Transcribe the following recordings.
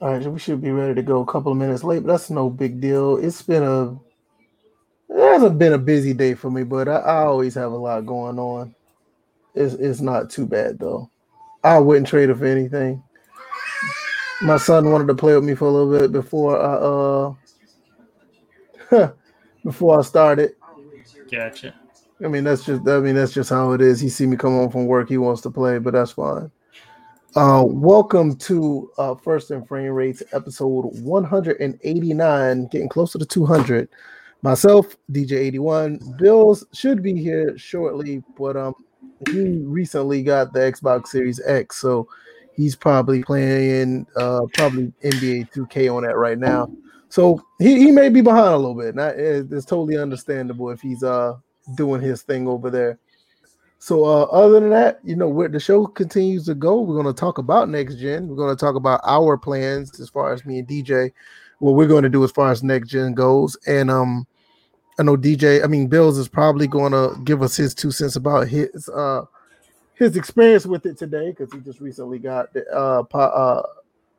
All right, we should be ready to go a couple of minutes late, but that's no big deal. It's been a it hasn't been a busy day for me, but I, I always have a lot going on. It's it's not too bad though. I wouldn't trade it for anything. My son wanted to play with me for a little bit before I uh before I started. Gotcha. I mean that's just I mean that's just how it is. He see me come home from work, he wants to play, but that's fine. Uh, welcome to uh, First and Frame Rates episode 189, getting closer to 200. Myself, DJ81, Bills should be here shortly, but um, he recently got the Xbox Series X, so he's probably playing uh probably NBA 2K on that right now. So he, he may be behind a little bit. Not it's totally understandable if he's uh doing his thing over there. So uh, other than that, you know, where the show continues to go, we're going to talk about next gen. We're going to talk about our plans as far as me and DJ, what we're going to do as far as next gen goes. And um, I know DJ, I mean Bills is probably going to give us his two cents about his uh his experience with it today because he just recently got the uh, po- uh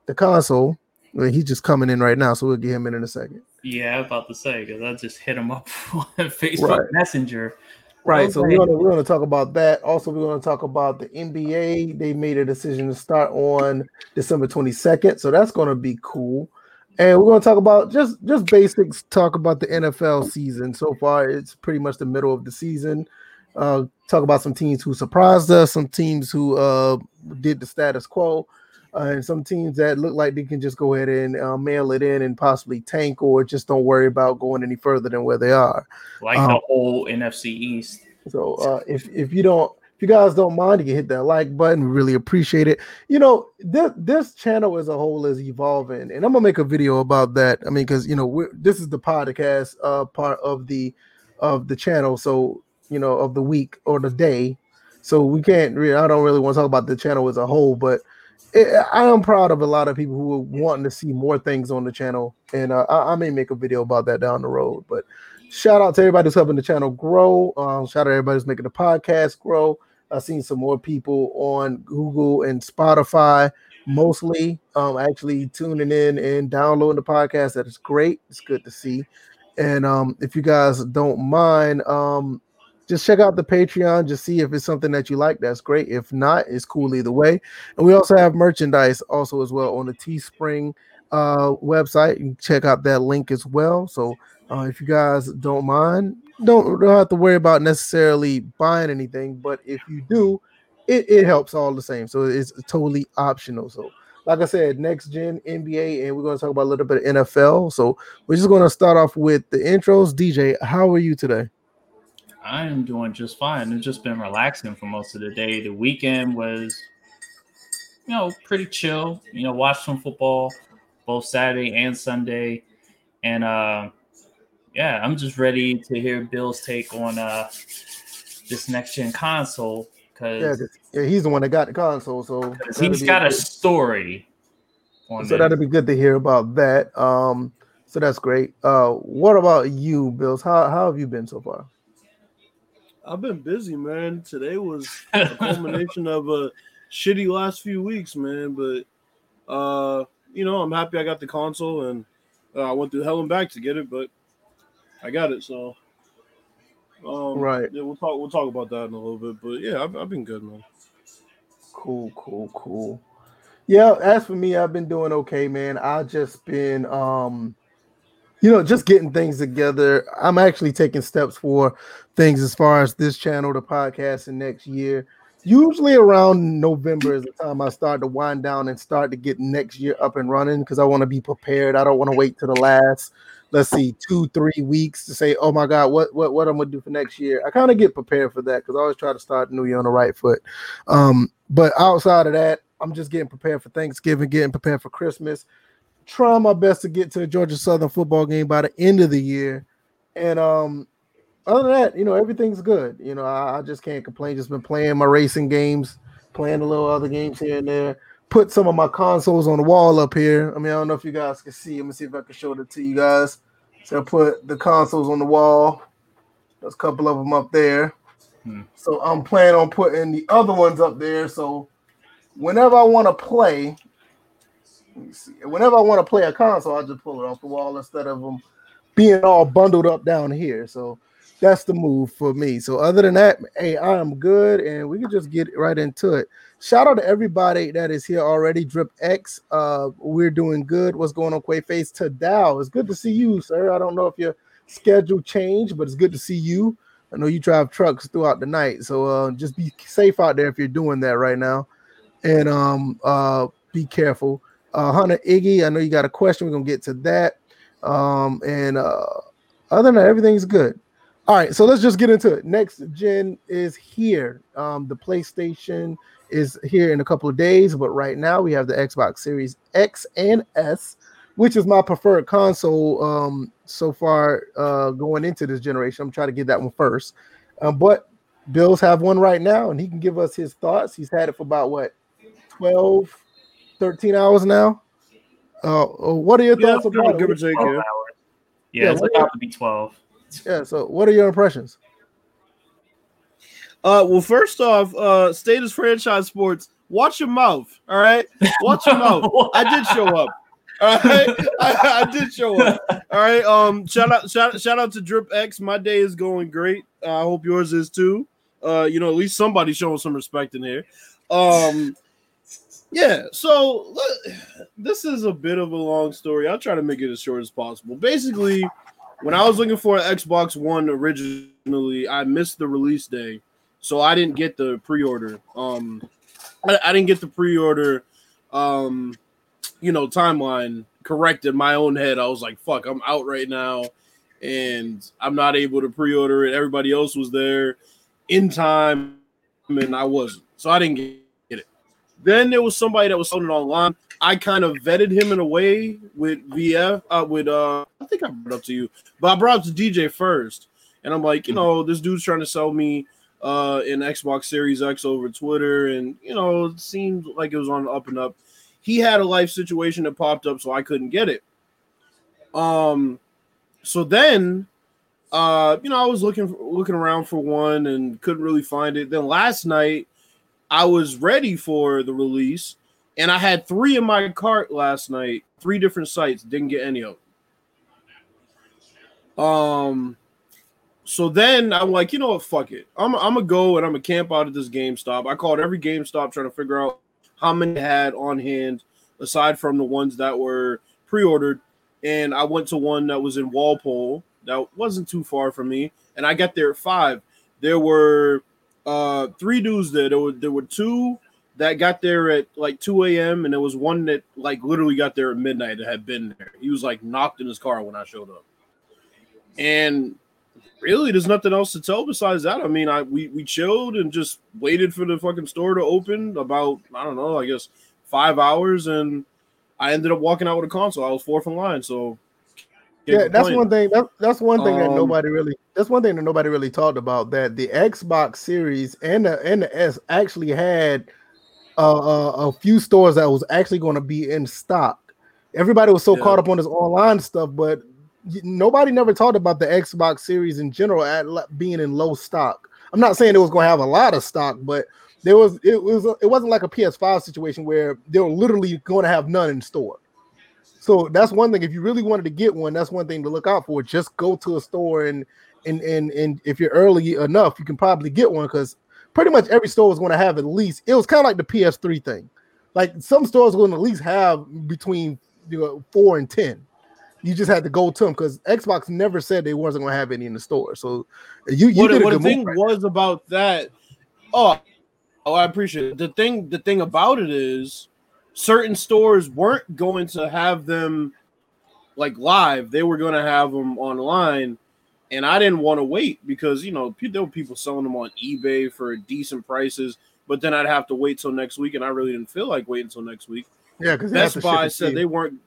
the console. I mean, he's just coming in right now, so we'll get him in in a second. Yeah, I was about to say because I just hit him up on Facebook Right. Messenger. Right. So we're gonna we're gonna talk about that. Also, we're gonna talk about the NBA. They made a decision to start on December 22nd. So that's gonna be cool. And we're gonna talk about just just basics, talk about the NFL season. So far, it's pretty much the middle of the season. Uh talk about some teams who surprised us, some teams who uh did the status quo, uh, and some teams that look like they can just go ahead and uh, mail it in and possibly tank or just don't worry about going any further than where they are. Like Um, the whole NFC East. So uh, if if you don't if you guys don't mind, you can hit that like button. We really appreciate it. You know, this this channel as a whole is evolving, and I'm gonna make a video about that. I mean, because you know, we're, this is the podcast uh part of the of the channel, so you know, of the week or the day. So we can't really. I don't really want to talk about the channel as a whole, but it, I am proud of a lot of people who are wanting to see more things on the channel, and uh, I, I may make a video about that down the road. But shout out to everybody who's helping the channel grow. Um, shout out to everybody who's making the podcast grow. I've seen some more people on Google and Spotify, mostly um, actually tuning in and downloading the podcast. That is great. It's good to see. And um, if you guys don't mind, um, just check out the Patreon, just see if it's something that you like. That's great. If not, it's cool either way. And we also have merchandise also as well on the Teespring uh, website. You can check out that link as well. So uh, if you guys don't mind, don't, don't have to worry about necessarily buying anything, but if you do, it, it helps all the same. So it's totally optional. So, like I said, next gen NBA, and we're going to talk about a little bit of NFL. So, we're just going to start off with the intros. DJ, how are you today? I am doing just fine. It's just been relaxing for most of the day. The weekend was, you know, pretty chill. You know, watched some football both Saturday and Sunday, and uh, yeah, I'm just ready to hear Bill's take on uh this next gen console because 'cause- yeah, he's the one that got the console. So, he's got a good- story. On so this. that'll be good to hear about that. Um, so that's great. Uh, what about you, Bills? How, how have you been so far? I've been busy, man. Today was a culmination of a shitty last few weeks, man. But uh, you know, I'm happy I got the console and uh, I went through hell and back to get it, but I got it. So, um, Right. Yeah, we'll talk. We'll talk about that in a little bit. But yeah, I've, I've been good, man. Cool, cool, cool. Yeah, as for me, I've been doing okay, man. I just been um you know, just getting things together. I'm actually taking steps for things as far as this channel, the podcast, and next year. Usually around November is the time I start to wind down and start to get next year up and running because I want to be prepared. I don't want to wait to the last, let's see, two, three weeks to say, oh my God, what what what I'm gonna do for next year. I kind of get prepared for that because I always try to start the new year on the right foot. Um, but outside of that, I'm just getting prepared for Thanksgiving, getting prepared for Christmas, trying my best to get to a Georgia Southern football game by the end of the year. And um, other than that, you know, everything's good. You know, I, I just can't complain. Just been playing my racing games, playing a little other games here and there. Put some of my consoles on the wall up here. I mean, I don't know if you guys can see. Let me see if I can show it to you guys. So I put the consoles on the wall. There's a couple of them up there. Hmm. So I'm planning on putting the other ones up there. So whenever I want to play, see. Whenever I want to play a console, I just pull it off the wall instead of them being all bundled up down here. So that's the move for me. So other than that, hey, I am good, and we can just get right into it. Shout out to everybody that is here already. Drip X, uh, we're doing good. What's going on, Quayface? To Dow, it's good to see you, sir. I don't know if your schedule changed, but it's good to see you. I know you drive trucks throughout the night, so uh, just be safe out there if you're doing that right now, and um, uh, be careful. Uh, Hunter Iggy, I know you got a question. We're gonna get to that, um, and uh, other than that, everything's good. All right, so let's just get into it. Next gen is here. Um, the PlayStation is here in a couple of days, but right now we have the Xbox Series X and S, which is my preferred console um, so far uh, going into this generation. I'm trying to get that one first. Um, but Bills have one right now, and he can give us his thoughts. He's had it for about what 12, 13 hours now. Uh, what are your Yeah, thoughts about give it? take, 12 yeah. hours. Yeah, Yeah, it's about to be 12. Yeah, so what are your impressions? Uh, well, first off, uh, Status Franchise Sports, watch your mouth. All right, watch your mouth. I did show up. All right, I, I did show up. All right. Um, shout out, shout, shout out to Drip X. My day is going great. Uh, I hope yours is too. Uh, you know, at least somebody showing some respect in here. Um, yeah. So this is a bit of a long story. I'll try to make it as short as possible. Basically, when I was looking for an Xbox One originally, I missed the release day, so I didn't get the pre-order. Um, I, I didn't get the pre-order. Um, you know, timeline correct in my own head. I was like, "Fuck, I'm out right now." and I'm not able to pre-order it. Everybody else was there in time, and I wasn't, so I didn't get. Then there was somebody that was selling it online. I kind of vetted him in a way with VF, uh, with uh, I think I brought up to you, but I brought it to DJ first, and I'm like, you know, this dude's trying to sell me uh an Xbox Series X over Twitter, and you know, it seemed like it was on the up and up. He had a life situation that popped up, so I couldn't get it. Um, so then uh you know i was looking looking around for one and couldn't really find it then last night i was ready for the release and i had three in my cart last night. Three different sites. Didn't get any of them. Um so then i'm like you know what? Fuck it. I'm, I'm gonna go and i'm gonna camp out at this gamestop. I called every gamestop trying to figure out how many had on hand aside from the ones that were pre-ordered. And I went to one that was in Walpole. That wasn't too far from me, and I got there at five. There were uh three dudes there. There were there were two that got there at like 2 a.m. and there was one that like literally got there at midnight that had been there. He was like knocked in his car when I showed up. And really there's nothing else to tell besides that. I mean, I we, we chilled and just waited for the fucking store to open about I don't know, I guess five hours and I ended up walking out with a console. I was fourth in line, so yeah, that's complain. one thing. That, that's one thing that Um, nobody really. That's one thing that nobody really talked about. That the Xbox Series and the and the S actually had uh, uh, a few stores that was actually going to be in stock. Everybody was so Yeah. caught up on this online stuff, but nobody never talked about the Xbox Series in general at being in low stock. I'm not saying it was going to have a lot of stock, but there was it was it wasn't like a PS5 situation where they were literally going to have none in store. So that's one thing. If you really wanted to get one, that's one thing to look out for. Just go to a store and and and and if you're early enough, you can probably get one because pretty much every store was going to have at least. It was kind of like the PS3 thing. Like some stores going to at least have between you know four and ten. You just had to go to them because Xbox never said they wasn't going to have any in the store. So you you what, did a what the thing right was about that. Oh, oh, I appreciate it. The thing, the thing about it is, certain stores weren't going to have them like live. They were going to have them online, and I didn't want to wait because you know there were people selling them on eBay for decent prices. But then I'd have to wait till next week, and I really didn't feel like waiting until next week. Yeah, because Best Buy said they weren't.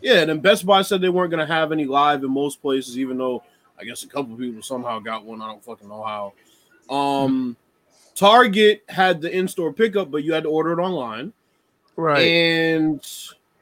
Yeah, and then Best Buy said they weren't going to have any live in most places, even though I guess a couple people somehow got one. I don't fucking know how. Um, Target had the in-store pickup, but you had to order it online. Right. And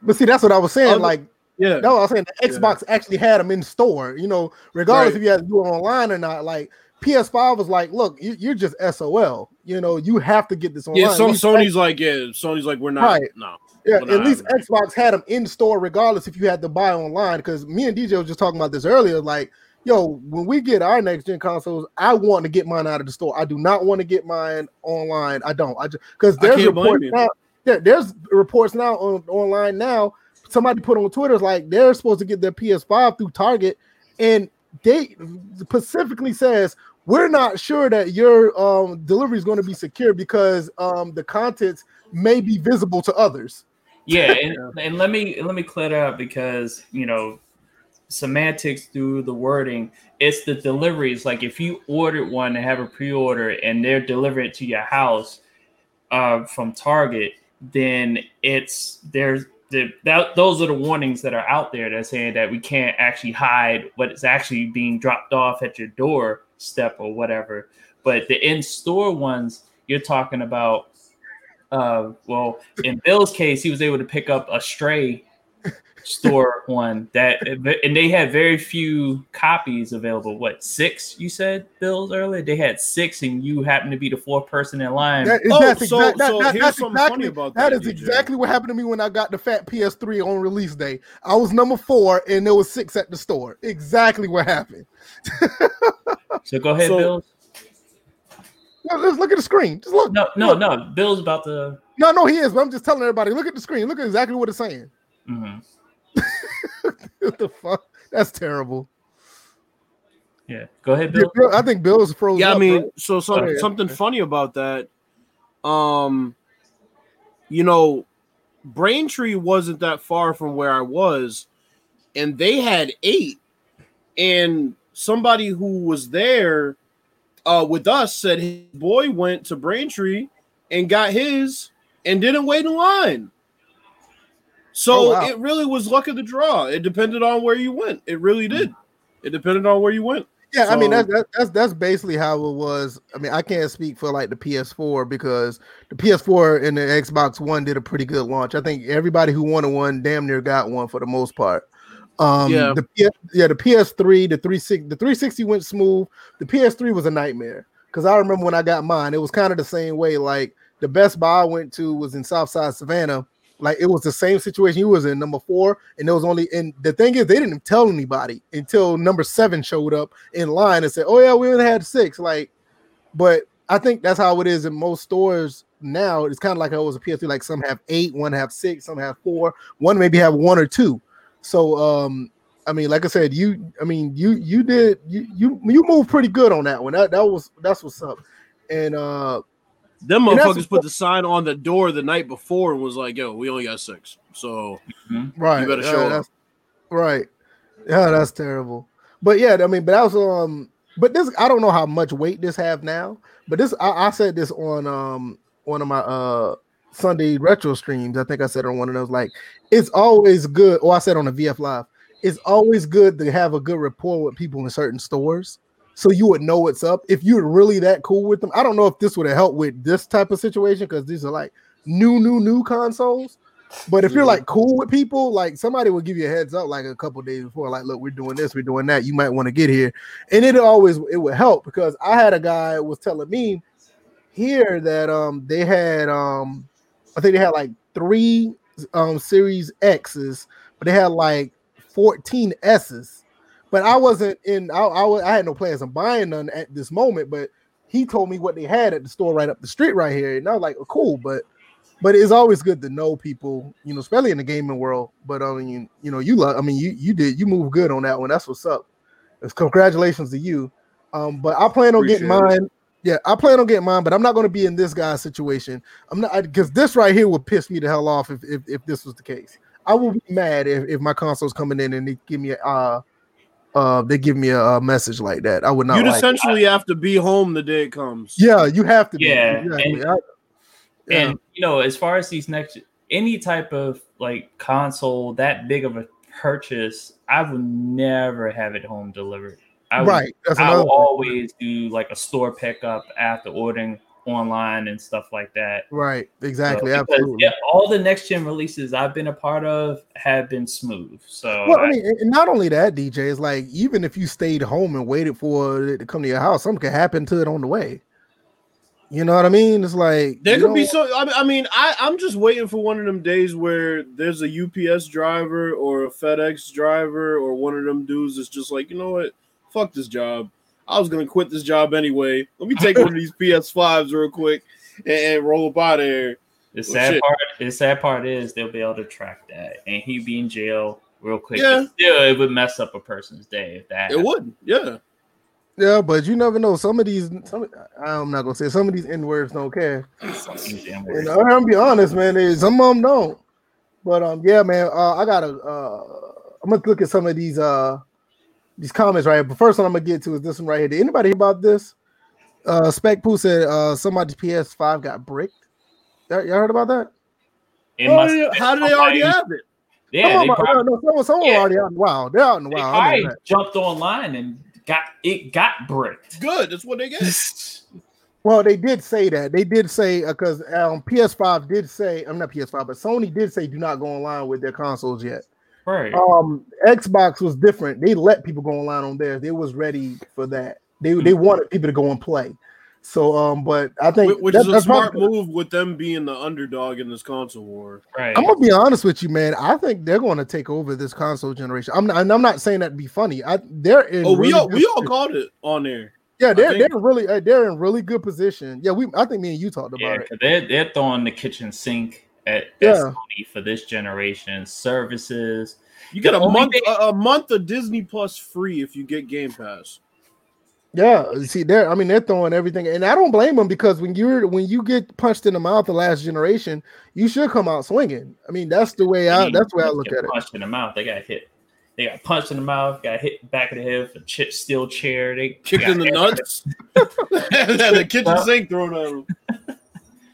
but see, that's what I was saying. Other- like yeah, That's what I was saying. The Yeah. Xbox actually had them in store, you know, regardless Right. if you had to do it online or not. Like PS5 was like, look, you, you're just SOL. You know, you have to get this online. yeah. At Some least- Sony's like, yeah, Sony's like, we're not. Right. No. Yeah, when at I- least Xbox had them in store regardless if you had to buy online. Because me and DJ was just talking about this earlier. Like, yo, when we get our next gen consoles, I want to get mine out of the store. I do not want to get mine online. I don't. I just because I there's can't blame reports you. now. There, there's reports now on online now. Somebody put on Twitter like they're supposed to get their PS5 through Target, and they specifically says we're not sure that your um, delivery is going to be secure because um, the contents may be visible to others. Yeah, and, and let me let me clear that up because you know semantics through the wording. It's the deliveries. Like if you ordered one and have a pre-order and they're delivering it to your house uh, from Target, then it's there's the, that those are the warnings that are out there that saying that we can't actually hide what is actually being dropped off at your doorstep or whatever. But the in-store ones, you're talking about uh, well, in Bill's case, he was able to pick up a stray store one that, and they had very few copies available. What six? You said Bill's earlier. They had six, and you happened to be the fourth person in line. That is, Oh, that's so- exact- that- so that- here's that's something exactly, funny about that that, is DJ. exactly what happened to me when I got the fat PS3 on release day. I was number four, and there was six at the store. Exactly what happened. so go ahead, So- Bill. Now, let's look at the screen. Just look. No, no, no. Bill's about to. No, no, he is. But I'm just telling everybody. Look at the screen. Look at exactly what it's saying. mhm. What the fuck? That's terrible. Yeah, go ahead, Yeah, Bill. Bill- I think Bill's frozen. Yeah, I mean, right? so some, Okay, something funny about that. Um, you know, Braintree wasn't that far from where I was, and they had eight. And somebody who was there uh, with us said his boy went to Braintree and got his and didn't wait in line. So Oh, wow. it really was luck of the draw. It depended on where you went. It really did. It depended on where you went. Yeah, I mean So- that's that, that's that's basically how it was. I mean, I can't speak for like the PS4 because the PS4 and the Xbox One did a pretty good launch. I think everybody who wanted one damn near got one for the most part. Um, Yeah. the P- yeah, the PS3, the 360, the 360 went smooth. The PS3 was a nightmare because I remember when I got mine, it was kind of the same way. Like the Best Buy I went to was in Southside Savannah. Like it was the same situation you was in number four, and it was only and the thing is they didn't tell anybody until number seven showed up in line and said, "Oh yeah, we had six. Like, but I think that's how it is in most stores now. It's kind of like how it was a PS3. Like some have eight, one have six, some have four, one maybe have one or two. So um, I mean, like I said, you I mean you you did you you you moved pretty good on that one. That that was that's what's up. And uh Them And motherfuckers put the sign on the door the night before and was like, "Yo, we only got six. So right, You better yeah, show up. Right. Yeah, that's terrible. But yeah, I mean, but that was um but this I don't know how much weight this have now, but this I, I said this on um one of my uh Sunday retro streams. I think I said on one of those like it's always good. Or I said on the VF Live, it's always good to have a good rapport with people in certain stores. So you would know what's up if you're really that cool with them. I don't know if this would have helped with this type of situation because these are like new, new, new consoles. But if you're like cool with people, like somebody will give you a heads up like a couple days before, like, look, we're doing this, we're doing that. You might want to get here, and it always it would help because I had a guy was telling me here that um they had um I think they had like three um Series X's, but they had like 14 S's. But I wasn't in. I, I I had no plans on buying none at this moment. But he told me what they had at the store right up the street right here, and I was like, oh, cool. But but it's always good to know people, you know, especially in the gaming world. But I mean, you, know, you love. I mean, you you did you move good on that one. That's what's up. It's congratulations to you. Um, but I plan on getting Appreciate it. mine. Yeah, I plan on getting mine, but I'm not going to be in this guy's situation. I'm not because this right here would piss me the hell off if if, if this was the case. I will be mad if, if my console's coming in and they give me a uh uh they give me a, a message like that. I would not. you'd like it. essentially have to be home the day it comes. yeah, you have to. Be. Yeah, exactly. and- I- yeah. And you know, as far as these next any type of like console that big of a purchase, I would never have it home delivered. I would, right, that's I another. will always do like a store pickup after ordering online and stuff like that. Right, So, exactly, because, absolutely. yeah, all the next gen releases I've been a part of have been smooth. So Well, I I- mean, and not only that, DJ is like even if you stayed home and waited for it to come to your house, something could happen to it on the way. You know what I mean? It's like There you could be so. I mean- I mean, I I'm just waiting for one of them days where there's a UPS driver or a FedEx driver or one of them dudes that's just like, you know what, fuck this job. I was gonna quit this job anyway. Let me take one of these PS5s real quick and, and roll up out of here. The sad shit. part, the sad part is they'll be able to track that, and he'd be in jail real quick. Yeah. But still, it would mess up a person's day if that. It would, yeah. Yeah, but you never know. Some of these, some, I'm not gonna say some of these N words don't care. And I'm gonna be honest, man. Some of them don't. But um, yeah, man. Uh, I gotta. Uh, I'm gonna look at some of these uh these comments right here. But first one I'm gonna get to is this one right here. Did anybody hear about this? Uh, Spec Poo said uh somebody's PS5 got bricked. Y'all y'all heard about that? It Oh, must- How do they already have it? Yeah, Someone, they probably, no, no, someone, someone Yeah. already out in the wild. They're out in the they wild. I know jumped online and got it got bricked. Good. That's what they get. Well, they did say that. They did say because um, PS5 did say, I'm not PS5, but Sony did say do not go online with their consoles yet. Right. Um, Xbox was different. They let people go online on theirs. They was ready for that. They they wanted people to go and play. So um, but I think Which that- is a that's smart probably- move with them being the underdog in this console war. right. I'm gonna be honest with you, man. I think they're going to take over this console generation. I'm not, and I'm not saying that to be funny. I they're in. Oh, we all good we all position. called it on there. Yeah, they're think- they're really uh, they're in really good position. Yeah, we I think me and you talked yeah, about it. 'cause they're they're throwing the kitchen sink at, at Yeah. Sony for this generation services. You get a month thing- a, a month of Disney Plus free if you get Game Pass. Yeah, see, they're I mean they're throwing everything, and I don't blame them because when you're when you get punched in the mouth the last generation, you should come out swinging. I mean that's the way I mean, that's the way I look at it. Punched in the mouth. They got hit. They got punched in the mouth. Got hit back of the head for chip steel chair. They Kicked in the hit- nuts. the kitchen sink thrown at him.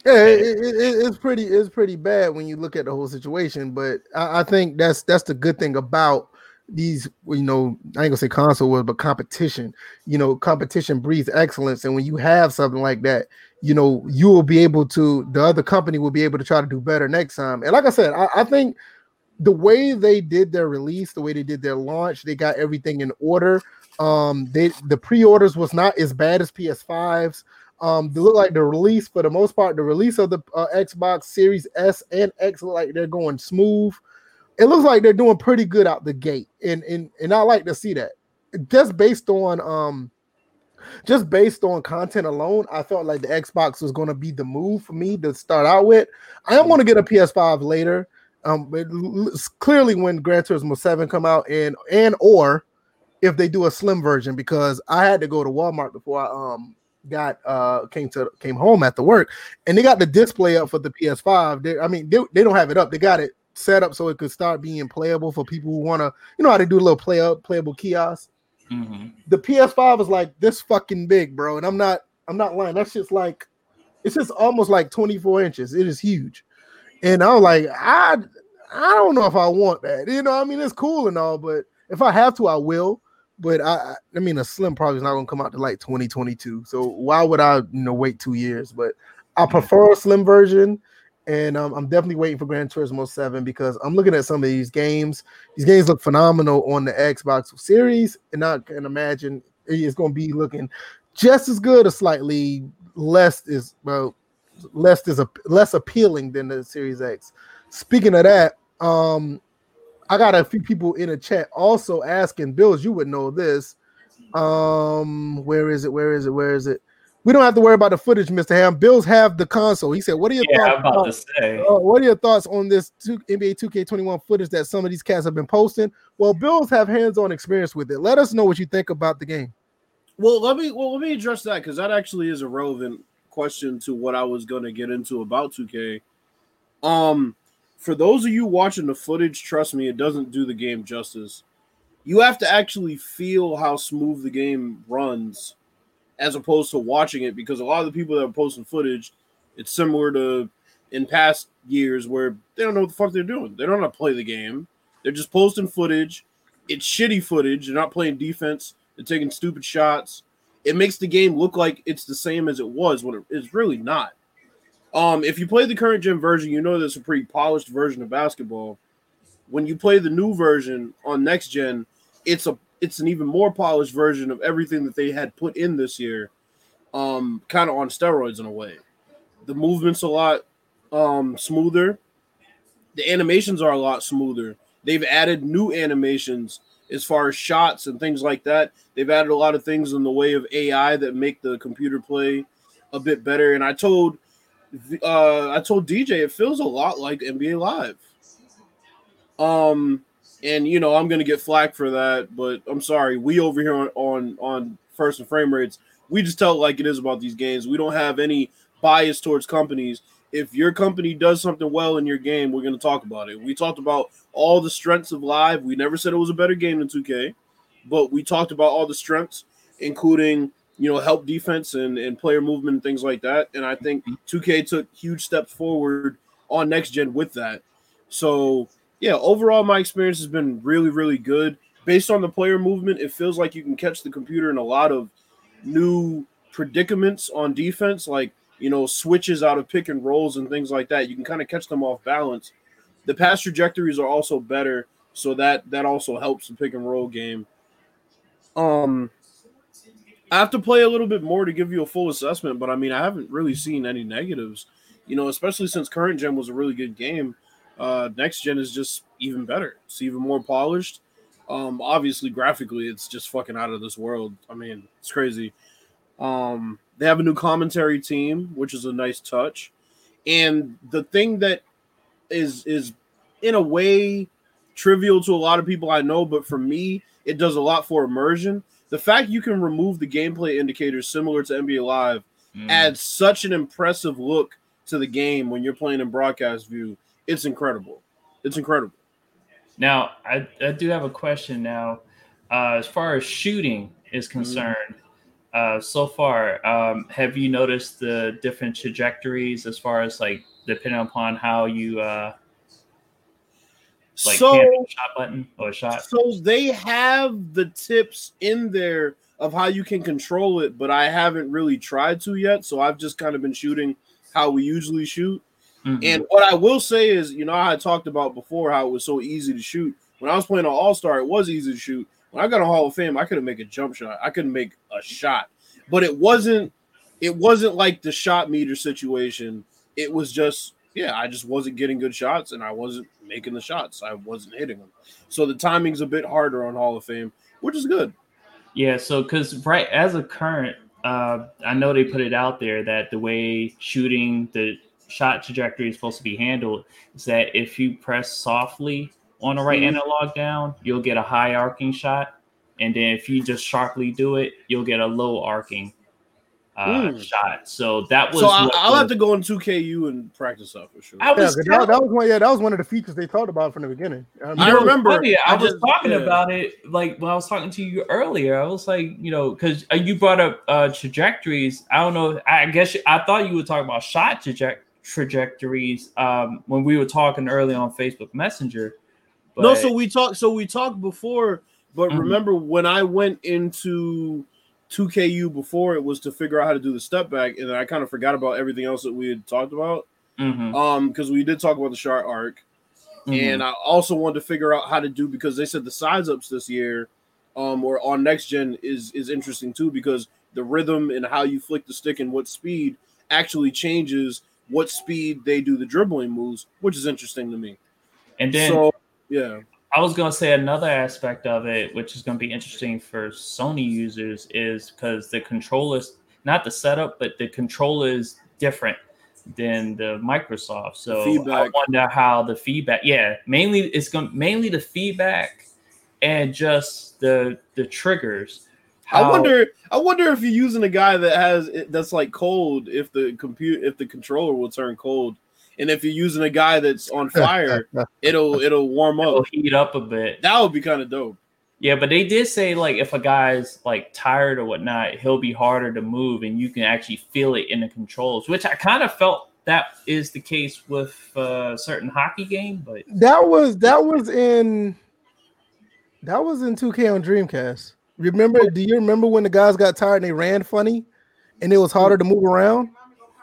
Yeah, it, it, it- it's pretty it's pretty bad when you look at the whole situation, but I, I think that's that's the good thing about these you know I ain't gonna say console wars, but competition. You know, competition breeds excellence, and when you have something like that, you know you will be able to the other company will be able to try to do better next time. And like I said, I, I think the way they did their release, the way they did their launch, they got everything in order. Um, they the pre-orders was not as bad as PS5s. Um, they look like the release for the most part, the release of the uh, Xbox Series S and X look like they're going smooth. It looks like they're doing pretty good out the gate, and and and I like to see that. Just based on um, just based on content alone, I felt like the Xbox was going to be the move for me to start out with. I am going to get a PS5 later. Um, but clearly when Gran Turismo 7 come out and and or if they do a slim version because I had to go to Walmart before I um got uh came to came home after work and they got the display up for the PS5. They, I mean they, they don't have it up. They got it set up so it could start being playable for people who want to you know how they do a little play up playable kiosk. Mhm. The PS5 is like this fucking big, bro, and I'm not I'm not lying. That's just like it's just almost like 24 inches. It is huge. And I'm like, I I don't know if I want that. You know, I mean, it's cool and all, but if I have to, I will. But I, I- mean, a slim probably is not gonna come out to like 2022. So why would I, you know, wait two years? But I prefer a slim version, and um, I'm definitely waiting for Gran Turismo 7 because I'm looking at some of these games. These games look phenomenal on the Xbox Series, and I can imagine it's gonna be looking just as good or slightly less is well less is a less appealing than the Series X. Speaking of that, um, I got a few people in the chat also asking Bills. You would know this. Um, where is it? Where is it? Where is it? We don't have to worry about the footage, Mr. Ham. Bills have the console. He said, "What are your Yeah, thoughts? I'm about about- to say. uh, what are your thoughts on this two, NBA 2K21 footage that some of these cats have been posting? Well, Bills have hands-on experience with it. Let us know what you think about the game. Well, let me well let me address that because that actually is a relevant question to what I was going to get into about 2K. Um, for those of you watching the footage, trust me, it doesn't do the game justice. You have to actually feel how smooth the game runs, as opposed to watching it. Because a lot of the people that are posting footage, it's similar to in past years where they don't know what the fuck they're doing. They don't know how to play the game. They're just posting footage. It's shitty footage. They're not playing defense. They're taking stupid shots. It makes the game look like it's the same as it was when it's really not. Um, if you play the current gen version, you know there's a pretty polished version of basketball. When you play the new version on next gen, it's a it's an even more polished version of everything that they had put in this year. um, kind of on steroids in a way. The movement's a lot um, smoother. The animations are a lot smoother. They've added new animations as far as shots and things like that. They've added a lot of things in the way of AI that make the computer play a bit better. And I told uh, I told DJ it feels a lot like NBA Live. Um, and you know I'm gonna get flack for that, but I'm sorry. We over here on on, on first and frame rates, we just tell like it is about these games. We don't have any bias towards companies. If your company does something well in your game, we're gonna talk about it. We talked about all the strengths of live. We never said it was a better game than 2K, but we talked about all the strengths, including you know help defense and, and player movement and things like that. And I think 2K took huge steps forward on next gen with that. So yeah, overall my experience has been really really good. Based on the player movement, it feels like you can catch the computer in a lot of new predicaments on defense, like you know switches out of pick and rolls and things like that. You can kind of catch them off balance. The pass trajectories are also better, so that that also helps the pick and roll game. Um, I have to play a little bit more to give you a full assessment, but I mean I haven't really seen any negatives. You know, especially since current gen was a really good game. Uh, next gen is just even better. It's even more polished. Um, obviously, graphically, it's just fucking out of this world. I mean, it's crazy. Um, they have a new commentary team, which is a nice touch. And the thing that is is in a way trivial to a lot of people I know, but for me, it does a lot for immersion. The fact you can remove the gameplay indicators similar to NBA Live mm. adds such an impressive look to the game when you're playing in broadcast view. It's incredible. It's incredible. Now, I, I do have a question now. Uh, as far as shooting is mm-hmm. concerned, mm-hmm. uh, so far, um, have you noticed the different trajectories as far as like depending upon how you uh, like so, shot button or shot? So they have the tips in there of how you can control it, but I haven't really tried to yet. So I've just kind of been shooting how we usually shoot. Mm-hmm. And what I will say is, you know, I talked about before how it was so easy to shoot. When I was playing on All Star, it was easy to shoot. When I got a Hall of Fame, I couldn't make a jump shot. I couldn't make a shot. But it wasn't it wasn't like the shot meter situation. It was just, yeah, I just wasn't getting good shots and I wasn't making the shots. I wasn't hitting them. So the timing's a bit harder on Hall of Fame, which is good. Yeah, so because right as a current, uh, I know they put it out there that the way shooting the shot trajectory is supposed to be handled is that if you press softly on the right mm-hmm. analog down, you'll get a high arcing shot. And then if you just sharply do it, you'll get a low arcing uh, mm. shot. So that was. So I, will have to go in 2KU and practice that for sure. I was yeah, that, that, was one. Yeah, that was one of the features they talked about from the beginning. I, mean, I remember. Funny, I, I, was just, talking yeah. about it like when I was talking to you earlier. I was like, you know, because uh, you brought up uh, trajectories. I don't know. I guess I thought you were talking about shot trajectory trajectories um, when we were talking early on Facebook Messenger. But... No, so we talked. So we talked before, but mm-hmm. remember when I went into 2KU before it was to figure out how to do the step back, and then I kind of forgot about everything else that we had talked about. Mm-hmm. Um, because we did talk about the sharp arc, mm-hmm. and I also wanted to figure out how to do because they said the size ups this year, um, or on next gen is is interesting too because the rhythm and how you flick the stick and what speed actually changes what speed they do the dribbling moves, which is interesting to me. And then, so, yeah, I was going to say another aspect of it, which is going to be interesting for Sony users, is because the controllers, not the setup, but the controller is different than the Microsoft. So I wonder how the feedback. Yeah, mainly it's going mainly the feedback and just the the triggers how, I wonder. I wonder if you're using a guy that has that's like cold. If the compute, if the controller will turn cold, and if you're using a guy that's on fire, it'll it'll warm up, it'll heat up a bit. That would be kind of dope. Yeah, but they did say like if a guy's like tired or whatnot, he'll be harder to move, and you can actually feel it in the controls. Which I kind of felt that is the case with a uh, certain hockey game, but that was that was in that was in 2K on Dreamcast. Remember? Do you remember when the guys got tired and they ran funny, and it was harder to move around?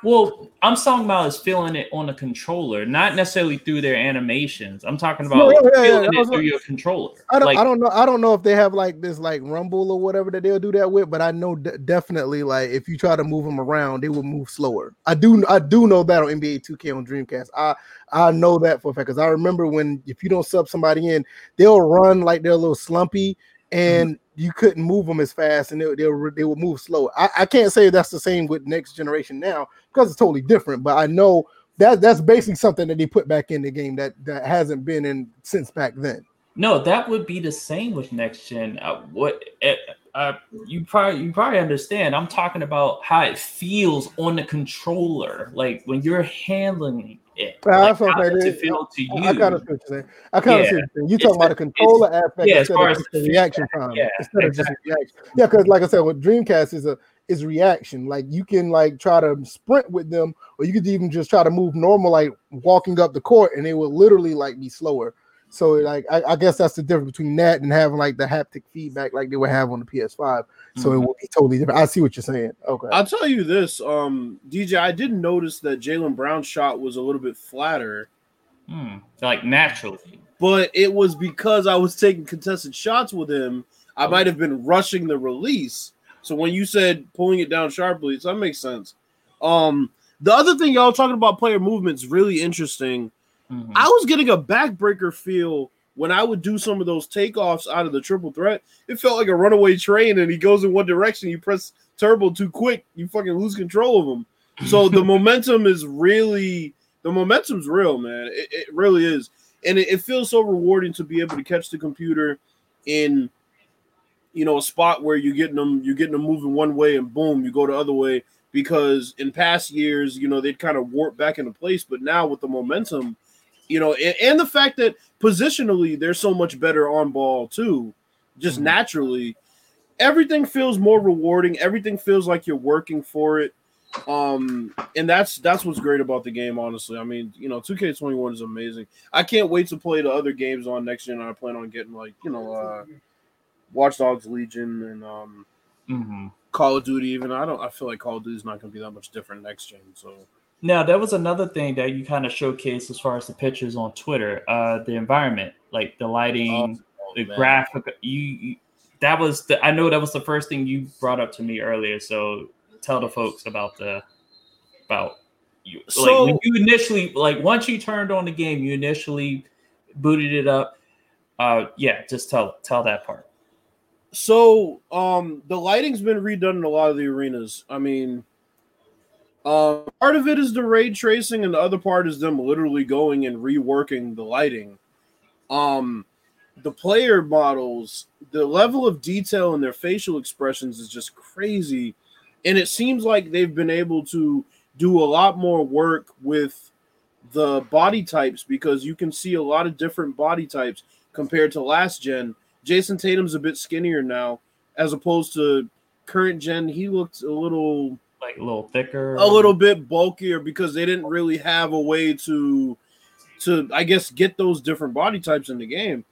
Well, I'm talking about is feeling it on a controller, not necessarily through their animations. I'm talking about No, yeah, yeah, feeling yeah, it through like- your controller. I don't, like, I don't know. I don't know if they have like this like rumble or whatever that they'll do that with, but I know de- definitely like if you try to move them around, they will move slower. I do, I do know that on NBA 2K on Dreamcast. I, I know that for a fact because I remember when if you don't sub somebody in, they'll run like they're a little slumpy, mm-hmm. and you couldn't move them as fast, and they they'll they will move slow. I, I can't say that's the same with next generation now because it's totally different, but I know. That, that's basically something that they put back in the game that, that hasn't been in since back then. No, that would be the same with next gen. Uh, what uh, uh, you probably you probably understand. I'm talking about how it feels on the controller, like when you're handling it. Yeah, like, that's what I'm saying. it feel to you? I kind of see what you're saying. I kind of Yeah. see what you're saying. You talking about the controller aspect yeah, as instead far of as the reaction time. yeah, instead of just reaction. Yeah, because like I said, with Dreamcast is a is reaction. Like you can like try to sprint with them, or you could even just try to move normal, like walking up the court, and they will literally like be slower. So like I, I guess that's the difference between that and having like the haptic feedback like they would have on the PS5. So it Mhm. will be totally different. I see what you're saying. Okay. I'll tell you this, um, DJ. I didn't notice that Jaylen Brown's shot was a little bit flatter, Hmm, like naturally. but it was because I was taking contested shots with him. I might have been rushing the release. So when you said pulling it down sharply, so that makes sense. Um, the other thing y'all talking about player movements really interesting. Mhm. I was getting a backbreaker feel when I would do some of those takeoffs out of the triple threat. It felt like a runaway train, and he goes in one direction. You press turbo too quick, you fucking lose control of him. So the momentum is really the momentum's real, man. It, it really is, and it, it feels so rewarding to be able to catch the computer in you know a spot where you're getting them you're getting them moving one way and boom you go the other way because in past years you know they'd kind of warp back into place but now with the momentum you know and, and the fact that positionally they're so much better on ball too just Mhm. naturally. Everything feels more rewarding. Everything feels like you're working for it. Um and that's that's what's great about the game honestly. I mean you know 2k21 is amazing. I can't wait to play the other games on next gen. I plan on getting like you know uh watch dogs legion and um Mhm. call of duty even. I don't i feel like call of duty is not going to be that much different next gen so Now, that was another thing that you kind of showcased as far as the pictures on Twitter. Uh, the environment, like the lighting, the Oh, man. graphic. You, you that was the. I know that was the first thing you brought up to me earlier. So tell the folks about the about you. So- like when you initially, like once you turned on the game, you initially booted it up. Uh, yeah, just tell tell that part. So, um, the lighting's been redone in a lot of the arenas. I mean, uh, part of it is the ray tracing, and the other part is them literally going and reworking the lighting. Um, the player models, the level of detail in their facial expressions is just crazy, and it seems like they've been able to do a lot more work with the body types because you can see a lot of different body types compared to last gen. Jayson Tatum's a bit skinnier now, as opposed to current gen. He looked a little Like a little thicker. a little bit bulkier because they didn't really have a way to to I guess get those different body types in the game.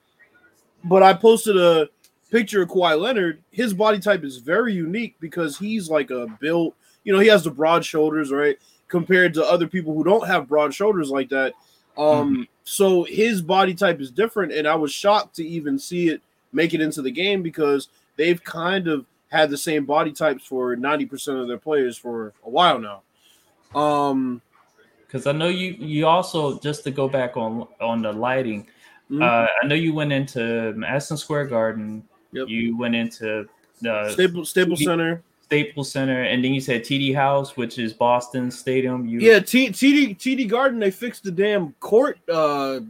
But I posted a picture of Kawhi Leonard. His body type is very unique because he's like a built, you know, he has the broad shoulders, right? Compared to other people who don't have broad shoulders like that. Um, so his body type is different, and I was shocked to even see it make it into the game because they've kind of had the same body types for 90% of their players for a while now. Um, because I know you. You also just to go back on on the lighting. mhm. Uh, I know you went into Madison Square Garden. Yep. You went into the Staples T- Center. Staples Center, and then you said TD House, which is Boston Stadium. You Yeah, T- TD TD Garden. They fixed the damn court uh,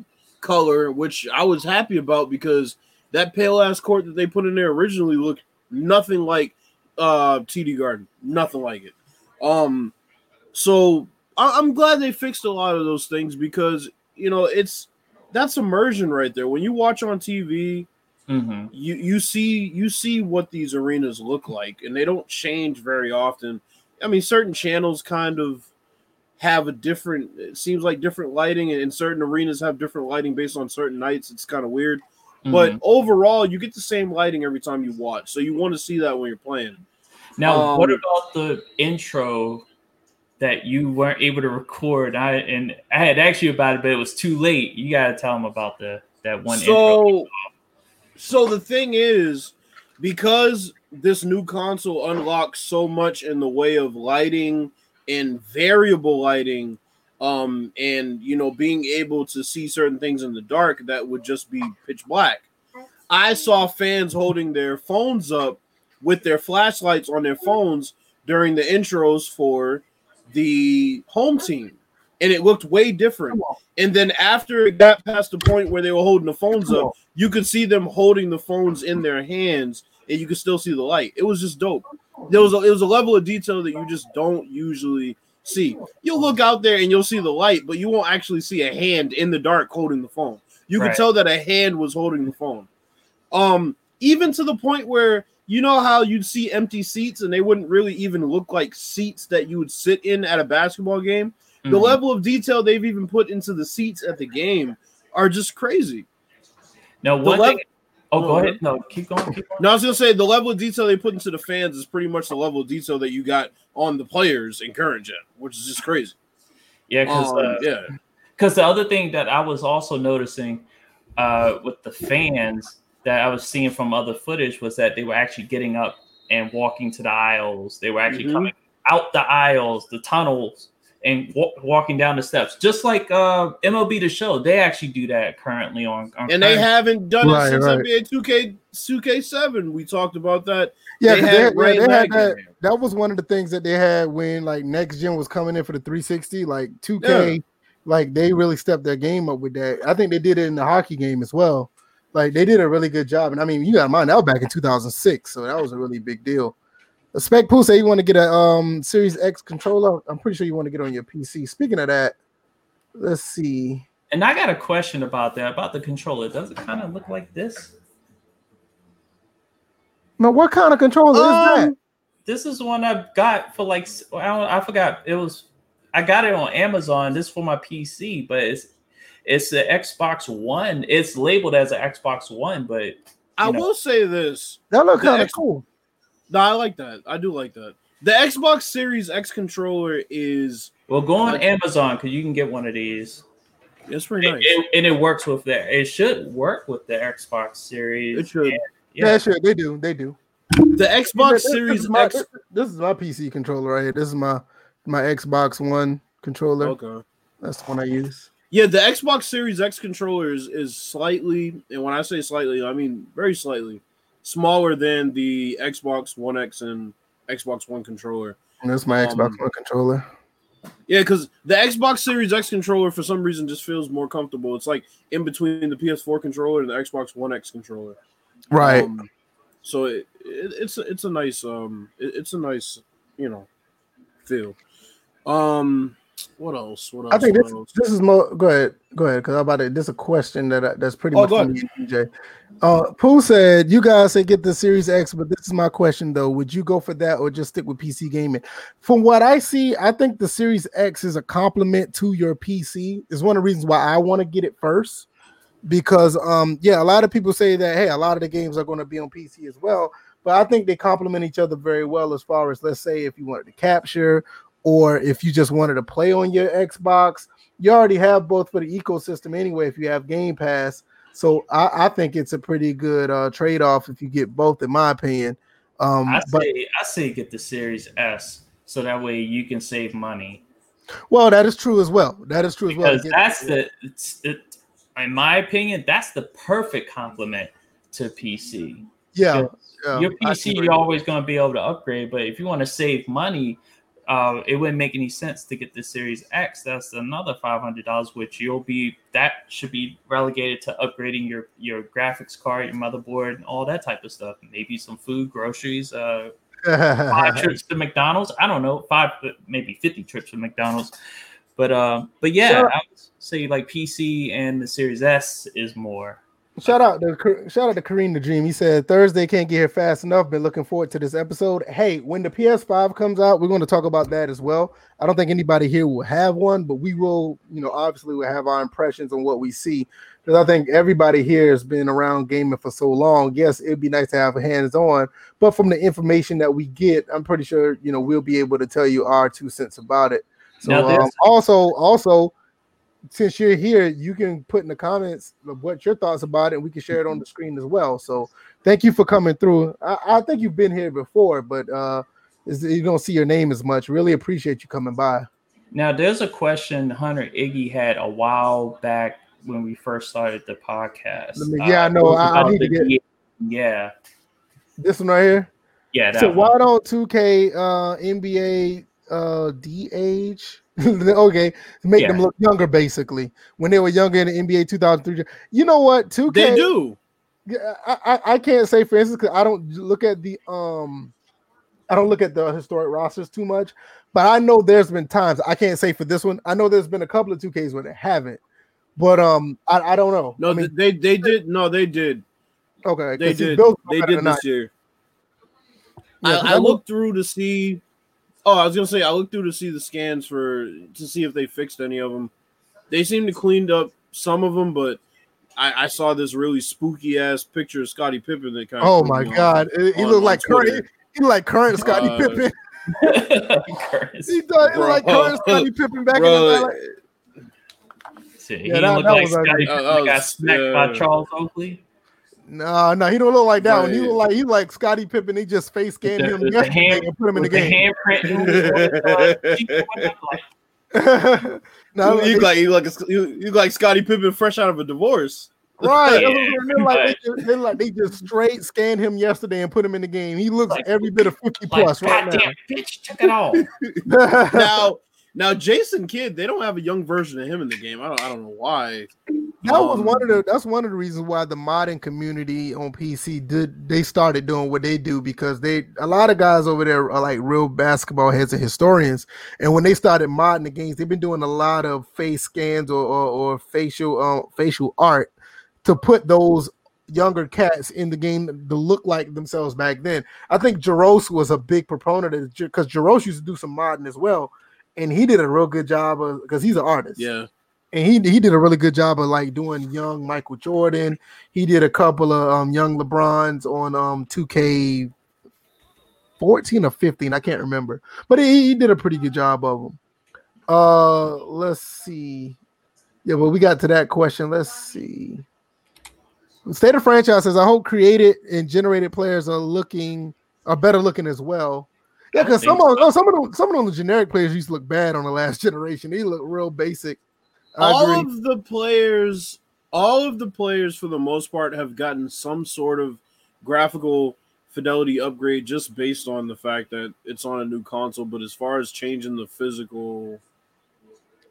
color, which I was happy about because that pale ass court that they put in there originally looked nothing like uh, TD Garden. Nothing like it. Um, so I- I'm glad they fixed a lot of those things because you know it's that's immersion right there. When you watch on TV, Mhm. you you see you see what these arenas look like and they don't change very often i mean certain channels kind of have a different it seems like different lighting and certain arenas have different lighting based on certain nights it's kind of weird but Mhm. overall you get the same lighting every time you watch so you want to see that when you're playing now, what um, about the intro that you weren't able to record. I and I had asked you about it, but it was too late. You got to tell them about the that one. So, so the thing is, because this new console unlocks so much in the way of lighting and variable lighting um and you know being able to see certain things in the dark that would just be pitch black. I saw fans holding their phones up with their flashlights on their phones during the intros for the home team and it looked way different. And then after it got past the point where they were holding the phones up you could see them holding the phones in their hands and you could still see the light. It was just dope. There was a, it was a level of detail that you just don't usually see. You'll look out there and you'll see the light, but you won't actually see a hand in the dark holding the phone. You right. can tell that a hand was holding the phone. Um, even to the point where you know how you'd see empty seats and they wouldn't really even look like seats that you would sit in at a basketball game. Mm-hmm. The level of detail they've even put into the seats at the game are just crazy. Now, one thing Oh, go ahead. No, keep going. Keep going. No, I was gonna say the level of detail they put into the fans is pretty much the level of detail that you got on the players in current gen, which is just crazy. Yeah, because um, uh, yeah, because the other thing that I was also noticing uh, with the fans that I was seeing from other footage was that they were actually getting up and walking to the aisles. They were actually mm-hmm. coming out the aisles, the tunnels, and w- walking down the steps, just like uh, MLB the Show. They actually do that currently on, on and they haven't done it since right. NBA 2K 2K7. We talked about that. Yeah, they had, they, yeah, they had that. That was one of the things that they had when like next gen was coming in for the 360. Like 2K, yeah. like they really stepped their game up with that. I think they did it in the hockey game as well. Like they did a really good job. And I mean, you got mine that was back in 2006, so that was a really big deal. Spec Pooh say you want to get a um Series X controller. I'm pretty sure you want to get on your PC. Speaking of that, let's see. And I got a question about that about the controller. Does it kind of look like this? No, what kind of controller um, is that? This is one I got for like I don't I forgot it was I got it on Amazon. This for my PC, but it's it's the Xbox One. It's labeled as an Xbox One, but I know. will say this. That looks kind of cool. No, I like that. I do like that. The Xbox Series X controller is well. Go on Amazon because you can get one of these. It's pretty nice, it, and it works with that. It should work with the Xbox Series. It should. And, yeah. yeah, sure. They do. They do. The Xbox this, Series this my, X. This, this is my PC controller right here. This is my my Xbox One controller. Okay, that's the one I use. Yeah, the Xbox Series X controller is, is slightly, and when I say slightly, I mean very slightly smaller than the Xbox One X and Xbox One controller. And that's my um, Xbox One controller. Yeah, because the Xbox Series X controller for some reason just feels more comfortable. It's like in between the PS4 controller and the Xbox One X controller. Right. Um, so it, it, it's a, it's a nice um it, it's a nice you know feel. Um, what else? What else? I think this, this is more. Go ahead, go ahead, because I'm about to. This is a question that I, that's pretty oh, much me, DJ. Uh, Pooh said, "You guys say get the Series X, but this is my question though: Would you go for that or just stick with PC gaming?" From what I see, I think the Series X is a complement to your PC. Is one of the reasons why I want to get it first, because um, yeah, a lot of people say that hey, a lot of the games are going to be on PC as well. But I think they complement each other very well as far as let's say if you wanted to capture or if you just wanted to play on your Xbox, you already have both for the ecosystem anyway. If you have Game Pass, so I, I think it's a pretty good uh, trade off if you get both, in my opinion. Um, I but, say I say get the Series S so that way you can save money. Well, that is true as well. That is true as well. Because that's the, it's, it, in my opinion, that's the perfect complement to PC. Yeah, yeah your PC you're always going to be able to upgrade, but if you want to save money, uh, it wouldn't make any sense to get the Series X. That's another five hundred dollars, which you'll be that should be relegated to upgrading your your graphics card, your motherboard, and all that type of stuff. Maybe some food, groceries, uh, five trips to McDonald's. I don't know, five maybe fifty trips to McDonald's. But uh, but yeah, I would say like PC and the Series S is more Shout out to shout out to Kareem the Dream. He said Thursday can't get here fast enough. Been looking forward to this episode. Hey, when the PS5 comes out, we're going to talk about that as well. I don't think anybody here will have one, but we will, you know, obviously we'll have our impressions on what we see. Because I think everybody here has been around gaming for so long. Yes, it'd be nice to have hands on, but from the information that we get, I'm pretty sure you know we'll be able to tell you our two cents about it. So um, also, also, since you're here, you can put in the comments what your thoughts about it, and we can share it on the screen as well. So thank you for coming through. I, I think you've been here before, but uh, you don't see your name as much. Really appreciate you coming by. Now, there's a question Hunter Iggy had a while back when we first started the podcast. Me, yeah, uh, I know. I, I need to get. Yeah. This one right here. Yeah. So one. why don't 2K uh, NBA uh, DH? okay, make yeah. them look younger, basically. When they were younger in the NBA 2003. You know what? 2K. They do. I, I, I can't say for instance because I don't look at the um I don't look at the historic rosters too much, but I know there's been times I can't say for this one. I know there's been a couple of 2Ks where they haven't, but um, I, I don't know. No, I mean, they they did. No, they did. Okay, they did. They did this year. Yeah, I, I looked through to see. Oh, I was gonna say I looked through to see the scans for to see if they fixed any of them. They seem to cleaned up some of them, but I, I saw this really spooky ass picture of Scottie Pippen that kind of. Oh my god, on, he looked like current. He looked like current Scottie uh, Pippen. he thought he like current Scottie Pippen back bro, in the day. So he yeah, that, looked that like Scottie Pippen uh, got smacked yeah. by Charles Oakley. No, no, he don't look like that right. one. He look like he like Scottie Pippen. He just face scanned him the hand, and put him in the, the game. Handprint. no, you like you like you, you like Scottie Pippen fresh out of a divorce. Right. Yeah, they're, like, they, just, they're like they just straight scanned him yesterday and put him in the game. He looks like, every bit of 50 like, plus right now. bitch took it all. now now Jason Kidd, they don't have a young version of him in the game. I don't I don't know why. That um, was one of the that's one of the reasons why the modding community on PC did they started doing what they do because they a lot of guys over there are like real basketball heads and historians. And when they started modding the games, they've been doing a lot of face scans or or, or facial um, facial art to put those younger cats in the game to look like themselves back then. I think Jaros was a big proponent of because Jaros used to do some modding as well, and he did a real good job of because he's an artist. Yeah. And he, he did a really good job of like doing young Michael Jordan. He did a couple of um, young LeBrons on um 2K 14 or 15, I can't remember. But he, he did a pretty good job of them. Uh let's see. Yeah, well, we got to that question. Let's see. State of franchise says, I hope created and generated players are looking are better looking as well. Yeah, because some of so. some of them some of them the generic players used to look bad on the last generation. They look real basic. All of the players, all of the players for the most part have gotten some sort of graphical fidelity upgrade just based on the fact that it's on a new console. But as far as changing the physical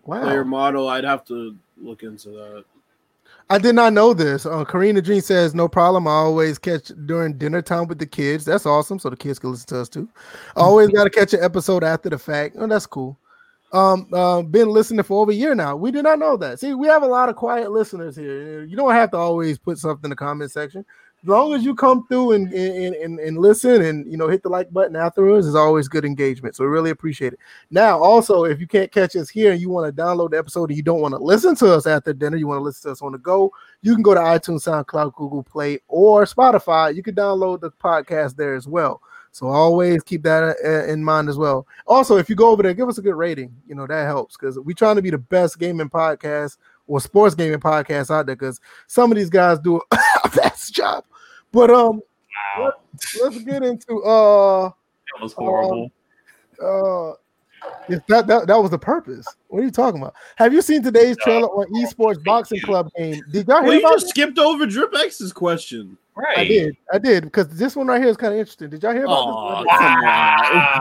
wow. player model, I'd have to look into that. I did not know this. Uh, Kareem the Dream says, "No problem. I always catch during dinner time with the kids. That's awesome. So the kids can listen to us too. always got to catch an episode after the fact. Oh, that's cool. Um, uh, been listening for over a year now. We do not know that. See, we have a lot of quiet listeners here. You don't have to always put something in the comment section as long as you come through and, and, and, and listen and you know hit the like button afterwards is always good engagement. So we really appreciate it. Now, also, if you can't catch us here and you want to download the episode and you don't want to listen to us after dinner, you want to listen to us on the go, you can go to iTunes, SoundCloud, Google Play, or Spotify. You can download the podcast there as well. So always keep that uh, in mind as well. Also, if you go over there, give us a good rating. You know that helps because we're trying to be the best gaming podcast or sports gaming podcast out there. Because some of these guys do a best job. But um, wow. let, us get into uh. That was horrible. Uh, uh, if that, that that was the purpose. What are you talking about? Have you seen today's trailer on Esports Boxing Club game? Did y'all hear well, you just skipped over Drip X's question. Right. I did. I did because this one right here is kind of interesting. Did y'all hear about oh, this?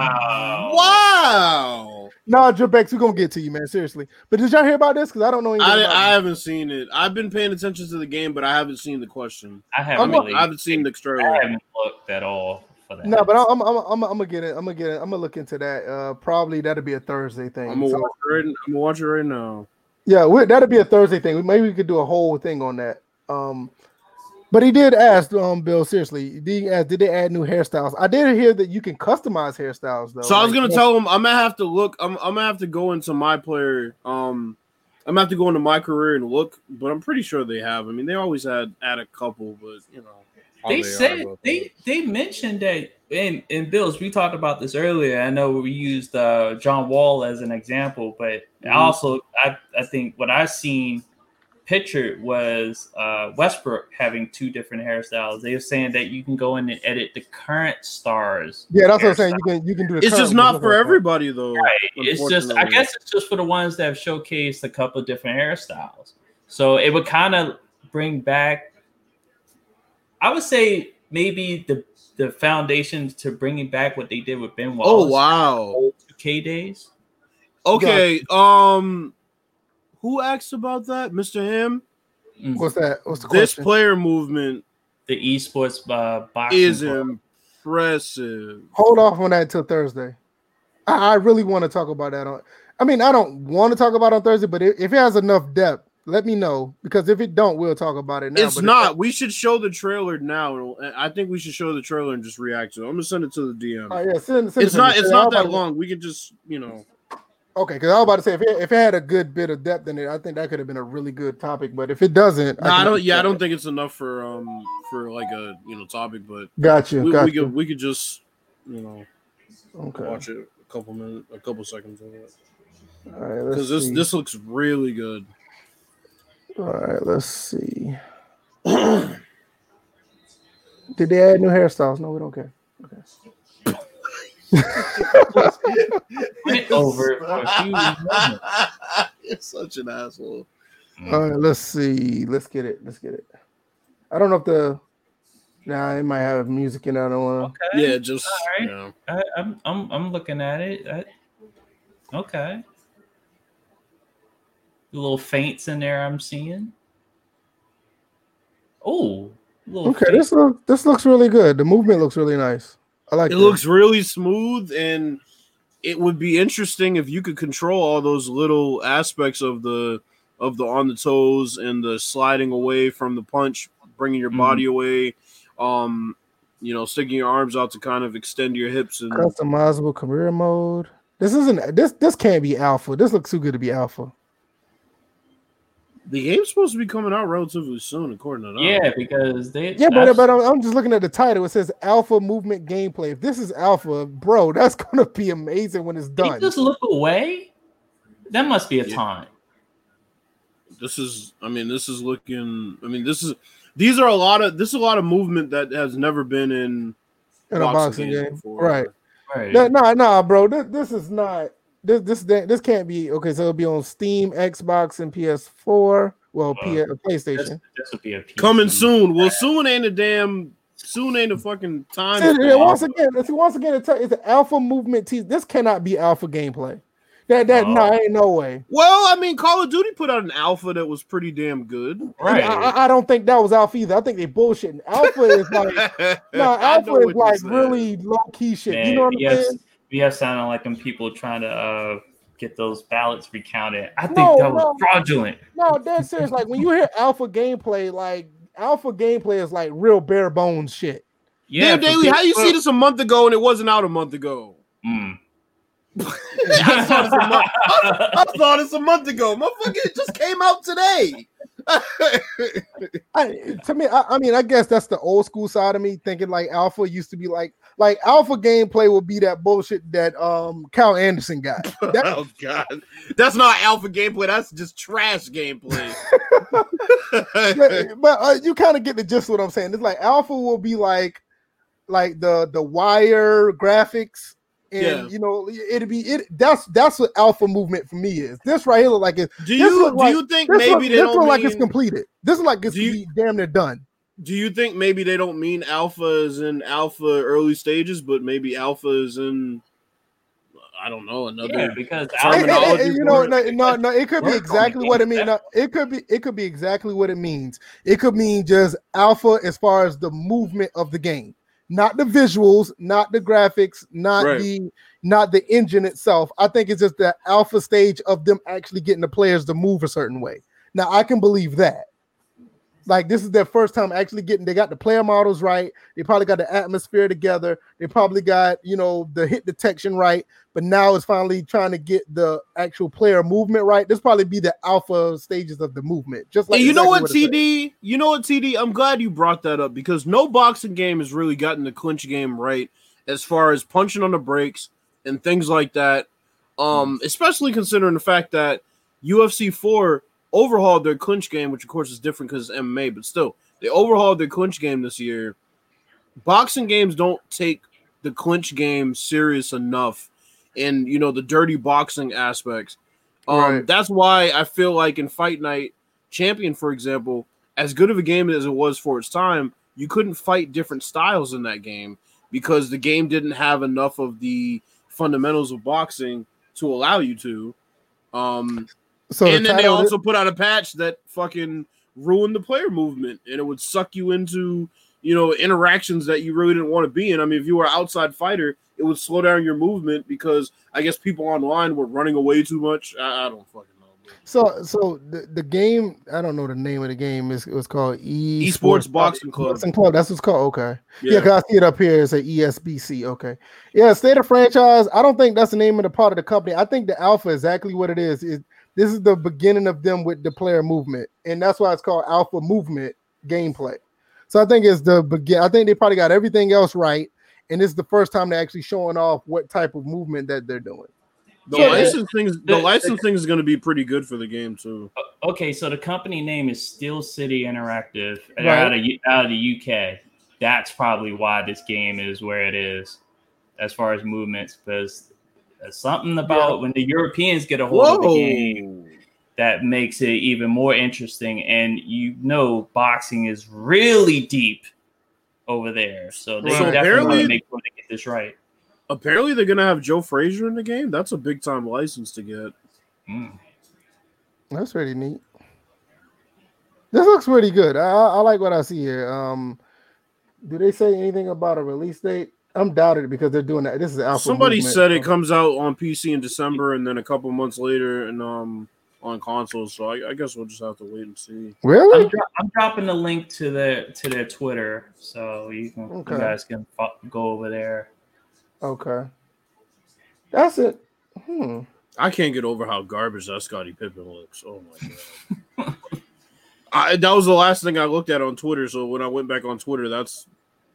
Wow. wow. Nah, Drip X, we're gonna get to you, man. Seriously. But did y'all hear about this? Because I don't know I, I haven't seen it. I've been paying attention to the game, but I haven't seen the question. I haven't. Really, I haven't seen the trailer. I haven't looked at all. No, but I'm, I'm, I'm, I'm, I'm gonna get it. I'm gonna get it. I'm gonna look into that. Uh, probably that'll be a Thursday thing. I'm gonna, so, watch, it right, I'm gonna watch it right now. Yeah, that'll be a Thursday thing. Maybe we could do a whole thing on that. Um, but he did ask, um, Bill, seriously, did, ask, did they add new hairstyles? I did hear that you can customize hairstyles though. So like, I was gonna tell him I'm gonna have to look. I'm, I'm gonna have to go into my player. Um, I'm gonna have to go into my career and look, but I'm pretty sure they have. I mean, they always had add a couple, but you know, they, they said are, they they mentioned that in in Bills, we talked about this earlier. I know we used uh, John Wall as an example, but Mhm. also I I think what I've seen pictured was uh, Westbrook having two different hairstyles. They were saying that you can go in and edit the current stars. Yeah, that's what I'm saying. You can you can do. The It's just not for everybody though. Right. It's just I guess it's just for the ones that have showcased a couple of different hairstyles. So it would kind of bring back I would say maybe the the foundation to bringing back what they did with Ben Wallace. Oh wow. 2K days. Okay. Um, who asked about that, Mister Ham? Mm. What's that? What's the question? This question? player movement The esports uh, boxing. is pro- impressive. Hold off on that until Thursday. I, I really want to talk about that on. I mean, I don't want to talk about it on Thursday, but if, if it has enough depth, let me know because if it don't, we'll talk about it now. it's but if- not. We should show the trailer now. I think we should show the trailer and just react to it. I'm gonna send it to the DM. Oh, yeah, send, send it it's to not. It's not that long. We can just, you know. Okay, because I was about to say if it, if it had a good bit of depth in it, I think that could have been a really good topic. But if it doesn't, No, I can don't. Yeah, I don't think it's enough for um for like a you know topic, but it. Got you. we, got we could we could just you know okay. watch it a couple minutes, a couple seconds of it All right. Because this see. this looks really good. All right. Let's see. Did they add new hairstyles? No, we don't care. Okay. Went over it for a few moments. You're such an asshole. All right, let's see. Let's get it. Let's get it. I don't know if the nah, it might have music in it. I don't want Okay. Yeah, just All right. you know. I, I'm I'm I'm looking at it. I, okay. The little faints in there I'm seeing. Oh, Okay, feint. this look this looks really good. The movement looks really nice. I like It this. looks really smooth, and it would be interesting if you could control all those little aspects of the of the on the toes and the sliding away from the punch, bringing your Mhm. body away. Um, you know, sticking your arms out to kind of extend your hips and customizable career mode. This isn't this this can't be alpha. This looks too good to be alpha. The game's supposed to be coming out relatively soon, according to that. Yeah, because they Yeah, but I've- but I'm, I'm just looking at the title. It says alpha movement gameplay. If this is alpha, bro, that's gonna be amazing when it's they done. just look away. That must be a Yeah. time. this is i mean this is looking i mean this is these are a lot of this is a lot of movement that has never been in in a boxing game, before. right? Right. No, no, no, bro. This, this is not. This this this can't be okay. So it'll be on Steam, Xbox, and PS4. Well, P- Uh, PlayStation. this, this would be a PC. coming soon well soon ain't a damn soon ain't a fucking time See, span. once again, see, once again, it's, it's an alpha movement. Te- this cannot be alpha gameplay. That that no, Oh. ain't no way. well i mean call of duty put out an alpha that was pretty damn good Right. I, I- I don't think that was alpha either. I think they bullshitting. Alpha is like no, alpha is like saying. really low key shit. Man, you know what I'm yes, saying? We have sounded like them people trying to uh, get those ballots recounted. I think No, that was no. fraudulent. No, dead serious. Like when you hear alpha gameplay, like alpha gameplay is like real bare bones shit. Yeah, damn daily how you see this a month ago and it wasn't out a month ago Mm. I saw this a month. I saw this a month ago. Motherfucker, it just came out today. I, to me, I, I mean, I guess that's the old school side of me thinking like alpha used to be like like alpha gameplay would be that bullshit that um Cal Anderson got. That- oh god, that's not alpha gameplay. That's just trash gameplay. but but, uh, you kind of get the gist of what I'm saying. It's like alpha will be like like the the wire graphics. And Yeah. you know, it'd be it. That's that's what alpha movement for me is. This right here look like it. do you do like- you think maybe look, they this don't look like it's completed. This is like it's you- damn near done. Do you think maybe they don't mean alpha is in alpha early stages, but maybe alpha is in I don't know another. Yeah, because Hey, hey, hey, Terminology you know, no, no, no, it could be exactly what it means. No, it could be, it could be exactly what it means. It could mean just alpha as far as the movement of the game, not the visuals, not the graphics, not Right. the, not the engine itself. I think it's just the alpha stage of them actually getting the players to move a certain way. Now I can believe that. Like this is their first time actually getting. They got the player models right. They probably got the atmosphere together. They probably got you know the hit detection right. But now it's finally trying to get the actual player movement right. This probably be the alpha stages of the movement. Just like Hey, you know exactly what, it says. TD? You know what, TD? I'm glad you brought that up because no boxing game has really gotten the clinch game right as far as punching on the breaks and things like that. Um, especially considering the fact that UFC 4 overhauled their clinch game, which of course is different because it's MMA, but still, they overhauled their clinch game this year. Boxing games don't take the clinch game serious enough and you know the dirty boxing aspects. Um, Right. that's why I feel like in Fight Night Champion, for example, as good of a game as it was for its time, you couldn't fight different styles in that game because the game didn't have enough of the fundamentals of boxing to allow you to. Um, So the and then they also put out a patch that fucking ruined the player movement and it would suck you into you know interactions that you really didn't want to be in. I mean, if you were an outside fighter, it would slow down your movement because I guess people online were running away too much. I, I don't fucking know. So, so the, the game, I don't know the name of the game. Is it was called e Esports Boxing Club. Boxing Club. That's what's called. Okay. Yeah, Yeah, because I see it up here. It's a ESBC. Okay. Yeah, state of franchise. I don't think that's the name of the part of the company. I think the alpha is exactly what it is. It, this is the beginning of them with the player movement, and that's why it's called alpha movement gameplay. So I think it's the begin. I think they probably got everything else right, and this is the first time they're actually showing off what type of movement that they're doing. the Yeah, license things. The, the- license thing is going to be pretty good for the game too. Okay, so the company name is Steel City Interactive uh, Right. out of out of the UK. That's probably why this game is where it is, as far as movements, because there's something about when the Europeans get a hold of the game that makes it even more interesting. And you know, boxing is really deep over there, so they So definitely want to make sure they get this right. Apparently, they're going to have Joe Frazier in the game. That's a big time license to get. Mm. That's pretty neat. This looks pretty good. I, I I like what I see here. Um, do they say anything about a release date? I'm doubted it because they're doing that. This is alpha. Somebody movement, said it comes out on PC in December, and then a couple months later, and um on consoles. So I, I guess we'll just have to wait and see. Really? I'm, dro- I'm dropping the link to their to their Twitter, so you can Okay. you guys can fo- go over there. Okay. That's it. Hmm. I can't get over how garbage that Scottie Pippen looks. Oh my god. I, that was the last thing I looked at on Twitter. So when I went back on Twitter, that's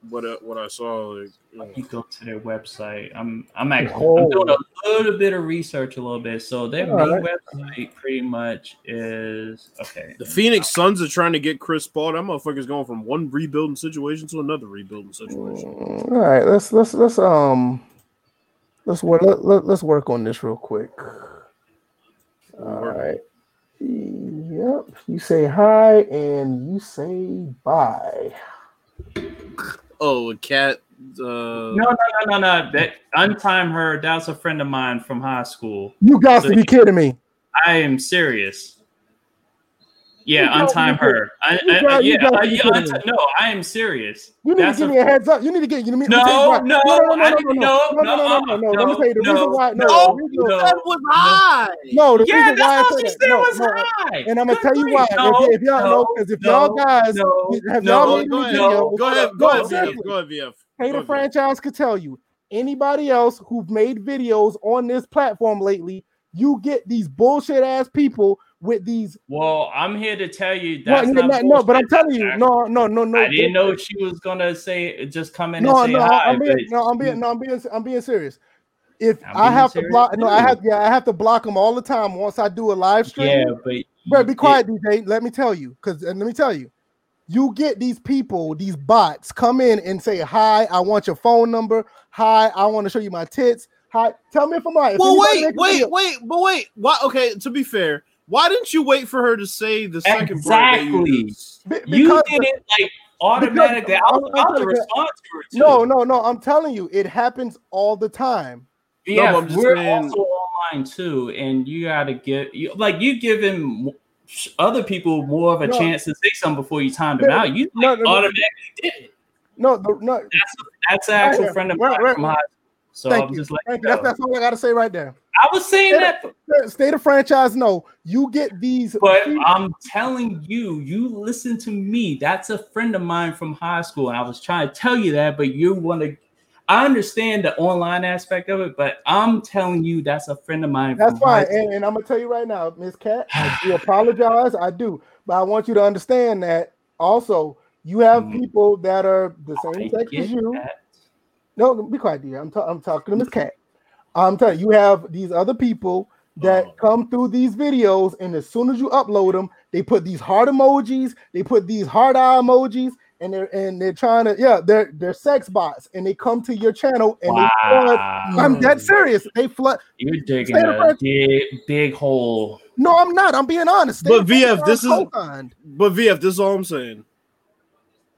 what I, what I saw. Like, you know. You go to their website. I'm I'm actually Oh. I'm doing a little bit of research, a little bit. So their All main right. website pretty much is okay. The Phoenix Suns are trying to get Chris Paul. That motherfucker's going from one rebuilding situation to another rebuilding situation. Mm, All right. Let's let's let's um let's work let, let, let's work on this real quick. All right. Yep. You say hi and you say bye. Oh, a cat. Uh, No, no, no, no, no. That untime her. That's a friend of mine from high school. You got So to be kidding me. I am serious. You Yeah, got- untime her. I, I- got- yeah, got to be yeah, kidding unti- no, I am serious. You need That's to give a- me a heads up. You need to get you need No, to tell you no, why. I didn't- no, no, no, no, no, no, no, no. Let me no, tell you the no, reason why. No, no, the reason, no. that was high. no, the Yeah, reason why I that's all said she that. said No, was no, high. and I'm gonna Good tell you grief. why. No, if, if y'all no, know, because if no, y'all guys no, have no, y'all made go any ahead. video, Go ahead. no, Go ahead, seriously. VF. Go ahead, VF. Hey, Go the ahead, VF. franchise could tell you. Anybody else who've made videos on this platform lately, you get these bullshit ass people with these. Well, I'm here to tell you that. no, not no, no, but I'm telling you, no, no, no, no. I didn't know she was gonna say just come in No, and say no, hi. I'm being, no, I'm being, no, I'm being, I'm being serious. If I'm I have to serious block, no, I have, yeah, I have to block them all the time once I do a live stream. yeah, but Bro, be you- quiet, DJ. Let me tell you, because and let me tell you, you get these people, these bots come in and say, Hi, I want your phone number. Hi, I want to show you my tits. Hi, tell me if I'm right. Well, wait, wait, wait, but wait. Why? Okay, to be fair, why didn't you wait for her to say the second part that you Exactly. you because- did it like automatically. I I'm- was I'm about to respond to her too. No, no, no. I'm telling you, it happens all the time. Yeah, No, I'm just we're saying- also online too, and you got to give you like you give giving other people more of a No. chance to say something before you timed them No, out. You no, like, no, no. automatically did it. No, no. That's that's an actual Right, friend of right, mine right. from high. So Thank I'm you. just like, Thank you. That's, that's all I gotta say right there. I was saying Yeah. that, State of franchise, no. You get these, but I'm telling you, you listen to me. That's a friend of mine from high school, and I was trying to tell you that, but you want to. I understand the online aspect of it, but I'm telling you that's a friend of mine. That's fine. And, and I'm gonna tell you right now, Miss Cat, I do apologize. I do, but I want you to understand that also you have Mhm. people that are the I same sex as you. that. No, be quiet, dear. I'm, ta- I'm talking to Miss Cat. I'm telling you, you have these other people that Oh. come through these videos, and as soon as you upload them, they put these heart emojis, they put these heart eye emojis, and they're and they're trying to yeah, they're they're sex bots, and they come to your channel and they flood. I'm dead serious. They flood. You're digging a big, big hole. No, I'm not. I'm being honest. State But VF, this is- co-signed. But VF, this is all I'm saying.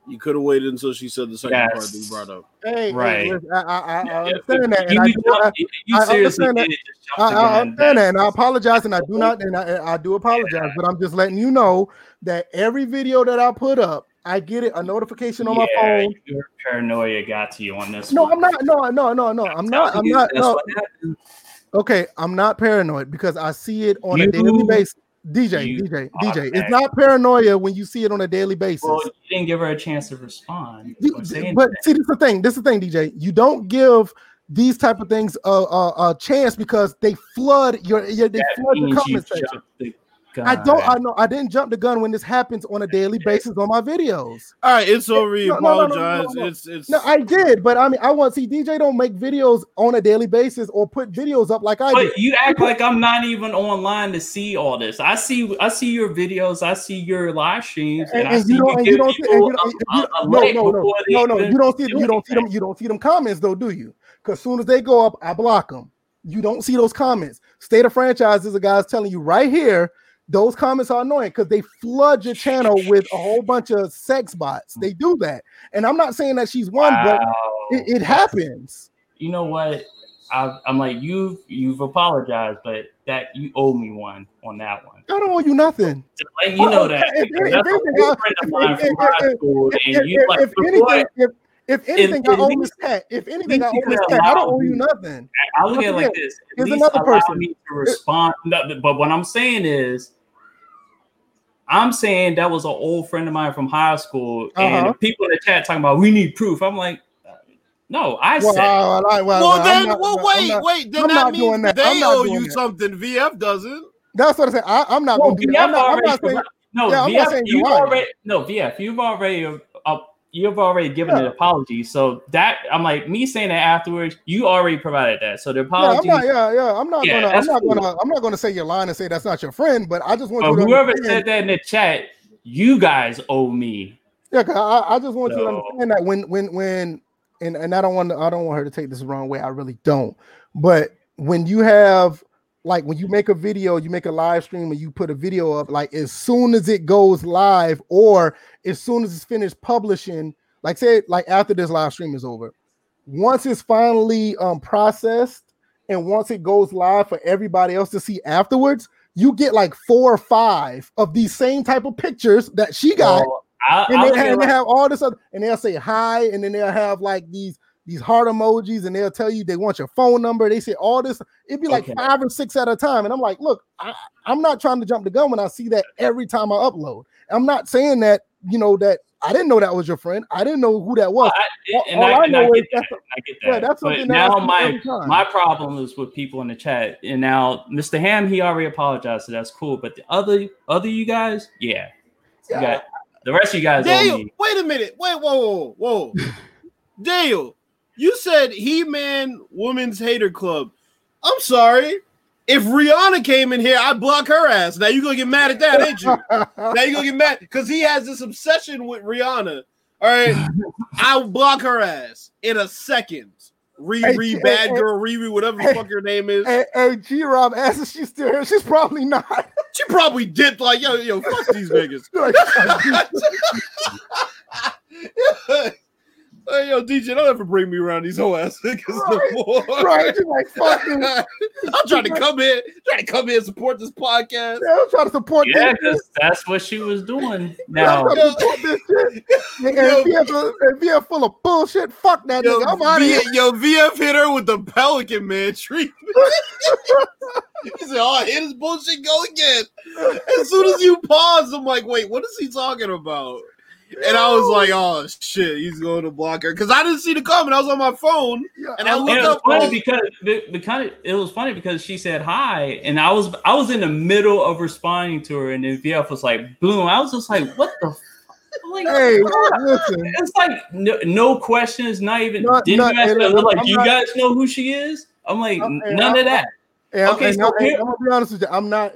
You could have waited until she said the second part that you brought up. Hey, Right. Hey, I, I, I, I Yeah, understand that, and you, I, do, you, you I seriously understand that. I, jump the understand that, and I apologize, and I do not, and I, I do apologize, but I'm just letting you know that every video that I put up, I get it a notification on my phone. Your paranoia got to you on this. No, one. I'm not. No, no, no, no. I'm not. I'm not. No. Okay, I'm not paranoid because I see it on a daily basis. DJ, you DJ, DJ. It's not paranoia when you see it on a daily basis. Well, you didn't give her a chance to respond. But see, this is the thing. This is the thing, DJ. You don't give these type of things a, a, a chance because they flood your, your they that flood the comment section. the gun. I don't. I know. I didn't jump the gun when this happens on a daily basis on my videos. All right, it's over. You No, no, no, no, no, apologize. no. It's it's No, I did, but I mean, I want see DJ don't make videos on a daily basis or put videos up like I do. But you act like I'm not even online to see all this. I see, I see your videos, I see your live streams, and, and, I and see you don't, and you don't, see, and you don't, a- a- a no, no, no, no, no, you don't see, do you don't see them, you don't see them comments though, do you? Because soon as they go up, I block them. You don't see those comments. State of franchise is a guy's telling you right here. Those comments are annoying because they flood your channel with a whole bunch of sex bots. They do that, and I'm not saying that she's one, but it, it happens. You know what? I, I'm like you've You've apologized, but that you owe me one on that one. I don't owe you nothing. Let you know Oh, that if- if that's anything, a I- good uh, if- mine if- from if- high if- school, If, and you if- like if before anything, if, I owe Miss Cat. If anything, I owe you Miss Cat. I don't owe you nothing. I look at it like this. At here's least another person. me to respond. No, but what I'm saying is, I'm saying that was an old friend of mine from high school, Uh-huh. and people in the chat talking about we need proof. I'm like, no, I Well, said. well, well, well, well, then, not- well, I'm wait, not- wait. Then I'm that not means doing that. they I'm not owe doing you that. something. VF doesn't. That's what I said. I, I'm not Well, going to do VF that. I'm not, I'm not saying. no, yeah, I'm not VF, saying you're you've already no VF. You've already uh, you've already given Yeah. an apology. So that I'm like me saying that afterwards. You already provided that. So the Yeah, I'm apology. not. Yeah, yeah. I'm not Yeah, gonna. I'm not cool. gonna. I'm not gonna say you're lying and say that's not your friend. But I just want you to whoever understand. said that in the chat, you guys owe me. Yeah, I, I just want you to understand that when when when and, and I don't want to, I don't want her to take this the wrong way. I really don't. But when you have like when you make a video, you make a live stream and you put a video up, like as soon as it goes live or as soon as it's finished publishing, like say like after this live stream is over, once it's finally um processed and once it goes live for everybody else to see afterwards, you get like four or five of these same type of pictures that she got. Well, I, and they, and it they have all this other, and they'll say hi, and then they'll have like these these heart emojis, and they'll tell you they want your phone number. They say all this. It'd be like Okay. five or six at a time, and I'm like, look, I, I'm not trying to jump the gun when I see that every time I upload. I'm not saying that you know that I didn't know that was your friend. I didn't know who that was. I, All- and all I, I and know I is that. that's I get yeah, that's but something now see my my problem is with people in the chat, and now Mr. Ham he already apologized, so that's cool. But the other other you guys, yeah, you Yeah. got the rest of you guys Dale, wait a minute. Wait, whoa, whoa, whoa. Dale, you said He Man Women's Hater Club. I'm sorry. If Rihanna came in here, I'd block her ass. Now you're gonna get mad at that, ain't you? now you're gonna get mad because he has this obsession with Rihanna. All right, I'll block her ass in a second. Riri, hey, bad hey, girl, Riri, whatever the fuck your name is. hey, hey, G Rob asks if she's still here. She's probably not. She probably dipped like yo, yo, fuck these niggas. Like, hey, yo, DJ, don't ever bring me around these whole ass niggas Right, no more. right? She's like, fuck. I'm trying to come in, trying to come in and support this podcast. Yeah, I'm trying to support Yeah, this. because that's what she was doing. Yeah, I'm Now, trying to support this shit. And Yo. VF, VF full of bullshit, fuck that Yo, nigga. I'm out of here. yo, VF hit her with the Pelican Man treatment. he said, "Oh, here this bullshit go again." As soon as you pause, I'm like, "Wait, what is he talking about?" And I was like, "Oh shit, he's going to block her," because I didn't see the comment. I was on my phone, and I looked and it was up. funny oh, because the, the kind of it was funny because she said hi, and I was I was in the middle of responding to her, and then VF was like, "Boom!" I was just like, "What the? F- like, Hey, listen. it's like no, no questions, not even. Not- didn't not- you ask? and her, I'm- like, I'm you not- guys know who she is? I'm like, I'm- none I'm- of that. And, Okay, and so I, here- am gonna be honest with you. I'm not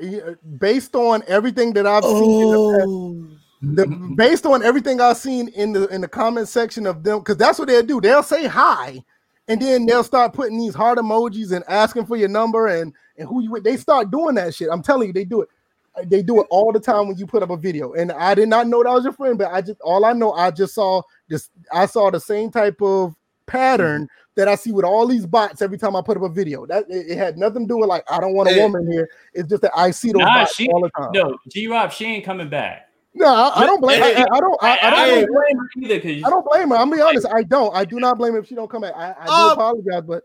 based on everything that I've seen. Oh. The, based on everything I've seen in the in the comment section of them, because that's what they'll do. They'll say hi, and then they'll start putting these heart emojis and asking for your number and and who you with. They start doing that shit. I'm telling you, they do it. Uh, They do it all the time when you put up a video. And I did not know that was your friend, but I just all I know, I just saw this. I saw the same type of pattern that I see with all these bots every time I put up a video. That it, it had nothing to do with like I don't want a woman here. It's just that I see those Nah, bots she all the time. no G Rob, she ain't coming back. No, I, I don't blame. I, I- I don't. I, I don't. I blame don't blame her either because I don't blame her. I'm be honest. I don't. I do not blame her if she don't come back. I, I do Uh, apologize, but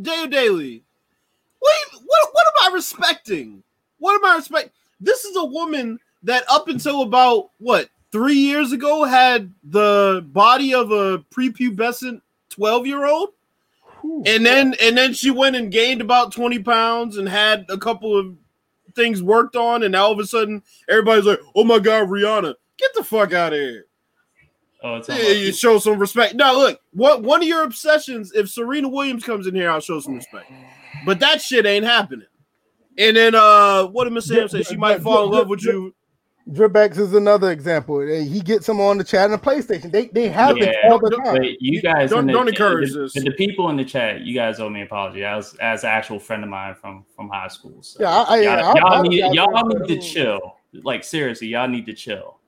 Dale Daly. What, what what am I respecting? What am I respect? This is a woman that up until about what three years ago had the body of a prepubescent 12 year old. And then and then she went and gained about 20 pounds and had a couple of things worked on, and now all of a sudden everybody's like, oh my god, Rihanna, get the fuck out of here. oh, it's Yeah, you show some respect. Now, look, what one of your obsessions? If Serena Williams comes in here, I'll show some respect. But that shit ain't happening. And then, uh, what did Miss Sam say? She might fall in love with you. Drip X is another example. He gets them on the chat and the PlayStation. They they have it Yeah. all the time. But you guys Don't- the, don't encourage the, this. The, people in the chat, you guys owe me an apology. As as an actual friend of mine from from high school. So Yeah, I- I- y'all, I y'all apologize need for y'all need to chill. Like seriously, y'all need to chill.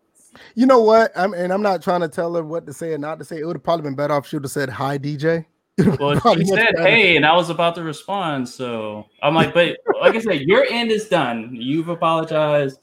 You know what? I'm and I'm not trying to tell her what to say and not to say. It would have probably been better off if she would have said hi, DJ. Well, she said, "Hey," and I was about to respond. So I'm like, but like I said, your end is done. You've apologized,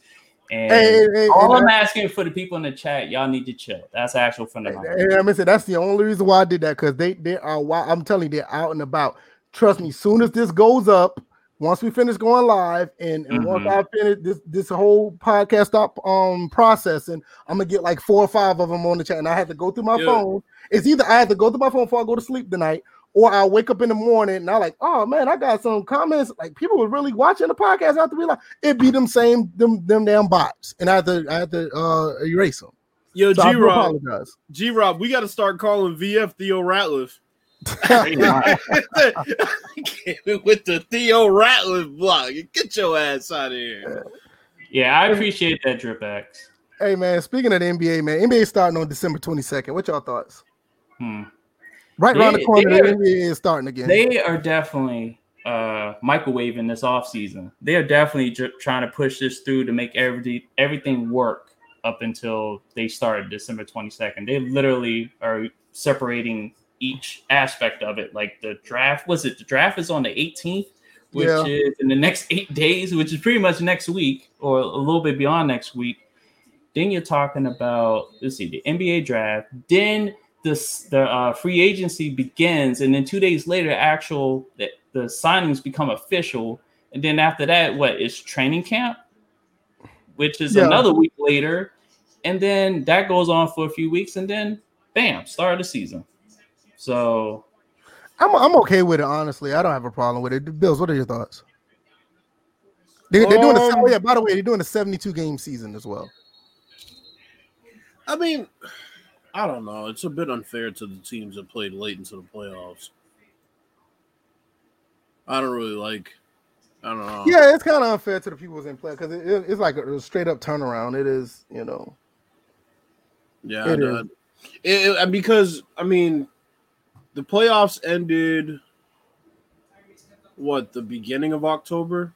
and Hey, hey, hey, all and I'm asking for the people in the chat, y'all need to chill. That's actual friend of mine. And I'm gonna say that's the only reason why I did that because they they are why I'm telling you they're out and about. Trust me, soon as this goes up, once we finish going live, and, and once Mhm. I finish this this whole podcast stop um processing, I'm gonna get like four or five of them on the chat, and I have to go through my Yeah. phone. It's either I have to go through my phone before I go to sleep tonight, or I wake up in the morning and I like, oh man, I got some comments. Like people were really watching the podcast. I have to realize it be them same them them damn bots, and I have to I have to uh erase them. Yo, So I G do Rob, apologize. G Rob, we got to start calling VF Theo Ratliff. With the Theo Ratliff block, get your ass out of here. Yeah, I appreciate that, Drip X. Hey man, speaking of the NBA, man, NBA starting on December 22nd. What y'all thoughts? Hmm. Right around the corner, they the NBA is starting again. They are definitely uh, microwaving this offseason. They are definitely ju- trying to push this through to make everything everything work up until they start December 22nd. They literally are separating each aspect of it. Like the draft, was it the draft is on the 18th, which Yeah. is in the next eight days, which is pretty much next week or a little bit beyond next week. Then you're talking about let's see the NBA draft. Then this the uh, free agency begins, and then two days later, actual the, the signings become official, and then after that, what is training camp, which is Yeah. another week later, and then that goes on for a few weeks, and then bam, start of the season. So I'm I'm okay with it, honestly. I don't have a problem with it. Bills, what are your thoughts? They, they're doing a, Um, oh, yeah. By the way, they're doing a 72 game season as well. I mean, I don't know. It's a bit unfair to the teams that played late into the playoffs. I don't really like. I don't know. Yeah, it's kind of unfair to the people who's in play because it, it- it's like a, a straight up turnaround. It is, you know. Yeah, It I- it- because I mean, the playoffs ended. What the beginning of October?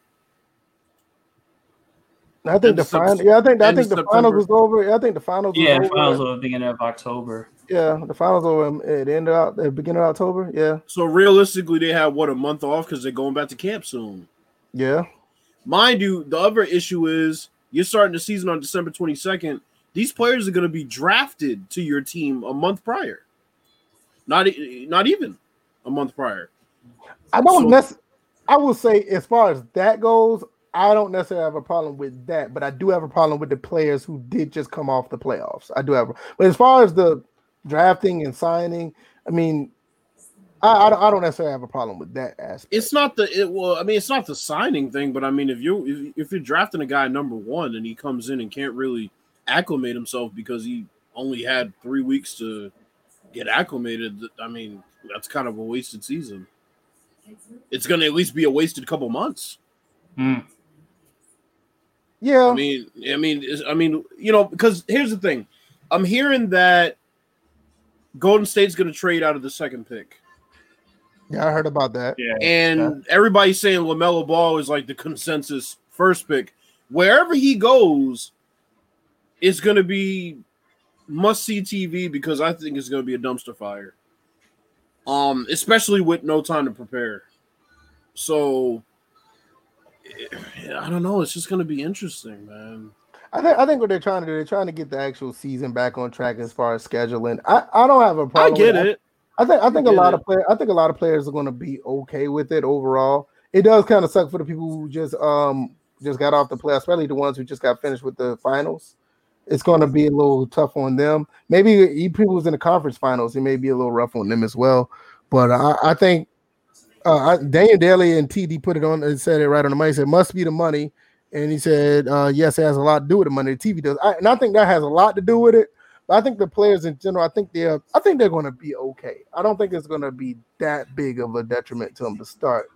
I think the final, yeah, I think I think of the finals September. was over. Yeah, I think the finals. yeah, was over. finals will beginning of October. Yeah, the finals over at the end of Oc- the beginning of October. Yeah, So realistically, they have what a month off because they're going back to camp soon. yeah. Mind you, the other issue is you're starting the season on December 22nd. These players are going to be drafted to your team a month prior. Not not even a month prior. I don't So- necessarily. I will say, as far as that goes, I don't necessarily have a problem with that, but I do have a problem with the players who did just come off the playoffs. I do have, a- but as far as the drafting and signing, I mean, I, I, don't, I don't necessarily have a problem with that aspect. It's not the it well, I mean, it's not the signing thing, but I mean, if you if, if you're drafting a guy number one and he comes in and can't really acclimate himself because he only had three weeks to get acclimated, I mean, that's kind of a wasted season. It's going to at least be a wasted couple months. Mm. Yeah, I mean, I mean, I mean, you know, because here's the thing, I'm hearing that Golden State's going to trade out of the second pick, yeah, I heard about that. Yeah. and everybody's saying LaMelo Ball is like the consensus first pick. Wherever he goes, it's going to be must see TV because I think it's going to be a dumpster fire. Um, especially with no time to prepare. So I don't know. It's just going to be interesting, man. I think I think what they're trying to do, they're trying to get the actual season back on track as far as scheduling. I, I don't have a problem. I get it. I think I think a lot it. of players I think a lot of players are going to be okay with it overall. It does kind of suck for the people who just um just got off the play, especially the ones who just got finished with the finals. It's going to be a little tough on them. Maybe people who's in the conference finals, it may be a little rough on them as well. But I, I think uh, Daniel Daly and TD put it on and said it right on the money. He said, must be the money. And he said, uh, yes, it has a lot to do with the money. The TV does. I, and I think that has a lot to do with it. But I think the players in general, I think they're I think they're going to be okay. I don't think it's going to be that big of a detriment to them to start.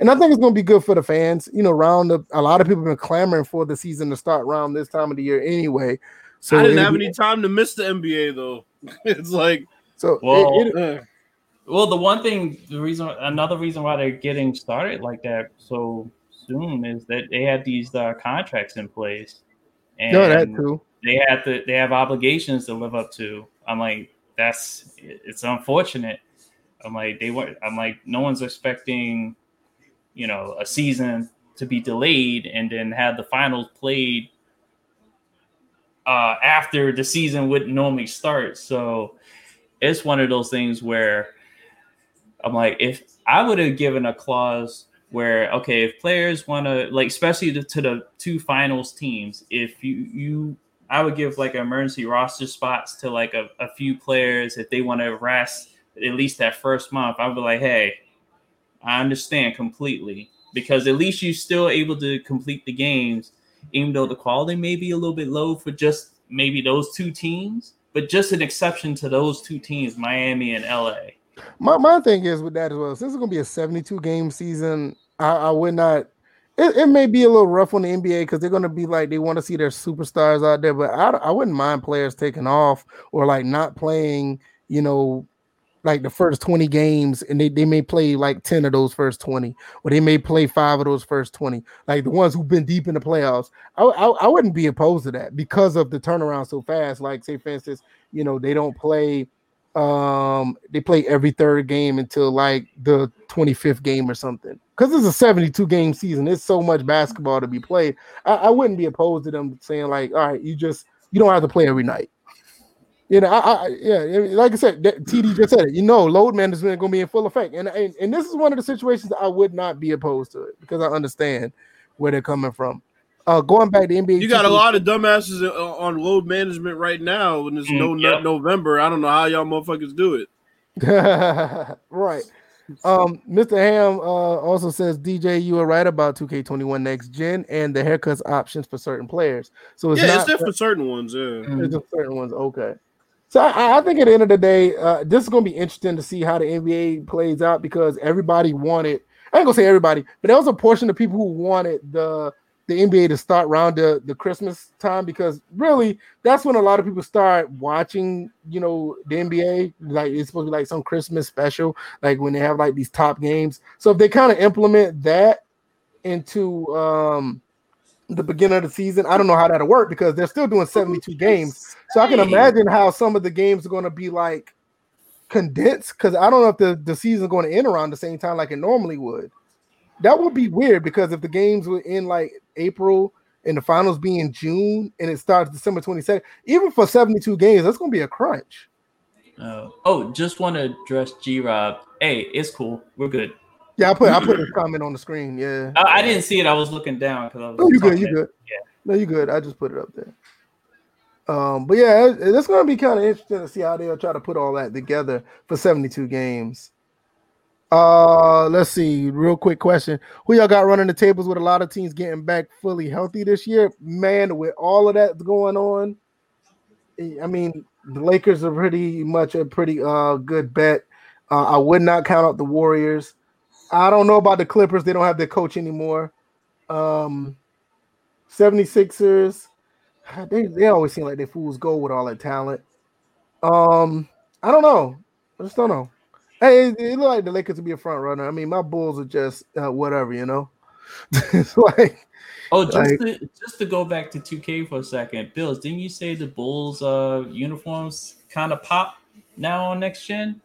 And I think it's going to be good for the fans. You know, round the, a lot of people have been clamoring for the season to start around this time of the year anyway. So I didn't have be- any time to miss the NBA though. it's like, So Well, it- it- eh. Well, the one thing, the reason, another reason why they're getting started like that so soon is that they have these uh, contracts in place, and no, that too. they have to, they have obligations to live up to. I'm like, that's, it's unfortunate. I'm like, they weren't. I'm like, no one's expecting, you know, a season to be delayed and then have the finals played uh, after the season wouldn't normally start. So it's one of those things where I'm like, if I would have given a clause where, okay, if players want to, like, especially to, to the two finals teams, if you, you, I would give like emergency roster spots to like a, a few players if they want to rest at least that first month. I would be like, hey, I understand completely because at least you're still able to complete the games, even though the quality may be a little bit low for just maybe those two teams, but just an exception to those two teams, Miami and LA. My my thing is with that as well. Since it's gonna be a 72 game season, I, I would not. It, it may be a little rough on the NBA because they're gonna be like they want to see their superstars out there, but I I wouldn't mind players taking off or like not playing. You know, like the first 20 games, and they, they may play like 10 of those first 20, or they may play five of those first 20, like the ones who've been deep in the playoffs. I, I, I wouldn't be opposed to that because of the turnaround so fast. Like, say, for instance, you know, they don't play um they play every third game until like the 25th game or something. Because it's a 72 game season. It's so much basketball to be played. I, I wouldn't be opposed to them saying like all right you just you don't have to play every night. You know I, I yeah like i said td just said it. You know load management is going to be in full effect. And, and and this is one of the situations i would not be opposed to it because i understand where they're coming from uh going back to nba you got a lot of dumbasses on load management right now and it's no Mm, nut yep. November. I don't know how y'all motherfuckers do it. right. Um, Mr. Ham uh, also says, DJ, you are right about 2K21 next gen and the haircuts options for certain players. So it's yeah, not it's there for certain ones. Yeah. it's just certain ones. Okay. So I, I think at the end of the day, uh, this is going to be interesting to see how the NBA plays out because everybody wanted. I ain't gonna say everybody, but there was a portion of people who wanted the the NBA to start around the, the Christmas time because really that's when a lot of people start watching, you know, the NBA. Like it's supposed to be like some Christmas special, like when they have like these top games. So if they kind of implement that into um the beginning of the season, I don't know how that'll work because they're still doing 72 games. So I can imagine how some of the games are going to be like condensed because I don't know if the, the season's going to end around the same time like it normally would. That would be weird because if the games were in like April and the finals be in June and it starts December 22nd, even for 72 games, that's going to be a crunch. Uh, oh, just want to address G Rob. Hey, it's cool. We're good. Yeah, I put I put a comment on the screen. Yeah. I, I didn't see it. I was looking down because I was. No, you good. You good. Yeah. No, you good. I just put it up there. Um, but yeah, it- it's going to be kind of interesting to see how they'll try to put all that together for 72 games. Uh, let's see. Real quick question: Who y'all got running the tables with a lot of teams getting back fully healthy this year? Man, with all of that going on, I mean, the Lakers are pretty much a pretty uh good bet. Uh, I would not count out the Warriors. I don't know about the Clippers. They don't have their coach anymore. Um 76ers, they, they always seem like they fools go with all that talent. Um, I don't know. I just don't know. Hey, it, it looked like the Lakers to be a front runner. I mean, my Bulls are just uh, whatever, you know. it's like Oh, just Like- to, just to go back to 2K for a second, Bills, didn't you say the Bulls uh uniforms kind of pop now on next gen?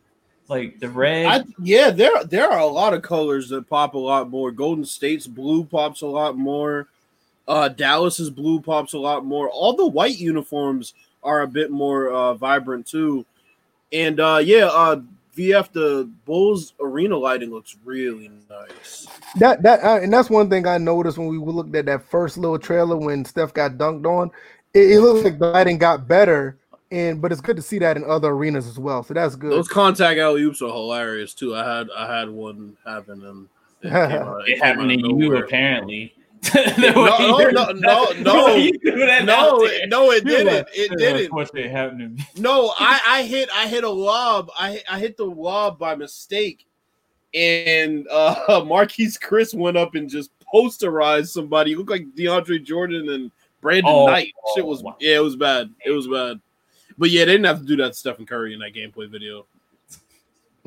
Like the red. I, yeah, there there are a lot of colors that pop a lot more. Golden State's blue pops a lot more. Uh, Dallas's blue pops a lot more. All the white uniforms are a bit more uh, vibrant too. And uh, yeah, uh, VF the Bulls arena lighting looks really nice. that that uh, and that's one thing I noticed when we looked at that first little trailer when Steph got dunked on. It, it looks like the lighting got better, and but it's good to see that in other arenas as well. So that's good. Those contact alley oops are hilarious too. I had I had one happen and it, came out- it came happened out to of you nowhere. apparently. no, no, no, no, no. You No, it, no, it didn't. It didn't. Of course, it happened to me. No, I, I hit I hit a lob. I hit- I hit the lob by mistake, and uh Marquese Chriss went up and just posterized somebody. It looked like DeAndre Jordan and Brandon Oh, Knight. Shit was wow. yeah, it was bad. It was bad. But yeah, they didn't have to do that to Stephen Curry in that gameplay video.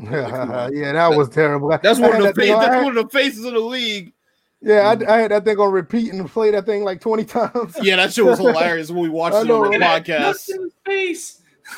yeah, that was terrible. That's one of the that thing fa- on- that's one of the faces of the league. Yeah, I, I had that thing on repeat and play that thing like twenty times. Yeah, that shit was hilarious when we watched I it on the podcast. Nuts in his face.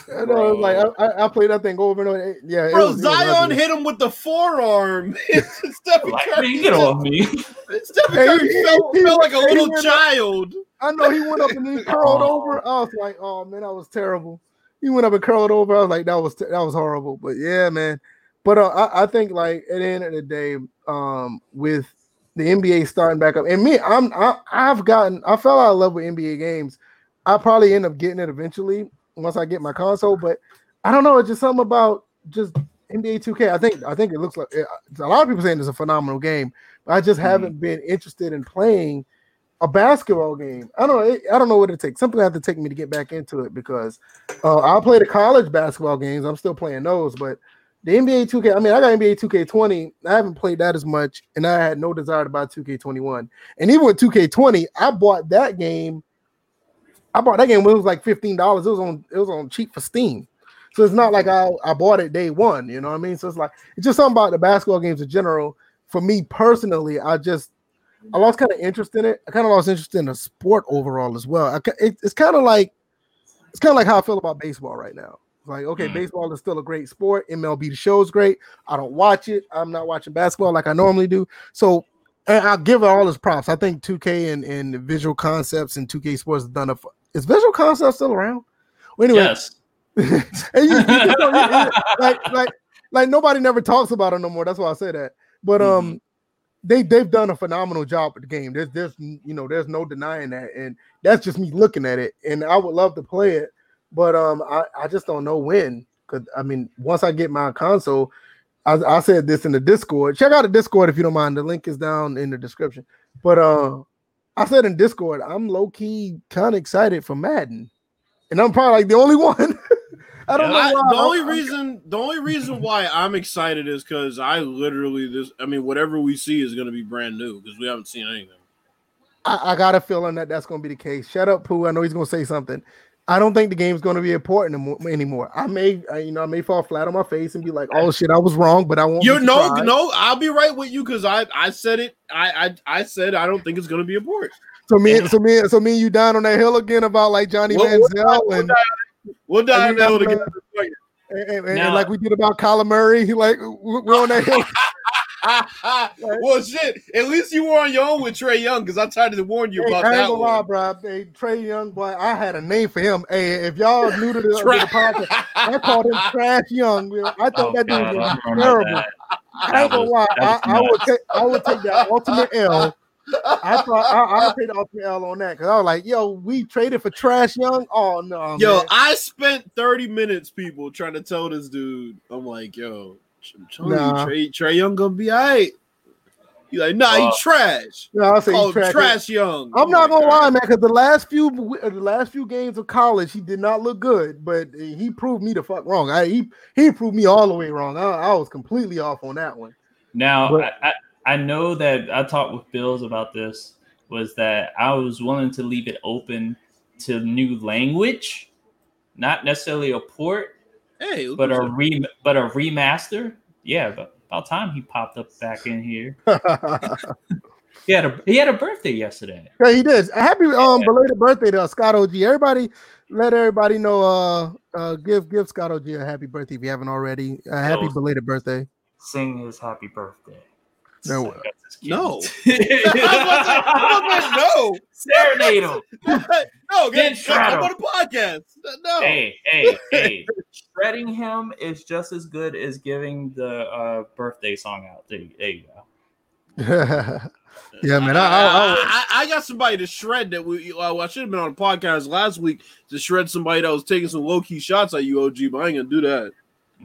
I know, it was like I, I, I played that thing over and over. Yeah, Bro, was- it was Zion ugly. hit him with the forearm. Stephen Like, Curry man, get off me. Stephen Hey, Curry he- felt, he- felt like a little went up- child. I know he went up and he curled Oh. over. I was like, oh man, that was terrible. He went up and curled over. I was like, that was that was horrible. But yeah, man. But uh, I, I think like at the end of the day, um, with the NBA starting back up, and me, I'm I, I've gotten I fell out of love with NBA games. I probably end up getting it eventually once I get my console. But I don't know. It's just something about just NBA 2K. I think I think it looks like a lot of people saying it's a phenomenal game. But I just Mhm. haven't been interested in playing a basketball game. I don't know. I don't know what it takes. Something have to take me to get back into it because uh, I'll play the college basketball games. I'm still playing those, but the NBA 2K. I mean, I got NBA 2K20. I haven't played that as much, and I had no desire to buy 2K21. And even with 2K20, I bought that game. I bought that game when it was like fifteen dollars. It was on. It was on cheap for Steam. So it's not like I, I bought it day one. You know what I mean? So it's like it's just something about the basketball games in general. For me personally, I just I lost kind of interest in it. I kind of lost interest in the sport overall as well. I, it, it's kind of like it's kind of like how I feel about baseball right now. Like, okay, Mm. baseball is still a great sport. MLB the show is great. I don't watch it. I'm not watching basketball like I normally do. So and I'll give it all its props. I think 2K and, and Visual Concepts and 2K Sports have done a. Is Visual Concepts still around? Well, anyway, Yes. and you, you just don't- you- you- like like like nobody never talks about it no more. That's why I say that. But um, they they've done a phenomenal job with the game. There's there's you know there's no denying that, and that's just me looking at it. And I would love to play it, but um, I I just don't know when. Cause I mean, once I get my console, I, I said this in the Discord. Check out the Discord if you don't mind. The link is down in the description. But uh, I said in Discord, I'm low key kind of excited for Madden, and I'm probably like the only one. I don't know. I- why. the only I'm- reason the only reason why I'm excited is because I literally this I mean whatever we see is going to be brand new because we haven't seen anything. I, I got a feeling that that's going to be the case. Shut up, Pooh. I know he's going to say something. I don't think the game's going to be important anymore. I may, I, you know, I may fall flat on my face and be like, "Oh shit, I was wrong," but I won't. You be no no I'll be right with you because I I said it I I I said I don't think it's going to be important. So me, so me, so me, and you down on that hill again about like Johnny We'll- we'll Manziel die- we'll and, die- We'll die And on that hill uh, got again. and, and- and like we did about Kyler Murray. He like we're we're on that hill. Well, shit. At least you were on your own with Trae Young because I tried to warn you Hey, about I ain't that gonna lie, one. bro. Hey, Trae Young, boy, I had a name for him. Hey, if y'all new to the, to the podcast, I called him Trash Young. I thought Oh, that dude God, was I remember terrible. that. I ain't gonna lie. I, I would take I would take that ultimate L. I thought I, I would take the ultimate L on that because I was like, yo, we traded for Trash Young. Oh no, Yo, man. I spent 30 minutes, people, trying to tell this dude. I'm like, yo, I'm telling Nah. you, Trae, Trae Young gonna be all right. You like, nah, Uh, he trash. No, I'll say Oh, he's trash. trash young. I'm Oh not my gonna God. lie, man, because the last few uh, the last few games of college, he did not look good, but he proved me the fuck wrong. I, he he proved me all the way wrong. I, I was completely off on that one. Now, But- I, I, I know that I talked with Bills about this. Was that I was willing to leave it open to new language, not necessarily a port, Hey, but a you. re, but a remaster. Yeah, but about time he popped up back in here. He had a he had a birthday yesterday. Yeah, he did. Happy um belated birthday to Scott OG. Everybody, let everybody know. Uh, uh, give give Scott OG a happy birthday if you haven't already. Uh, happy belated birthday. Sing his happy birthday. No. No. no, Serenade him. no, Get get shot I'm on a podcast. No, hey, hey, hey. Shredding him is just as good as giving the uh, birthday song out. There, there you go. yeah, man. I, I, I, I, I got somebody to shred that we. Well, I should have been on a podcast last week to shred somebody that was taking some low key shots at you, OG. But I ain't gonna do that.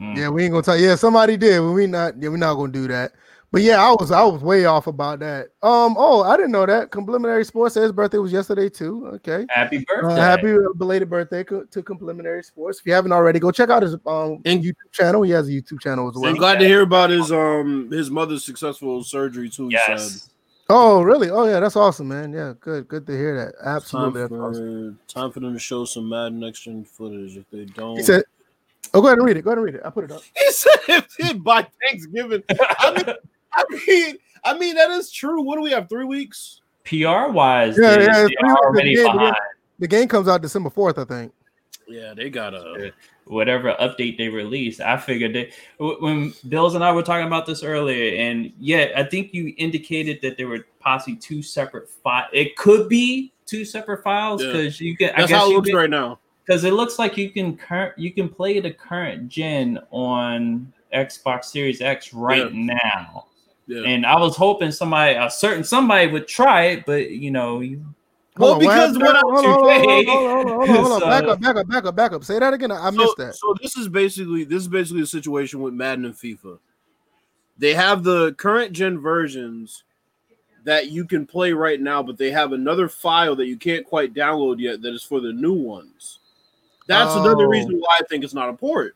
Mm. yeah, we ain't gonna tell. Yeah, somebody did. But we not. Yeah, we're not gonna do that. But yeah, I was I was way off about that. Um. Oh, I didn't know that. Complimentary Sports says his birthday was yesterday too. Okay. Happy Uh, birthday. happy belated birthday co- to Complimentary Sports. If you haven't already, go check out his um And- YouTube channel. He has a YouTube channel as well. I'm glad to hear about his um his mother's successful surgery too. He said. Yes. Oh, really? Oh, yeah, that's awesome, man. Yeah, good, good to hear that. Time Absolutely. That's for, awesome. time for them to show some Madden next gen footage. If they don't, He said, "Oh, go ahead and read it. Go ahead and read it. I put it up." He said if by Thanksgiving. I mean, I mean, I mean that is true. What do we have? Three weeks? PR wise, Yeah, they, yeah, they it's pretty the game, behind. The game comes out December fourth, I think. Yeah, they got a. Whatever update they released, I figured they w- when Bills and I were talking about this earlier, and yeah, I think you indicated that there were possibly two separate files. It could be two separate files Yeah. because you can. I That's guess how it looks can, right now. because it looks like you can current you can play the current gen on Xbox Series X right now. Yeah. And I was hoping somebody, a certain somebody, would try it, but you know, you, Well, on, because what I- hold on, hold on, hold on, hold on, hold on, hold on, hold on. So- Back up, back up, back up, back up. Say that again. I so, missed that. So this is basically this is basically the situation with Madden and FIFA. They have the current gen versions that you can play right now, but they have another file that you can't quite download yet that is for the new ones. That's another Oh. reason why I think it's not a port.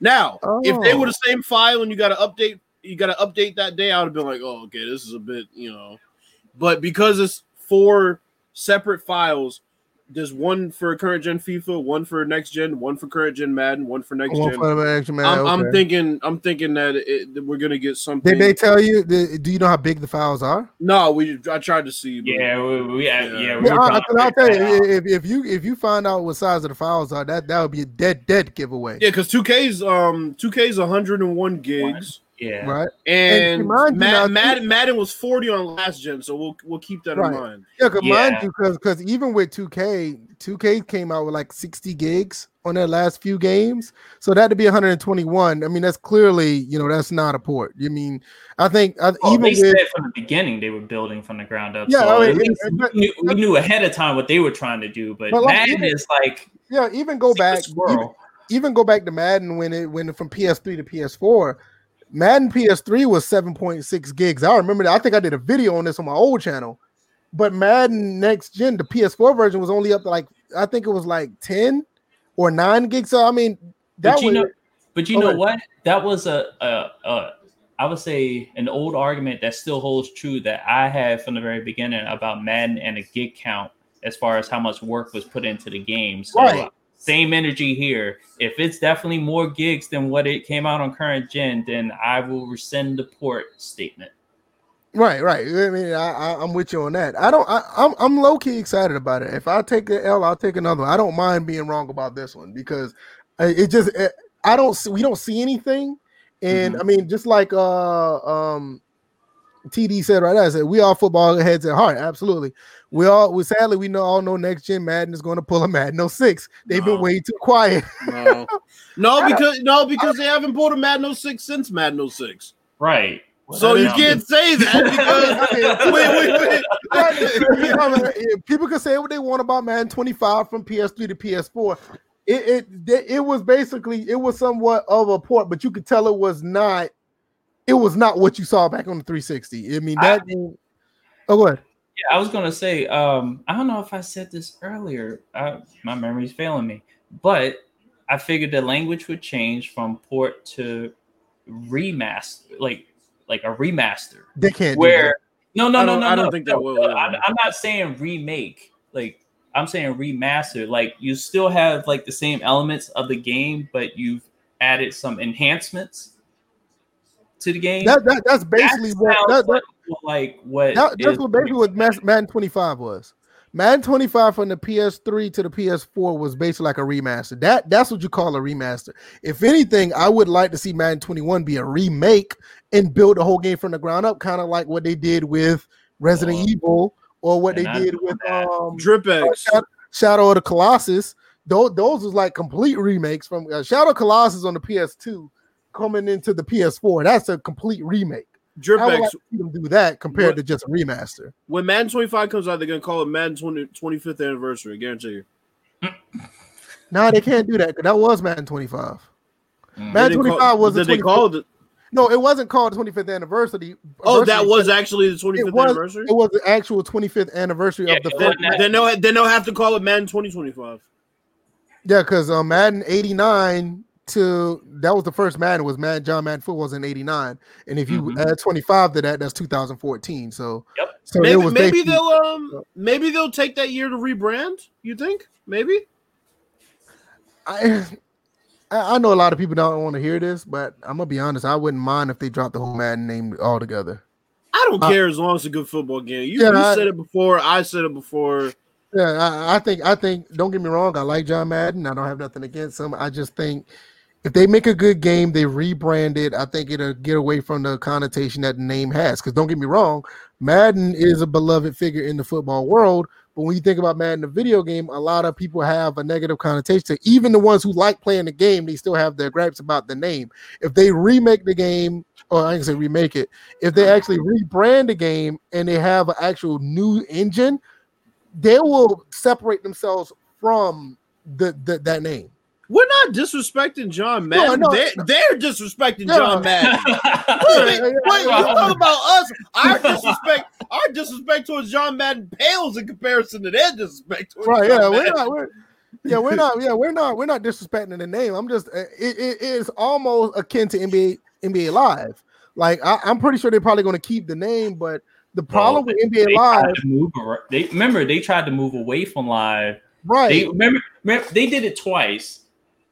Now, if they were Oh. the same file and you got to update, you got to update that day, I would have been like, oh, okay, this is a bit, you know. But because it's four separate files, there's one for current gen FIFA, one for next gen, one for current gen Madden, one for next One gen. for the extra man, I'm, I'm thinking, I'm thinking that, it, that we're gonna get something. Did they tell you? Did, do you know how big the files are? no, we I tried to see. But yeah, we, we, yeah, Yeah. yeah, we Yeah, I, will tell you, if, if you if you find out what size of the files are, that that would be a dead dead giveaway, yeah, because 2K's um 2K's 101 gigs, yeah, right? and, And mind you Mad, now, Madden, Madden was 40 on last gen, so we'll we'll keep that Right. in mind. Yeah, cause mind you, because because even with 2K, 2K came out with like 60 gigs on their last few games, so that to be 121. I mean, that's clearly you know that's not a port. You mean I think I, Well, even they with said from the beginning they were building from the ground up. Yeah, so I mean, it- it- we, knew, we knew ahead of time what they were trying to do. But, But Madden even- is like yeah, even go back, even, even go back to Madden when it when from PS3 to PS4. Madden PS3 was 7.6 gigs. I remember that. I think I did a video on this on my old channel. But Madden Next Gen, the PS4 version was only up to like I think it was like 10 or 9 gigs. So I mean, that But you was know, but you Go know what? That was a, a, a, I would say, an old argument that still holds true that I had from the very beginning about Madden and a gig count as far as how much work was put into the game. So, Right. Same energy here. If it's definitely more gigs than what it came out on current gen, then I will rescind the port statement. Right, right. I mean, I, I'm with you on that. I don't. I, I'm I'm low key excited about it. If I take the L, I'll take another. one. I don't mind being wrong about this one because it just. It, I don't. See, we don't see anything, and Mhm. I mean, just like uh um, TD said right. I said we all football heads at heart. Absolutely. We all. We sadly we know all know next gen Madden is going to pull a Madden 06. They've No. been way too quiet. No, no, because no, because they haven't pulled a Madden 06 since Madden 06. Right. So you can't say that because wait, wait, wait. I mean, people can say what they want about Madden 25 from PS3 to PS4. It, it it was basically it was somewhat of a port, but you could tell it was not it was not what you saw back on the 360. I mean that. I, oh, go ahead. Yeah, I was gonna say. Um, I don't know if I said this earlier. I, my memory's failing me, but I figured the language would change from port to remaster, like like a remaster. They can't. Where no, no, no, no, I don't no, think no, that will. no, I'm, I'm not saying remake. Like I'm saying remaster. Like you still have like the same elements of the game, but you've added some enhancements to the game. That, that that's basically That what sounds that, like, like what that, that's is- what basically what Mas- Madden 25 was. Madden 25 from the PS3 to the PS4 was basically like a remaster. That that's what you call a remaster. If anything, I would like to see Madden 21 be a remake and build the whole game from the ground up, kind of like what they did with Resident Oh. Evil or what And they I did with that. um Drip X. Shadow, Shadow of the Colossus. Those, those was like complete remakes from uh, Shadow of Colossus on the PS2 coming into the PS4. That's a complete remake. Drip I would like to do that compared What- to just a remaster. When Madden 25 comes out, they're gonna call it Madden 20, 25th anniversary. I guarantee you. Nah, they can't do that. 'cause That was Madden 25. Mm. Madden they 25 call, was the did they 25th call it? No, it wasn't called the 25th anniversary. Oh, that was actually the 25th it was, anniversary. It was the actual 25th anniversary Yeah, of the it first. Then they'll then they'll have to call it Madden 2025. Yeah, because um, Madden 89 to that was the first Madden was Madden John Madden football was in 89, and if you Mhm. add 25 to that, that's 2014. So, Yep. so it Maybe, was maybe they'll um maybe they'll take that year to rebrand. You think? Maybe. I, I I know a lot of people don't want to hear this, but I'm gonna be honest. I wouldn't mind if they dropped the whole Madden name altogether. I don't Uh, care as long as it's a good football game. You, Yeah, you I- said it before. I said it before. Yeah, I, I think I think don't get me wrong, I like John Madden. I don't have nothing against him. I just think if they make a good game, they rebrand it, I think it'll get away from the connotation that the name has. Because don't get me wrong, Madden is a beloved figure in the football world. But when you think about Madden, the video game, a lot of people have a negative connotation. Even the ones who like playing the game, they still have their gripes about the name. If they remake the game, or I can say remake it, if they actually rebrand the game and they have an actual new engine, they will separate themselves from the, the that name. We're not disrespecting John Madden. no. they're, they're disrespecting Yeah. John Madden. Wait, wait, wait, you talk about us? Our disrespect, our disrespect towards John Madden pales in comparison to their disrespect. Towards Right? John Yeah, we're not. We're, yeah, we're not. Yeah, we're not. We're not disrespecting the name. I'm just. It, it is almost akin to NBA NBA Live. Like I, I'm pretty sure they're probably going to keep the name, but the problem with NBA they Live, tried to move they remember they tried to move away from live. right? They remember, remember they did it twice.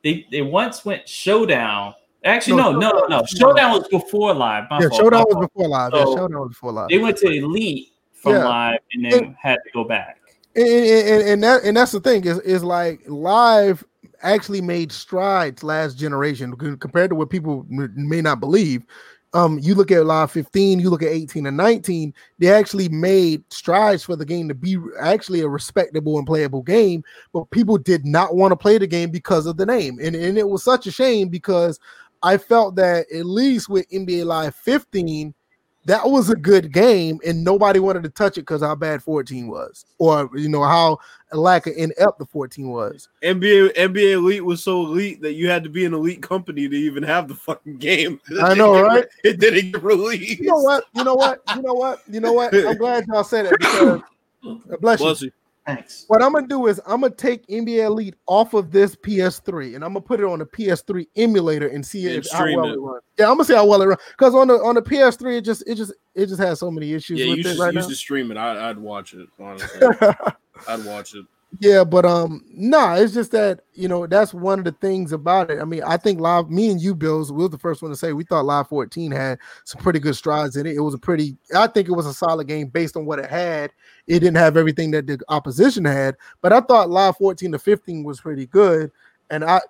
They they once went showdown. Actually, No, no, no, no. Showdown was before live. My yeah, fault, Showdown was before Live. yeah, Showdown was before Live. They went to elite from Yeah. live and then had to go back. and, and, and- and that and that's the thing is is like live actually made strides last generation compared to what people may not believe um you look at live 15 you look at 18 and 19 they actually made strides for the game to be actually a respectable and playable game but people did not want to play the game because of the name and, and it was such a shame because i felt that at least with nba live 15 that was a good game and nobody wanted to touch it because how bad 14 was or you know how lack of inept the 14 was NBA NBA Elite was so elite that you had to be an elite company to even have the fucking game. I know, right? It didn't get released. you know what you know what you know what you know what i'm glad y'all said it because bless you Bless you. Thanks. what I'm gonna do is I'm gonna take NBA Elite off of this PS3 and I'm gonna put it on the PS3 emulator and see And if how stream well it. it runs. Yeah, I'm gonna see how well it runs because on the on the PS3 it just it just it just has so many issues Yeah, with you it should, right you now. should stream it. I, I'd watch it. Honestly, I'd watch it. Yeah, but um, nah, it's just that you know that's one of the things about it. I mean, I think live, me and you, Bills, we were the first one to say we thought Live 14 had some pretty good strides in it. It was a pretty, I think it was a solid game based on what it had. It didn't have everything that the opposition had, but I thought Live 14 to 15 was pretty good. And I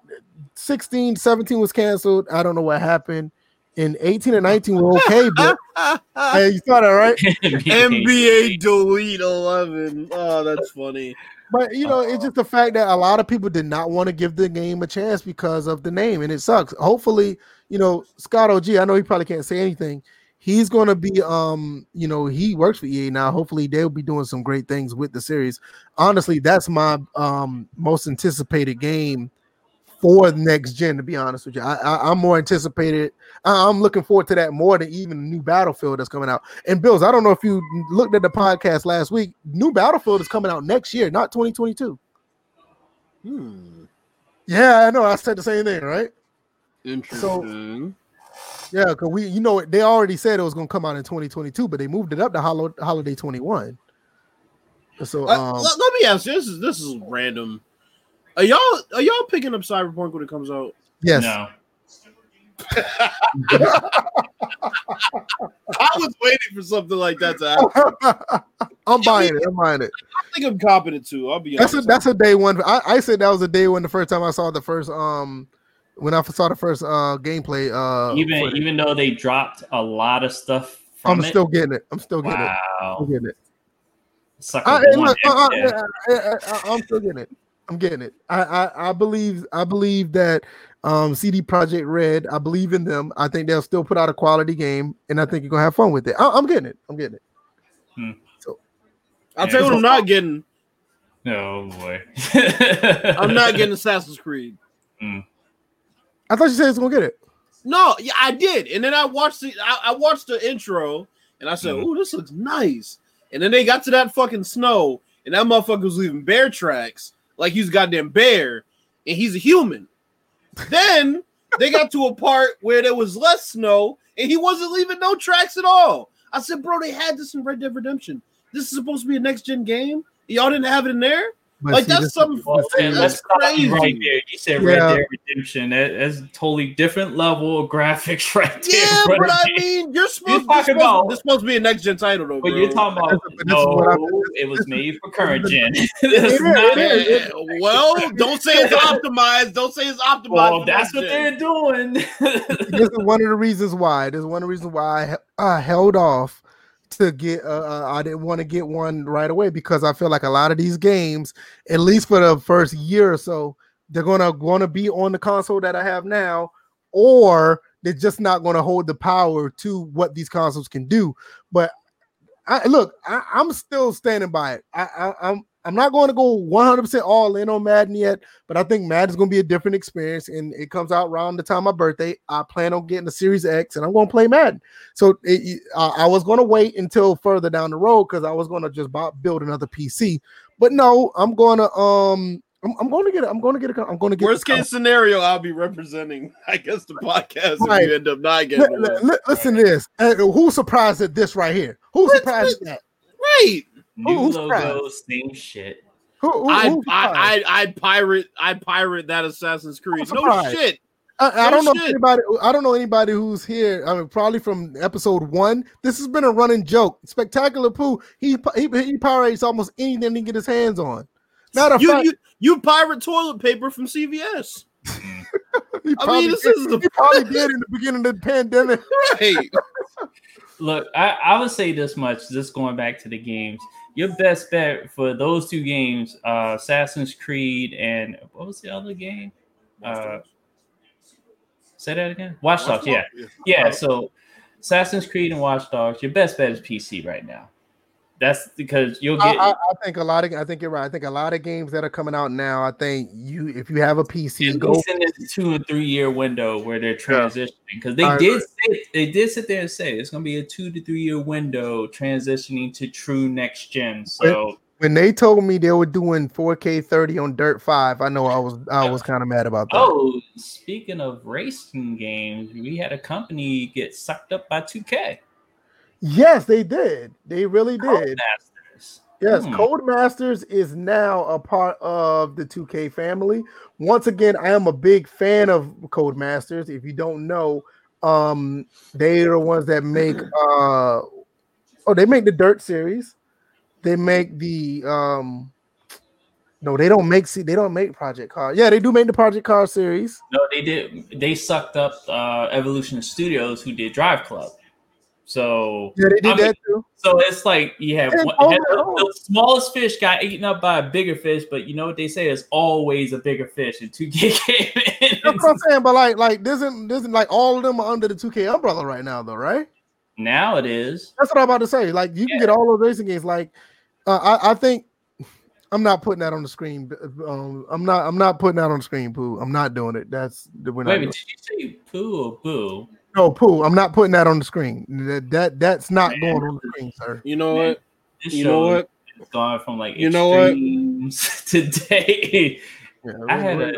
16, 17 was canceled. I don't know what happened. In 18 and 19 were okay, but hey, you saw that right? NBA Delete 11. Oh, that's funny. But you know, it's just the fact that a lot of people did not want to give the game a chance because of the name, and it sucks. Hopefully, you know, Scott OG. I know he probably can't say anything. He's gonna be, um, you know, he works for EA now. Hopefully, they'll be doing some great things with the series. Honestly, that's my um most anticipated game for next gen. To be honest with you, I, I am more anticipated. I, I'm looking forward to that more than even the new Battlefield that's coming out. And Bills, I don't know if you looked at the podcast last week. New Battlefield is coming out next year, not 2022. Hmm. Yeah, I know. I said the same thing, right? Interesting. Yeah, because we, you know, they already said it was going to come out in 2022, but they moved it up to hol- holiday 21. So, Uh, um, let, let me ask you. This is this is random. Are y'all are y'all picking up Cyberpunk when it comes out? yes, No. I was waiting for something like that to happen. I'm buying it. I'm buying it. I think I'm competent too. I'll be That's a honest. that's a day one. I, I said that was a day one the first time I saw the first um when I saw the first uh gameplay uh even footage. even though they dropped a lot of stuff from I'm it. still getting it. I'm still getting it. I'm getting it. Sucker I, hey, born look, uh, uh, every day. uh, I'm still getting it. I'm getting it. I, I I believe I believe that um CD Projekt Red. I believe in them. I think they'll still put out a quality game, and I think you're gonna have fun with it. I, I'm getting it. I'm getting it. So I'll tell you what I'm not getting. Oh boy. I'm not getting Assassin's Creed. I thought you said it's gonna get it. No, yeah, I did. And then I watched the I, I watched the intro and I said, Mhm. "Oh, this looks nice." And then they got to that fucking snow, and that motherfucker was leaving bear tracks like he's a goddamn bear, and he's a human. then they got to a part where there was less snow, and he wasn't leaving no tracks at all. I said, "Bro, they had this in Red Dead Redemption. This is supposed to be a next gen game. Y'all didn't have it in there. But like see, that's this- something. Well, that's man, let's crazy. right there. You said Yeah. Red Dead Redemption. That, that's a totally different level of graphics right there. Yeah, brother. but I mean, you're supposed, talking this supposed, about- this supposed to be a next gen title, though. But bro. you're talking about But this is what I- no, it was made for current gen. It That's is, not it is. Well, don't say it's optimized. Don't say it's optimized. Well, that's what gen. they're doing. this is one of the reasons why. This is one of the reasons why I, I held off to get. Uh, uh, I didn't want to get one right away because I feel like a lot of these games, at least for the first year or so, they're gonna gonna be on the console that I have now, or they're just not gonna hold the power to what these consoles can do. But I look, I, I'm still standing by it. I, I, I'm I'm not going to go 100 percent all in on Madden yet, but I think Madden's going to be a different experience, and it comes out around the time of my birthday. I plan on getting a Series X, and I'm going to play Madden. So it, I, I was going to wait until further down the road because I was going to just build another PC. But no, I'm going to um. I'm, I'm going to get it. I'm going to get it. I'm going to get Worst case scenario, I'll be representing, I guess, the podcast Right. if you end up not getting one. li- listen to this. Uh, who's surprised at this right here? Who's surprised at that? Right. New who's logo, same shit. Who, who, I'd. I, I'd, I'd pirate, I'd pirate that Assassin's Creed. No surprised. shit. I, I No don't know shit. anybody. I don't know anybody who's here. I mean, probably from episode one. This has been a running joke. Spectacular Pooh. He he, he pirates almost anything he can get his hands on. Matter of You, fact, you, you pirate toilet paper from CVS. he I mean, this did, is the he probably did in the beginning of the pandemic. right. Look, I, I would say this much, just going back to the games. Your best bet for those two games, uh, Assassin's Creed and what was the other game? Uh, say that again. Watch Dogs, yeah. Yeah, so Assassin's Creed and Watch Dogs, your best bet is PC right now. That's because you'll I, get I, I think a lot of. I think you're right. I think a lot of games that are coming out now. I think you, if you have a PC, at go. least in this two or three year window where they're transitioning because they I did say, they did sit there and say it's going to be a two to three year window transitioning to true next gen. So When they told me they were doing 4K 30 on Dirt Five, I know I was I was kind of mad about that. oh, speaking of racing games, we had a company get sucked up by 2K. Yes, they did. They really did. Codemasters. Yes, Hmm. Codemasters is now a part of the 2K family. Once again, I am a big fan of Codemasters. If you don't know, um, they are the ones that make uh oh, they make the Dirt series. They make the um no, they don't make see they don't make Project Car. Yeah, they do make the Project Car series. No, they did. They sucked up uh, Evolution Studios, who did Drive Club. So Yeah, they did I mean, that too. So it's like you have, And one, you have the, smallest fish got eaten up by a bigger fish, but you know what they say? There's always a bigger fish. And 2K came in. That's what I'm saying. But like, like this isn't this isn't like all of them are under the 2K umbrella right now, though, right? now it is. That's what I'm about to say. Like you can get all those racing games. Like uh, I, I think I'm not putting that on the screen. Um, I'm not. I'm not putting that on the screen, Pooh. I'm not doing it. That's we're Wait, did you say Pooh or Boo? No, Pooh. I'm not putting that on the screen. That, that that's not Man, going on the screen, sir. You know Man, what? You know what? It's gone from like you know what today. Yeah, I had a.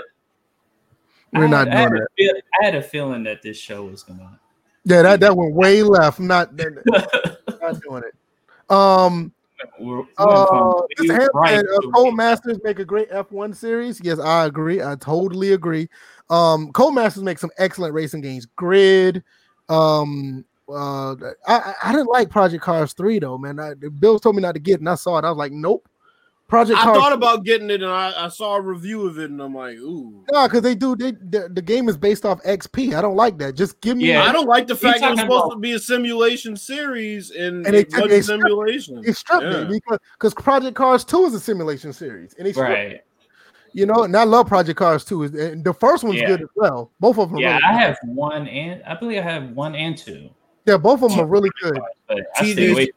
We're not doing I feel, I had a feeling that this show was gonna. Yeah, that, that went way left. I'm not, not doing it. Um, we're, we're uh, right uh, Codemasters make a great F1 series. Yes, I agree. I totally agree. Um, Codemasters make some excellent racing games. Grid. Um, uh, I, I didn't like Project Cars 3 though, man. I, Bill told me not to get it, and I saw it. I was like, nope. Project. I Cars thought about getting it, and I, I, saw a review of it, and I'm like, ooh. No, because they do. They the, the, game is based off XP. I don't like that. Just give me. Yeah, I don't like the fact that it's supposed about... to be a simulation series and, and it, it, it simulation. It stripped yeah. it because because Project Cars Two is a simulation series, and it's right. You know, and I love Project Cars 2. And the first one's yeah. good as well. Both of them. Yeah, really I have one and I believe I have one and two. Yeah, both of them are really good. TD,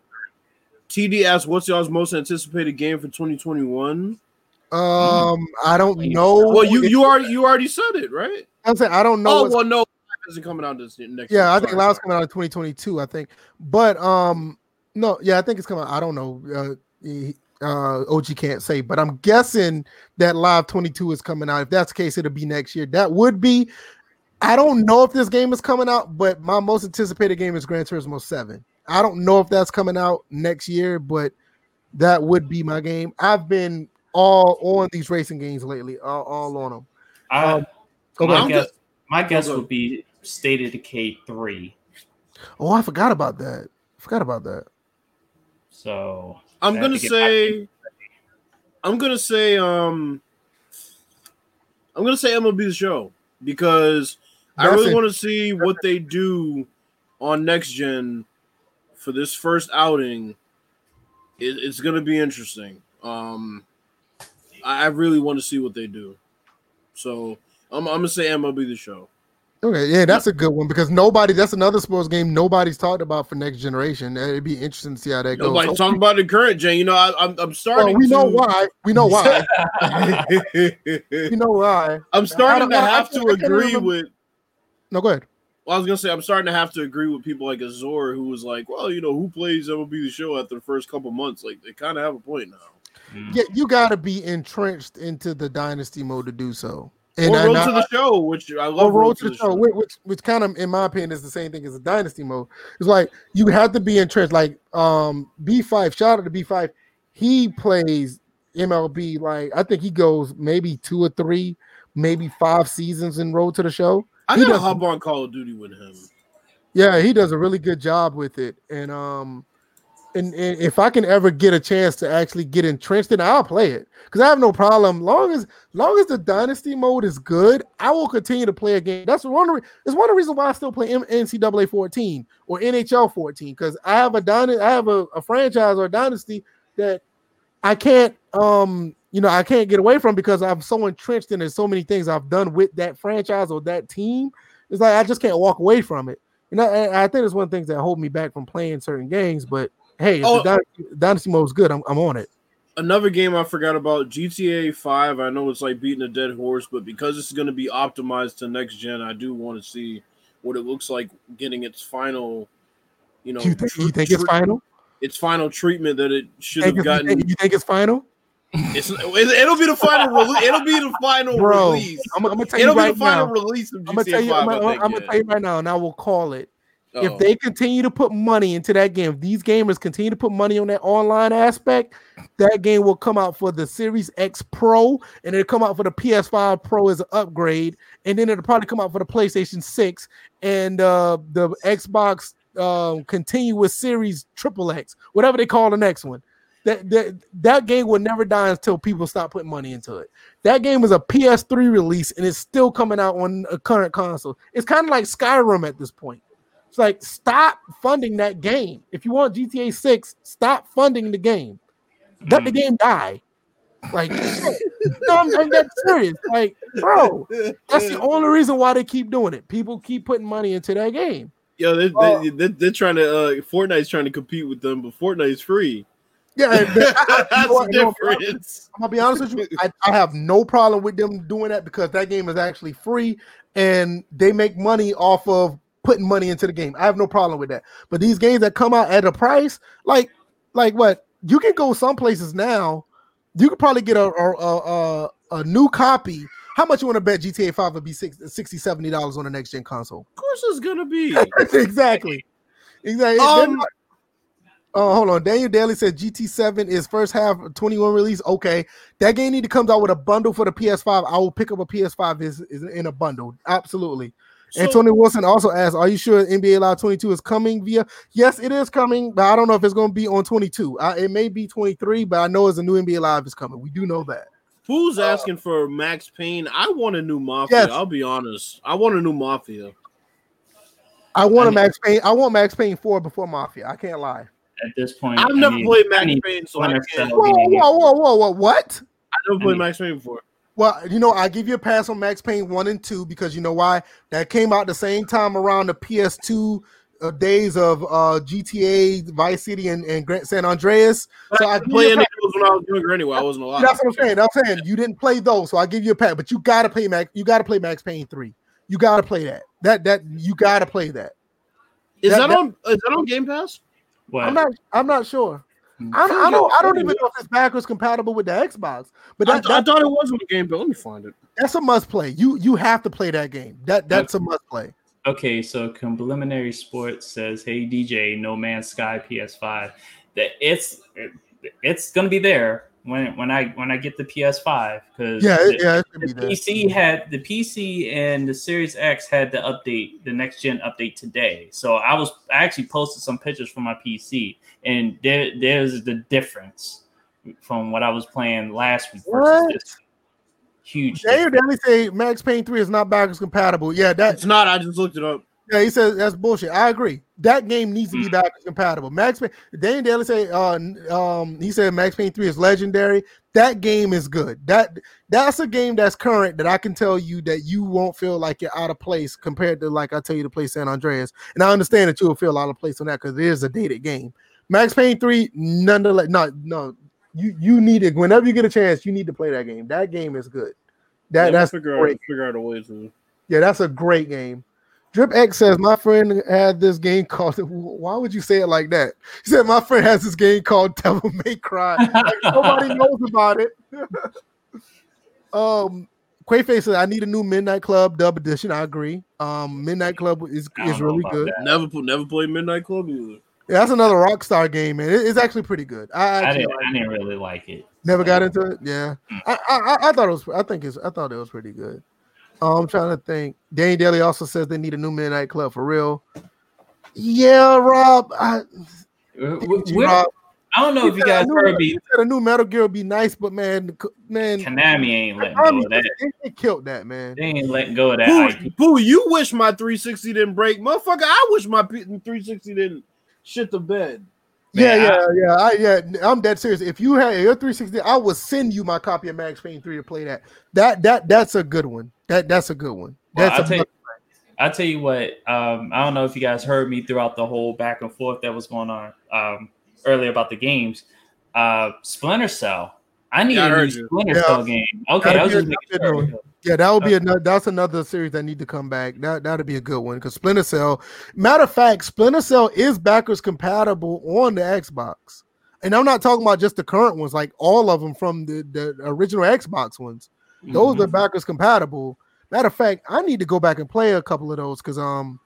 TD asked, "What's y'all's most anticipated game for 2021?" Um, I don't know. Well, you you already you already said it, right? I'm saying I don't know. Oh well, no, isn't coming out this next. Year. Yeah, year. I think Live's coming out in 2022. I think, but um, no, yeah, I think it's coming. Out. I don't know. Uh, uh, OG can't say, but I'm guessing that Live 22 is coming out. If that's the case, it'll be next year. That would be. I don't know if this game is coming out, but my most anticipated game is Gran Turismo 7. I don't know if that's coming out next year, but that would be my game. I've been all on these racing games lately, all, all on them. I, um, my guess, my guess would be State of Decay 3. Oh, I forgot about that. I forgot about that. So I'm gonna say, I'm gonna say, um, I'm gonna say MLB the Show because That's I really want to see what they do on next gen for this first outing. It, it's gonna be interesting. Um, I, I really want to see what they do. So I'm, I'm gonna say MLB the Show. Okay, yeah, that's a good one because nobody. That's another sports game nobody's talked about for next generation. It'd be interesting to see how that goes. Nobody's talking about the current gen. You know, I, am I'm, I'm starting. Well, we to... know why. We know why. we know why. I'm starting to have to agree with. No, go ahead. Well, I was gonna say I'm starting to have to agree with people like Azor, who was like, "Well, you know, who plays MLB the Show after the first couple months? Like, they kind of have a point now." Yeah, you got to be entrenched into the dynasty mode to do so. And or Road to the Show, which I love. Road, road to the, show, show, which which kind of, in my opinion, is the same thing as a dynasty mode. It's like you have to be entrenched. Like um B5, shout out to B5. He plays MLB like I think he goes maybe two or three, maybe five seasons in Road to the Show. I he gotta hop on Call of Duty with him. Yeah, he does a really good job with it, and um, and, and, if I can ever get a chance to actually get entrenched in, I'll play it because I have no problem. Long as long as the dynasty mode is good, I will continue to play a game. That's one. Re- it's one of the reasons why I still play NCAA 14 or NHL 14 because I have a dyna- I have a, a franchise or a dynasty that I can't um you know I can't get away from because I'm so entrenched in it. So many things I've done with that franchise or that team. It's like I just can't walk away from it. You know, and I, I think it's one of the things that hold me back from playing certain games, but hey, oh, Dynasty, Dynasty mode is good, I'm, I'm on it. Another game I forgot about GTA 5. I know it's like beating a dead horse, but because it's going to be optimized to next gen, I do want to see what it looks like getting its final, you know, you think, you think it's final? Its final treatment that it should have gotten. You think it's final? It's, it'll be the final release. It'll be the final Bro, release. I'm, I'm, gonna tell you it'll right be the final now. release I'm gonna tell you, 5. I'm, I'm, I'm gonna tell you right now, and I will call it. If oh. they continue to put money into that game, if these gamers continue to put money on that online aspect, that game will come out for the Series X Pro and it'll come out for the PS5 Pro as an upgrade. And then it'll probably come out for the PlayStation 6 and uh, the Xbox uh, continuous series triple X, whatever they call the next one. That, that that game will never die until people stop putting money into it. That game is a PS3 release and it's still coming out on a current console. It's kind of like Skyrim at this point. It's like stop funding that game. If you want GTA 6, stop funding the game. Let the hmm. game die. Like, no, I'm, I'm that serious. Like, bro, that's the only reason why they keep doing it. People keep putting money into that game. Yo, they're, uh, they, are they are trying to. Uh, Fortnite's trying to compete with them, but Fortnite's free. Yeah, I, I, That's what, the know, difference. I'm gonna be honest with you. I, I have no problem with them doing that because that game is actually free and they make money off of putting money into the game. I have no problem with that. But these games that come out at a price, like like what you can go some places now, you could probably get a a, a, a, new copy. How much you want to bet GTA 5 would be 60 60 dollars on the next gen console? Of course, it's gonna be. exactly. Exactly. Um, Oh, hold on. Daniel Daly said GT7 is first half 21 release. Okay. That game need to come out with a bundle for the PS5. I will pick up a PS5 is, is in a bundle. Absolutely. So- Antonio Wilson also asked, Are you sure NBA Live 22 is coming via? Yes, it is coming, but I don't know if it's going to be on 22. Uh, it may be 23, but I know it's a new NBA Live is coming. We do know that. Who's asking for Max Payne? I want a new Mafia. Yes. I'll be honest. I want a new Mafia. I want I a Max Payne. I want Max Payne 4 before Mafia. I can't lie. At this point, I've I never need- played Max need Payne, so I Splinter can't. Cell. Whoa, whoa, whoa, whoa, whoa. What? I never I played mean- Max Payne before. Well, you know, I give you a pass on Max Payne 1 and 2 because you know why? That came out the same time around the PS2 uh, days of uh, GTA, Vice City, and, and Grand San Andreas. So I I give play you any of those when I was younger anyway. I wasn't alive. That's what I'm saying. I'm saying you didn't play those, so I give you a pass. But you gotta play Max. You gotta play Max Payne 3. You gotta play that. That that you gotta play that. Is That- that, that- on? Is that on Game Pass? What? I'm not. I'm not sure. Hmm. I, I don't. I don't even know if it's backwards compatible with the Xbox. But I, that, I thought it was on the Game Pass. Let me find it. that's a must play. You you have to play that game. That that's a must play. Okay, so Preliminary Sports says, "Hey DJ, No Man's Sky PS5, that it's it's gonna be there when when I when I get the PS5 because Yeah, the, yeah, the be there. PC had the PC and the Series X had the update, the next gen update today. So I was I actually posted some pictures from my PC, and there there's the difference from what I was playing last week versus What? this huge. Daniel difference. Daly say Max Payne 3 is not backwards compatible. Yeah, that's It's not. I just looked it up. Yeah, he says that's bullshit. I agree. That game needs to be Hmm. backwards compatible. Max Payne, Daniel Daly say uh um he said Max Payne 3 is legendary. That game is good. That that's a game that's current that I can tell you that you won't feel like you're out of place compared to like I tell you to play San Andreas. And I understand that you will feel out of place on that because it is a dated game. Max Payne 3, nonetheless, no, no, you you need it whenever you get a chance, you need to play that game. That game is good. That Yeah, that's we'll figure great. out figure out a way to. Yeah, that's a great game. Drip X says my friend had this game called. Why would you say it like that? He said my friend has this game called Devil May Cry. Like, nobody knows about it. um, Quayface says I need a new Midnight Club dub edition. I agree. Um, Midnight Club is is really good. that. Never put. Never played Midnight Club either. Yeah, that's another Rockstar game, man. It's actually pretty good. I, I didn't like I didn't really like it. Never got into it. Yeah. I, I I- I thought it was. I think it's. I thought it was pretty good. Um, I'm trying to think. Danny Daly also says they need a new Midnight Club for real. Yeah, Rob. I, Uh, w- G- where- Rob, I don't know if you said a guys new- heard he me. said a new Metal Gear would be nice, but man, man, Konami ain't letting go of that. they, they killed that man. They ain't letting go of that Boo, IP. boo, you wish my 360 didn't break, motherfucker. I wish my 360 didn't shit the bed. Yeah, Man, yeah, yeah, I, yeah. I'm dead serious. If you had your 360, I would send you my copy of Max Payne 3 to play that. That that that's a good one. That that's a good one. Well, That's I'll a tell you, I'll tell you what. Um, I don't know if you guys heard me throughout the whole back and forth that was going on um, earlier about the games. Uh, Splinter Cell. I need Yeah, I a new. Splinter Yeah. Cell game. Okay, Gotta was be just making sure. Yeah, that would be another. That's another series that need to come back. That that'd be a good one because Splinter Cell. Matter of fact, Splinter Cell is backwards compatible on the Xbox, and I'm not talking about just the current ones, like all of them from the the original Xbox ones. Those Mhm. are backwards compatible. Matter of fact, I need to go back and play a couple of those because um,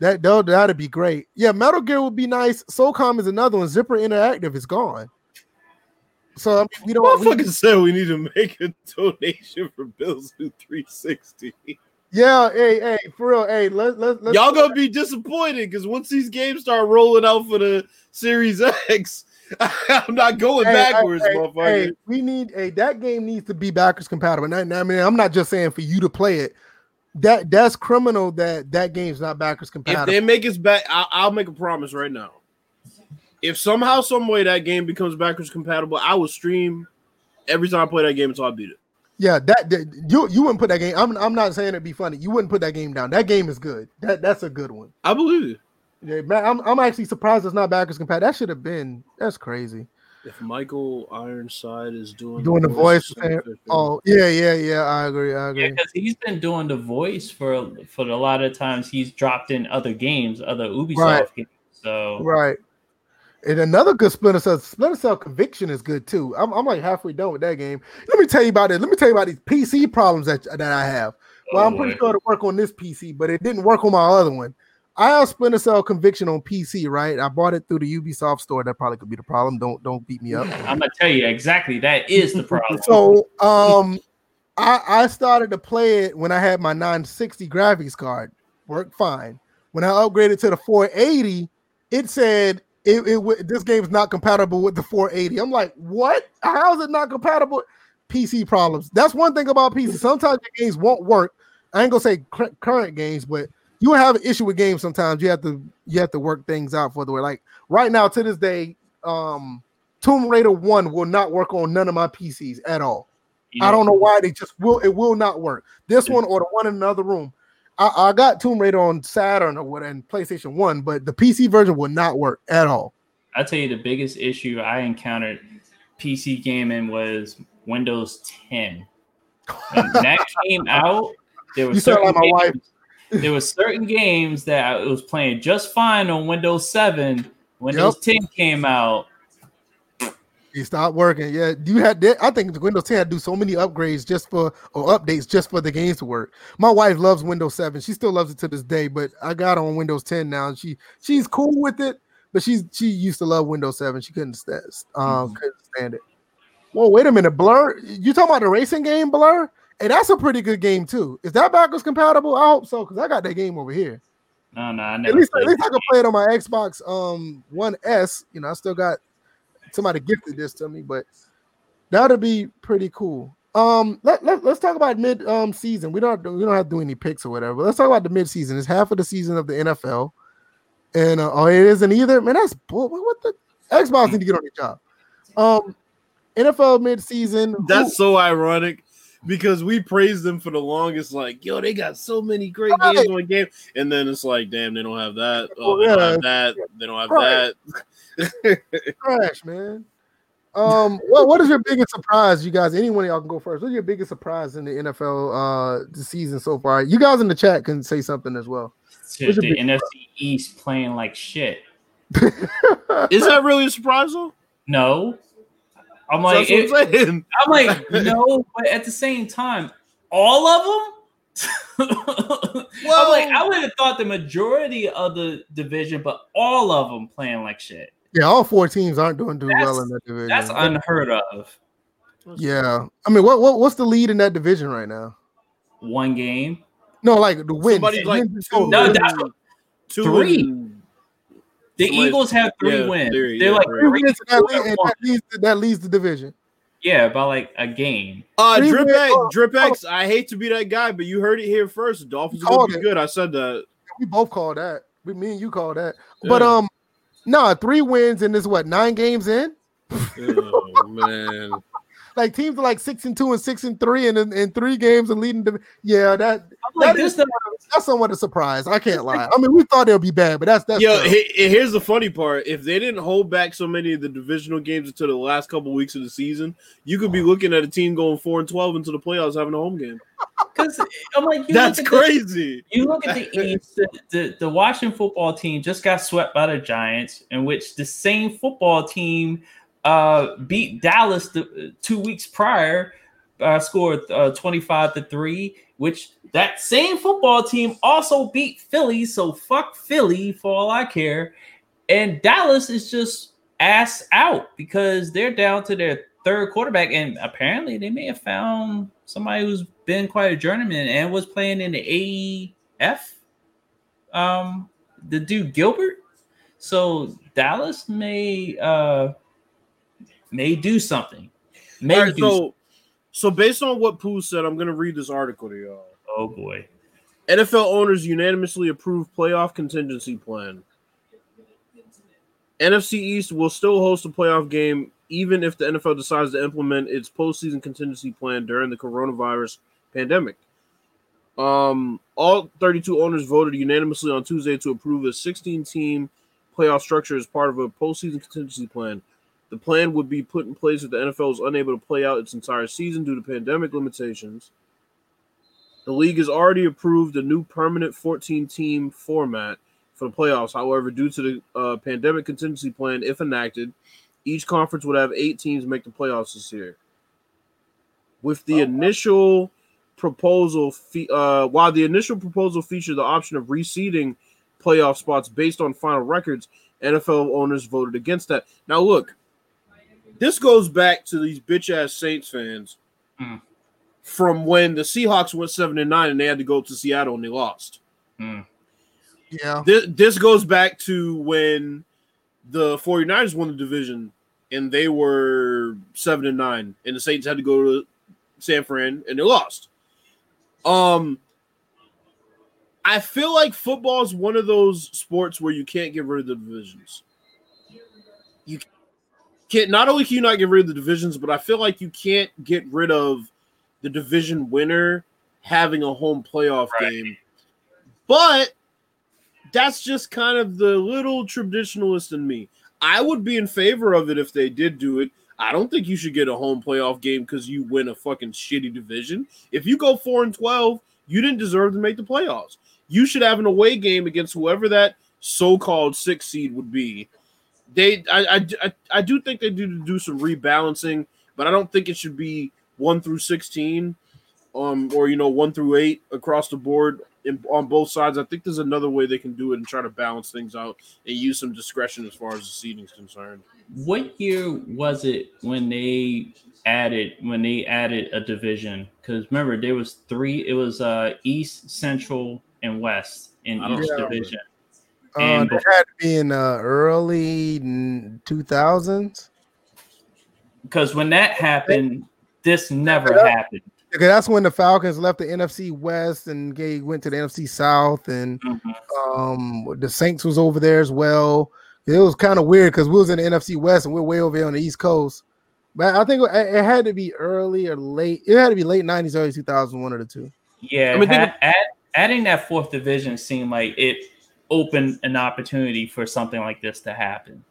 that that that'd be great. Yeah, Metal Gear would be nice. SOCOM is another one. Zipper Interactive is gone. So I mean, we don't. we- Motherfucker said we need to make a donation for Bill's new 360. yeah, hey, hey, for real, hey, let let let's Y'all gonna be disappointed because once these games start rolling out for the Series X, I'm not going Hey, backwards, hey, motherfucker. hey, we need a that game needs to be backwards compatible. And I, I mean, I'm not just saying for you to play it. That that's criminal. That that game's not backwards compatible. If they make us back, I- I'll make a promise right now. If somehow, some way that game becomes backwards compatible, I will stream every time I play that game until I beat it. yeah, that, that you you wouldn't put that game. I'm I'm not saying it'd be funny. You wouldn't put that game down. That game is good. That that's a good one. I believe it. Yeah, man, I'm I'm actually surprised it's not backwards compatible. That should have been. That's crazy. If Michael Ironside is doing Doing the voice, of Sam man. Oh yeah, yeah, yeah. I agree. I agree. Yeah, because he's been doing the voice for for a lot of times. He's dropped in other games, other Ubisoft Right. games. So Right. And another good Splinter Cell, Splinter Cell Conviction is good too. I'm, I'm like halfway done with that game. Let me tell you about it. Let me tell you about these PC problems that, that I have. Well, Oh, I'm pretty boy. sure it work on this PC, but it didn't work on my other one. I have Splinter Cell Conviction on PC, right? I bought it through the Ubisoft store. That probably could be the problem. Don't don't beat me up. I'm gonna tell you exactly that is the problem. So um I I started to play it when I had my 960 graphics card. Worked fine. When I upgraded to the 480, it said it, it this game is not compatible with the 480. I'm like, what? How is it not compatible? PC problems. That's one thing about PC. Sometimes the games won't work. I ain't gonna say cur- current games, but you have an issue with games sometimes. You have to you have to work things out for the way. Like right now, to this day, um Tomb Raider 1 will not work on none of my PCs at all. You I don't know why they just will it will not work. This one or the one in another room. I, I got Tomb Raider on Saturn or what and PlayStation 1, but the PC version will not work at all. I tell you the biggest issue I encountered PC gaming was Windows 10. When that came out, there was sound like my wife. There was certain games that I was playing just fine on Windows 7. Windows 10 came out. It stopped working. Yeah, do you had that. I think Windows 10 had to do so many upgrades just for or updates just for the games to work. My wife loves Windows 7. She still loves it to this day, but I got on Windows 10 now. And she she's cool with it, but she's she used to love Windows 7. She couldn't stand um Mhm. couldn't stand it. Whoa, wait a minute, Blur. You talking about the racing game, Blur? Hey, that's a pretty good game too. Is that backwards compatible? I hope so, because I got that game over here. No, no, I At never least, at least I can play it on my Xbox um One S. You know, I still got somebody gifted this to me, but that'll be pretty cool. Um, let, let, let's talk about mid um season. We don't we don't have to do any picks or whatever. Let's talk about the mid season. It's half of the season of the NFL, and uh, oh, it isn't either. Man, that's bull. What the Xbox need to get on the job. Um, NFL mid season. That's so ironic because we praised them for the longest. Like, yo, they got so many great Right. games on game, and then it's like, damn, they don't have that. Oh, Well, they don't have that. They don't have Right. that. trash, man. Um, what what is your biggest surprise, you guys? Anyone y'all can go first. What's your biggest surprise in the NFL uh the season so far? You guys in the chat can say something as well. to the big- NFC East playing like shit. Is that really a surprise though? No. I'm That's like, what it- I'm saying. I'm like, no, but at the same time, all of them. I'm like, I would have thought the majority of the division, but all of them playing like shit. Yeah, all four teams aren't doing too well in that division. That's unheard of. yeah, I mean, what, what what's the lead in that division right now? One game, No, like the wins. Somebody's like two. No, that's what- two three. And- the Somebody- Eagles have three yeah, wins. three, They're yeah, like three. Three three, wins that lead, and and that leads that leads the division. yeah, by like a game. Uh, Three Drip wins- X, oh, Drip oh. X. I hate to be that guy, but you heard it here first. The Dolphins are gonna be it. good. I said that. We both call that. We, me and you call that. But Yeah. um, nah, three wins in this what nine games in. Oh man. Like teams are like six and two and six and three, and in, in three games and leading. The, yeah, that I'm like, That this the that's somewhat a surprise. I can't lie. I mean, we thought they'll be bad, but that's that's Yeah, he- he- here's the funny part. If they didn't hold back so many of the divisional games until the last couple weeks of the season, you could be looking at a team going four and twelve into the playoffs having a home game. because I'm like, you That's look at the- crazy. You look at the East, the, the, the Washington football team just got swept by the Giants, in which the same football team uh, beat Dallas two weeks prior, uh, scored uh, 25 to 3, which that same football team also beat Philly. So fuck Philly for all I care. And Dallas is just ass out because they're down to their third quarterback. And apparently they may have found somebody who's been quite a journeyman and was playing in the AAF. Um, the dude Gilbert. So Dallas may uh may do something. All right, do something. so so based on what Pooh said, I'm gonna read this article to y'all. Oh boy. NFL owners unanimously approve playoff contingency plan. NFC East will still host a playoff game even if the NFL decides to implement its postseason contingency plan during the coronavirus pandemic. Um, all 32 owners voted unanimously on Tuesday to approve a 16 team playoff structure as part of a postseason contingency plan. The plan would be put in place if the NFL is unable to play out its entire season due to pandemic limitations. The league has already approved a new permanent 14 team format for the playoffs. However, due to the uh, pandemic contingency plan, if enacted, each conference would have eight teams make the playoffs this year. With the initial proposal, fe- uh, while the initial proposal featured the option of reseeding playoff spots based on final records, NFL owners voted against that. Now, look, this goes back to these bitch ass Saints fans Mm. from when the Seahawks went seven and nine and they had to go to Seattle and they lost. Mm. Yeah. This, this goes back to when the 49ers won the division and they were seven and nine, and the Saints had to go to San Fran and they lost. Um, I feel like football is one of those sports where you can't get rid of the divisions. You can't not only can you not get rid of the divisions, but I feel like you can't get rid of the division winner having a home playoff Right. game. But that's just kind of the little traditionalist in me. I would be in favor of it if they did do it. I don't think you should get a home playoff game because you win a fucking shitty division. If you go four and twelve, you didn't deserve to make the playoffs. You should have an away game against whoever that so-called six seed would be. They, I, I, I, I do think they do do some rebalancing, but I don't think it should be one through sixteen, um, or you know one through eight across the board in, on both sides. I think there's another way they can do it and try to balance things out and use some discretion as far as the seating is concerned. What year was it when they added when they added a division? Because remember there was three. It was uh East, Central, and West in I don't each remember. Division. Uh, And that had to be in uh, early two thousands. Because when that happened, this never Yeah. happened. Because that's when the Falcons left the NFC West and gave, went to the NFC South, and Mhm. um, the Saints was over there as well. It was kind of weird because we was in the NFC West and we're way over here on the East Coast. But I think it, it had to be early or late. It had to be late nineties, early two thousand, one or the two. Yeah, I mean, ha- add, adding that fourth division seemed like it opened an opportunity for something like this to happen.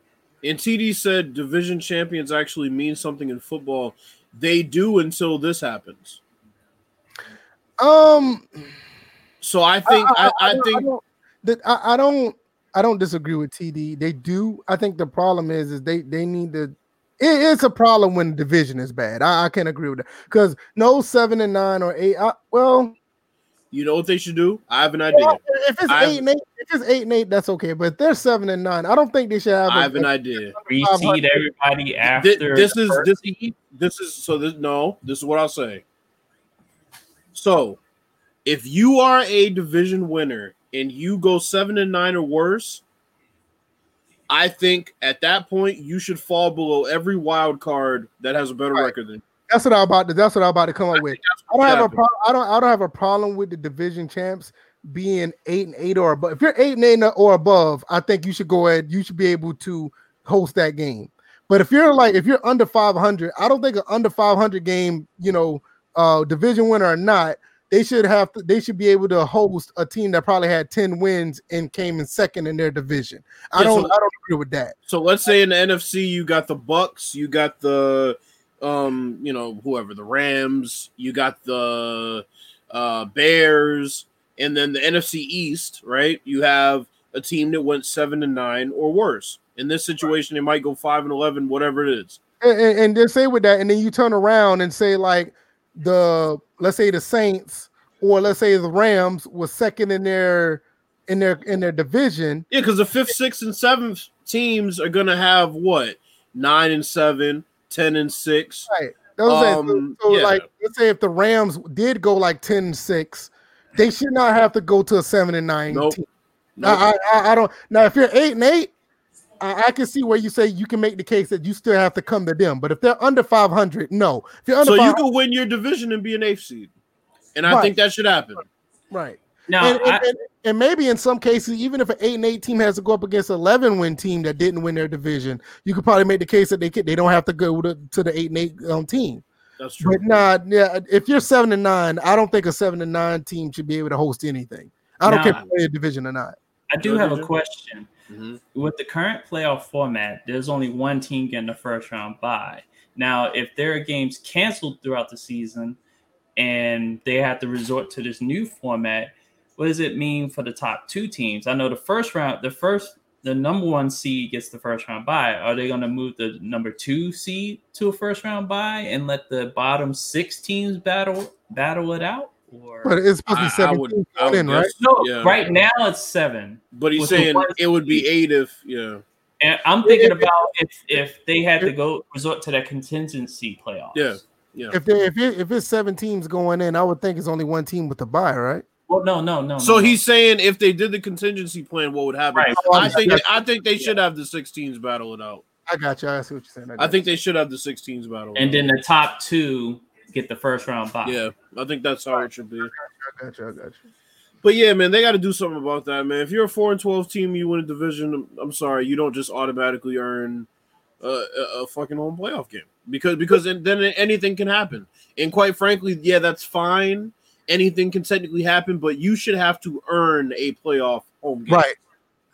And TD said division champions actually mean something in football. They do until this happens. Um, So I think I, I, don't- think that I, I don't I don't disagree with TD. They do. I think the problem is is they they need to. It, it's a problem when the division is bad. I, I can agree with that because no seven and nine or eight. I, well, you know what they should do. I have an idea. if it's I've- eight and eight, if it's eight and eight, that's okay. But if they're seven and nine. I don't think they should have. I a- have an idea. Reseed everybody after This the is first this this is so this no. This is what I'll say. So, if you are a division winner and you go seven and nine or worse, I think at that point you should fall below every wild card that has a better Right. record than. That's what I'm about to. That's what I'm about to come up with. I don't have a problem. I don't. I don't have a problem with the division champs being eight and eight or above. If you're eight and eight or above, I think you should go ahead. You should be able to host that game. But if you're like if you're under 500, I don't think an under 500 game, you know, uh, division winner or not, they should have. To, they should be able to host a team that probably had 10 wins and came in second in their division. I Yeah, don't. so- I don't agree with that. So let's say in the NFC you got the Bucs, you got the um, you know, whoever, the Rams, you got the uh Bears, and then the NFC East, right? You have a team that went seven and nine or worse. In this situation, they might go five and eleven, whatever it is. and, and, and then say with that, and then you turn around and say like the let's say the Saints or let's say the Rams was second in their in their in their division. Yeah, because the fifth, sixth, and seventh teams are gonna have what nine and seven, ten and six. Right. Those are- Um, so yeah. like let's say if the Rams did go like 10 and 6, they should not have to go to a seven and nine Nope. team. Nope. I, I I don't now if you're eight and eight, I, I can see where you say you can make the case that you still have to come to them. But if they're under 500, no. If you're under so you 500, could win your division and be an eighth seed, and I Right. think that should happen. right. Now, and, and, I, and, and maybe in some cases, even if an eight and eight team has to go up against an eleven win team that didn't win their division, you could probably make the case that they could, they don't have to go to, to the eight and eight um, team. That's true. But nah, yeah, if you're seven and nine, I don't think a seven and nine team should be able to host anything. I don't Nah. care if they play a division or not. I do have a ahead, Jim. question. Mhm. With the current playoff format, there's only one team getting the first round bye. Now, if there are games canceled throughout the season and they have to resort to this new format, what does it mean for the top two teams? I know the first round, the first, the number one seed gets the first round bye. Are they going to move the number two seed to a first round bye and let the bottom six teams battle battle it out? Or But it's supposed to be I- I seven would- teams I would going in, right? no, Yeah. right now it's seven. But he's saying it would be eight if yeah. And I'm thinking about if if they had to go resort to that contingency playoffs. Yeah. Yeah. If they if it, if it's seven teams going in, I would think it's only one team with the bye, right? Well, no, no, no. So no, he's saying if they did the contingency plan, what would happen? Right. I think I think they should have the 16s battle it out. I got you. I see what you're saying. I think they should have the 16s battle. it and out. then the top two get the first round bye. yeah, I think that's how it should be. I got you. I got you. But yeah, man, they got to do something about that, man. If you're a four and twelve team, you win a division. I'm sorry, you don't just automatically earn a, a, a fucking home playoff game because because then then anything can happen. And quite frankly, yeah, that's fine. Anything can technically happen, but you should have to earn a playoff home game. Right,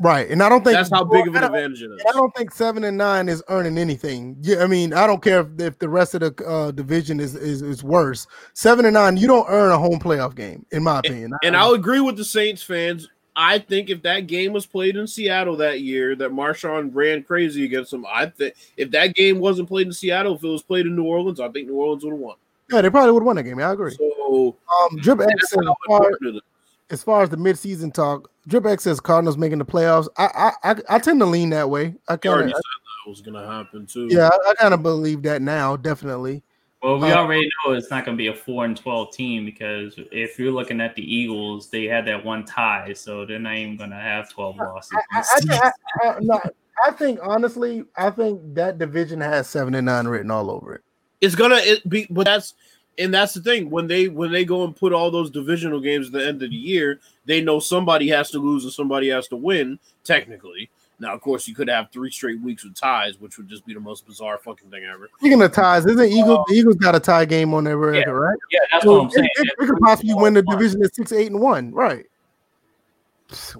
right. And I don't think That's how big of an advantage it is. I don't think seven and nine is earning anything. Yeah, I mean, I don't care if, if the rest of the uh, division is, is is worse. Seven and nine, you don't earn a home playoff game, in my opinion. And I'll agree with the Saints fans. I think if that game was played in Seattle that year, that Marshawn ran crazy against them, I think if that game wasn't played in Seattle, if it was played in New Orleans, I think New Orleans would have won. Yeah, they probably would have won that game. I agree. So Um, Drip X says, as far, important it is. as far as the midseason talk, Drip X says Cardinals making the playoffs. I I I, I tend to lean that way. I I kind already of said that was gonna happen too. yeah, I, I kind of believe that now. Definitely. Well, we Uh, already know it's not going to be a four and twelve team because if you're looking at the Eagles, they had that one tie, so they're not even going to have twelve losses. I, I, I, I, I, no, I think honestly, I think that division has seven and nine written all over it. It's gonna it be, but that's and that's the thing when they when they go and put all those divisional games at the end of the year, they know somebody has to lose and somebody has to win. Technically, now of course you could have three straight weeks with ties, which would just be the most bizarre fucking thing ever. Speaking of ties, isn't Eagles? Um, the Eagles got a tie game on their record, right? yeah, that's So what I'm saying. They, they could possibly win the division at six, eight, and one, right?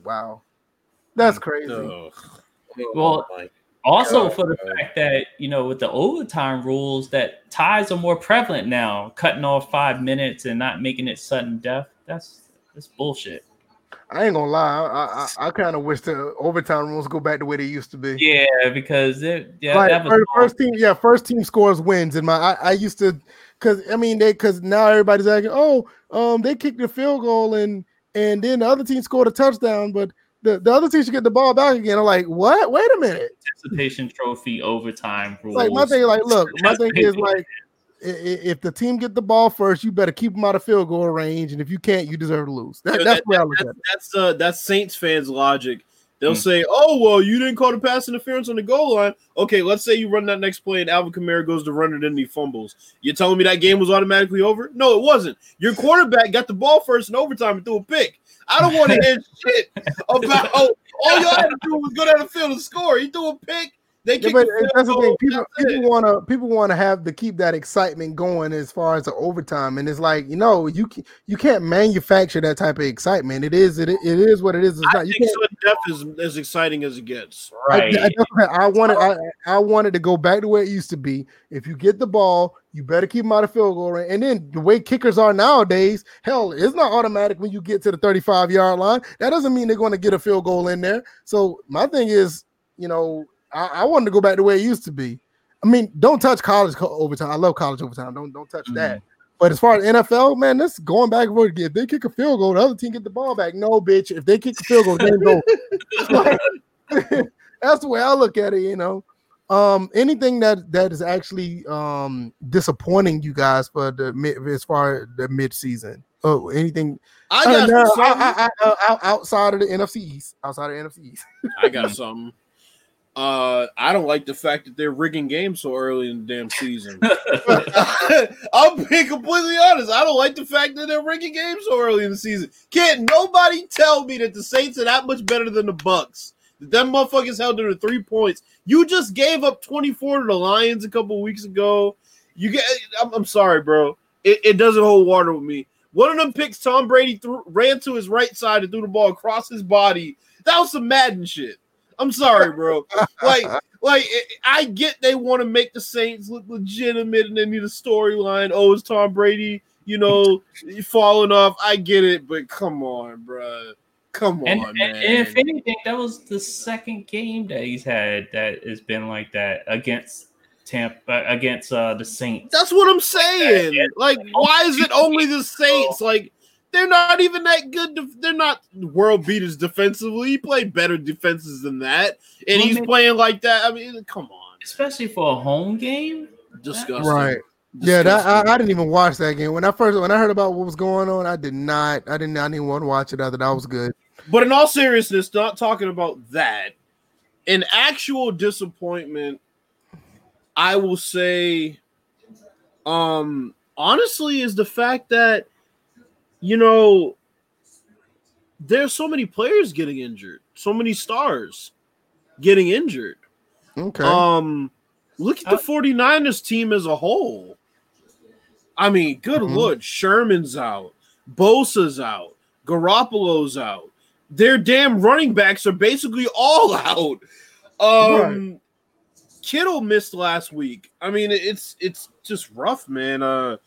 Wow, that's crazy. Ugh. Well, Oh my Also, for the fact that you know, with the overtime rules, that ties are more prevalent now. Cutting off five minutes and not making it sudden death. That's that's bullshit. I ain't gonna lie, I I, I kind of wish the overtime rules go back the way they used to be. Yeah, because it yeah Like, that was first, first team, yeah, first team scores wins. And my, I, I used to, because I mean, they, because now everybody's like, oh, um, they kicked the field goal and and then the other team scored a touchdown, but the, the other team should get the ball back again. I'm like, what? Wait a minute. participation trophy overtime rules. Like my thing, like, look, my thing is like, i- i- if the team get the ball first, you better keep them out of field goal range, and if you can't, you deserve to lose. That, that's that- where I look at That's it. that's uh that's Saints fans' logic. They'll Hmm. say, "Oh well, you didn't call the pass interference on the goal line." Okay, let's say you run that next play and Alvin Kamara goes to run it and he fumbles. You're telling me that game was automatically over? No, it wasn't. Your quarterback got the ball first in overtime and threw a pick. I don't want to hear shit about. Oh, all y'all had to do was go down the field and score. He threw a pick. They Yeah, but the field that's the thing. People people want to people want to have to keep that excitement going as far as the overtime, and it's like you know you ca- you can't manufacture that type of excitement. It is it, it is what it is. It's I not, think sudden death is as exciting as it gets. I, right. I, I, I wanted I, I wanted to go back to where it used to be. If you get the ball, you better keep them out of field goal range. And then the way kickers are nowadays, hell, it's not automatic when you get to the 35 yard line. That doesn't mean they're going to get a field goal in there. So my thing is, you know, I, I wanted to go back to where it used to be. I mean, don't touch college co- overtime. I love college overtime. Don't don't touch that. But as far as NFL, man, this going back and forth. If they kick a field goal, the other team get the ball back. No, bitch. If they kick a field goal, they go. That's the way I look at it. You know, um, anything that that is actually um disappointing you guys for the mid as far as the mid season. Oh, anything I uh, got no. I- I- I- I- outside of the NFC East, outside of the NFC East. I got something. Uh, I don't like the fact that they're rigging games so early in the damn season. I'm being completely honest. I don't like the fact that they're rigging games so early in the season. Can't nobody tell me that the Saints are that much better than the Bucs. That them motherfuckers held them to three points. You just gave up 24 to the Lions a couple weeks ago. You get. I'm, I'm sorry, bro. It, it doesn't hold water with me. One of them picks Tom Brady threw, ran to his right side and threw the ball across his body. That was some Madden shit. I'm sorry, bro. Like, like I get they want to make the Saints look legitimate and they need a storyline. Oh, it's Tom Brady, you know, falling off. I get it, but come on, bro. Come on, and, man. And, and if anything, that was the second game that he's had that has been like that against Tampa against uh, the Saints. That's what I'm saying. Like, why is it only the Saints? Like, they're not even that good. They're not world beaters defensively. He played better defenses than that, and he's playing like that. I mean, come on. Especially for a home game. Disgusting. Right. Disgusting. Yeah, that, I, I, didn't even watch that game. When I first when I heard about what was going on, I did not. I didn't. I didn't want to watch it. Other that was good. But in all seriousness, not talking about that. An actual disappointment, I will say, um, honestly, is the fact that you know, there's so many players getting injured, so many stars getting injured. Okay. Um, look at the 49ers team as a whole. I mean, good mm-hmm. lord, Sherman's out, Bosa's out, Garoppolo's out. Their damn running backs are basically all out. Um right. Kittle missed last week. I mean, it's it's just rough, man. Uh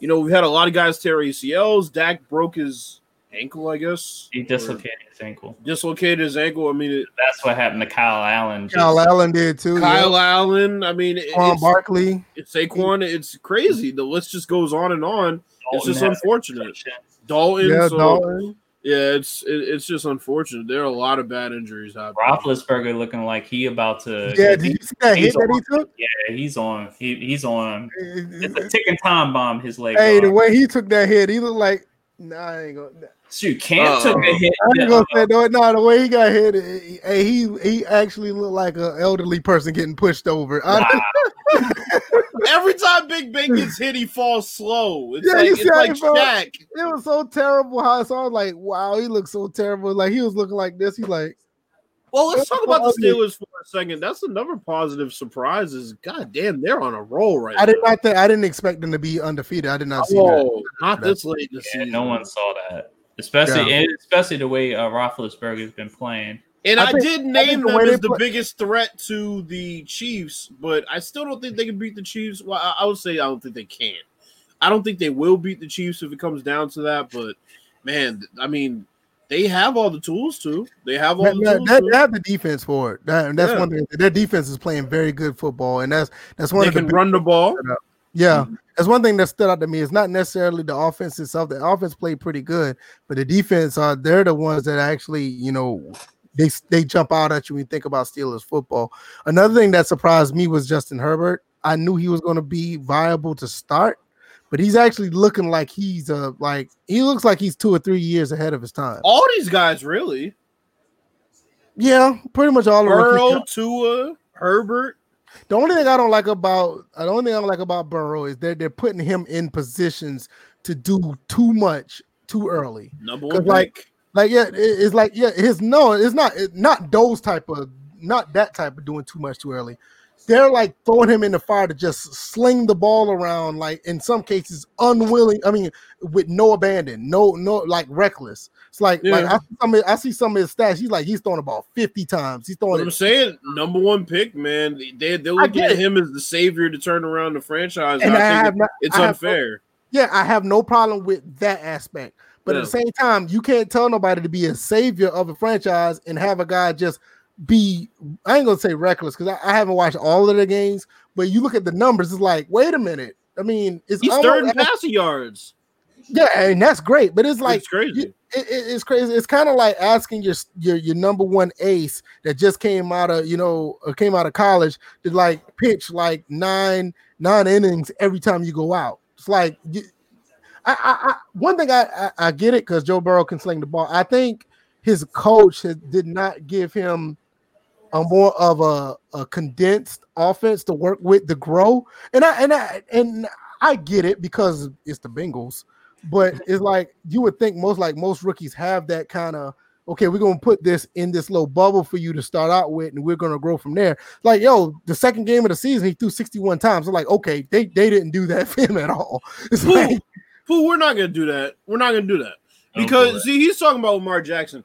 you know, we've had a lot of guys tear ACLs. Dak broke his ankle, I guess. He dislocated his ankle. Dislocated his ankle. I mean, it, that's what happened to Kyle Allen. Kyle Allen did too. Kyle yeah. Allen. I mean, Saquon it's, Barkley. It's Saquon. It's crazy. The list just goes on and on. Dalton it's just unfortunate. Dalton. Yeah, so, Dalton. Yeah, it's it, it's just unfortunate. There are a lot of bad injuries happening. Roethlisberger looking like he about to. Yeah, did you see that hit that he took? Yeah, he's on. He, he's on. It's a ticking time bomb. His leg. Hey, the way he took that hit, he looked like. Nah, I ain't gonna. Shoot, Cam uh, took a hit. I ain't gonna say no. Nah, the way he got hit, hey, he he actually looked like an elderly person getting pushed over. Wow. Every time Big Ben gets hit, he falls slow. It's yeah, like, it's like Shaq. It was so terrible how so I was like, wow, he looks so terrible. Like he was looking like this. He's like, well, let's talk about the Steelers for a second. That's another positive surprise. Is God damn, they're on a roll right I now. did not think I didn't expect them to be undefeated. I did not see oh, that. Not this late in the yeah, season. No one saw that, especially yeah. especially the way uh, Roethlisberger's been playing. And I, I think, did name the them as the play- biggest threat to the Chiefs, but I still don't think they can beat the Chiefs. Well, I, I would say I don't think they can. I don't think they will beat the Chiefs if it comes down to that. But man, I mean, they have all the tools to. They have all that, the tools. That, they have the defense for it. That, that's yeah. one thing. Their defense is playing very good football, and that's that's one. They of can the run the ball. Yeah, mm-hmm. that's one thing that stood out to me. It's not necessarily the offense itself. The offense played pretty good, but the defense are they're the ones that actually you know they they jump out at you when you think about Steelers football. Another thing that surprised me was Justin Herbert. I knew he was going to be viable to start, but he's actually looking like he's uh like he looks like he's two or three years ahead of his time. All these guys really. Yeah, pretty much all Burrow, Tua, Herbert. The only thing I don't like about the only thing I don't like about Burrow is that they're putting him in positions to do too much too early. Number one, like like yeah, it's like yeah, his no, it's not it's not those type of not that type of doing too much too early. They're like throwing him in the fire to just sling the ball around, like in some cases unwilling. I mean, with no abandon, no no like reckless. It's like yeah. like I see, some of, I see some of his stats. He's like he's throwing about fifty times. He's throwing. I'm saying number one pick, man. They they're looking at him as the savior to turn around the franchise. And, I, I, think not, it's I unfair. No, yeah, I have no problem with that aspect. But yeah. at the same time, you can't tell nobody to be a savior of a franchise and have a guy just be I ain't gonna say reckless because I, I, haven't watched all of the games, but you look at the numbers, it's like, wait a minute. I mean, it's he's third in passing yards. Yeah, and that's great, but it's like it's crazy. It, it, it's crazy. It's kind of like asking your, your your number one ace that just came out of you know uh, came out of college to like pitch like nine nine innings every time you go out. It's like you, I, I, I one thing I, I, I get it because Joe Burrow can sling the ball. I think his coach has, did not give him a more of a, a condensed offense to work with to grow. And I and I and I get it because it's the Bengals, but it's like you would think most like most rookies have that kind of okay, we're gonna put this in this little bubble for you to start out with, and we're gonna grow from there. Like, yo, the second game of the season, he threw 61 times. I'm like, okay, they, they didn't do that for him at all. It's like Fool, we're not gonna do that. We're not gonna do that oh, because see, he's talking about Lamar Jackson.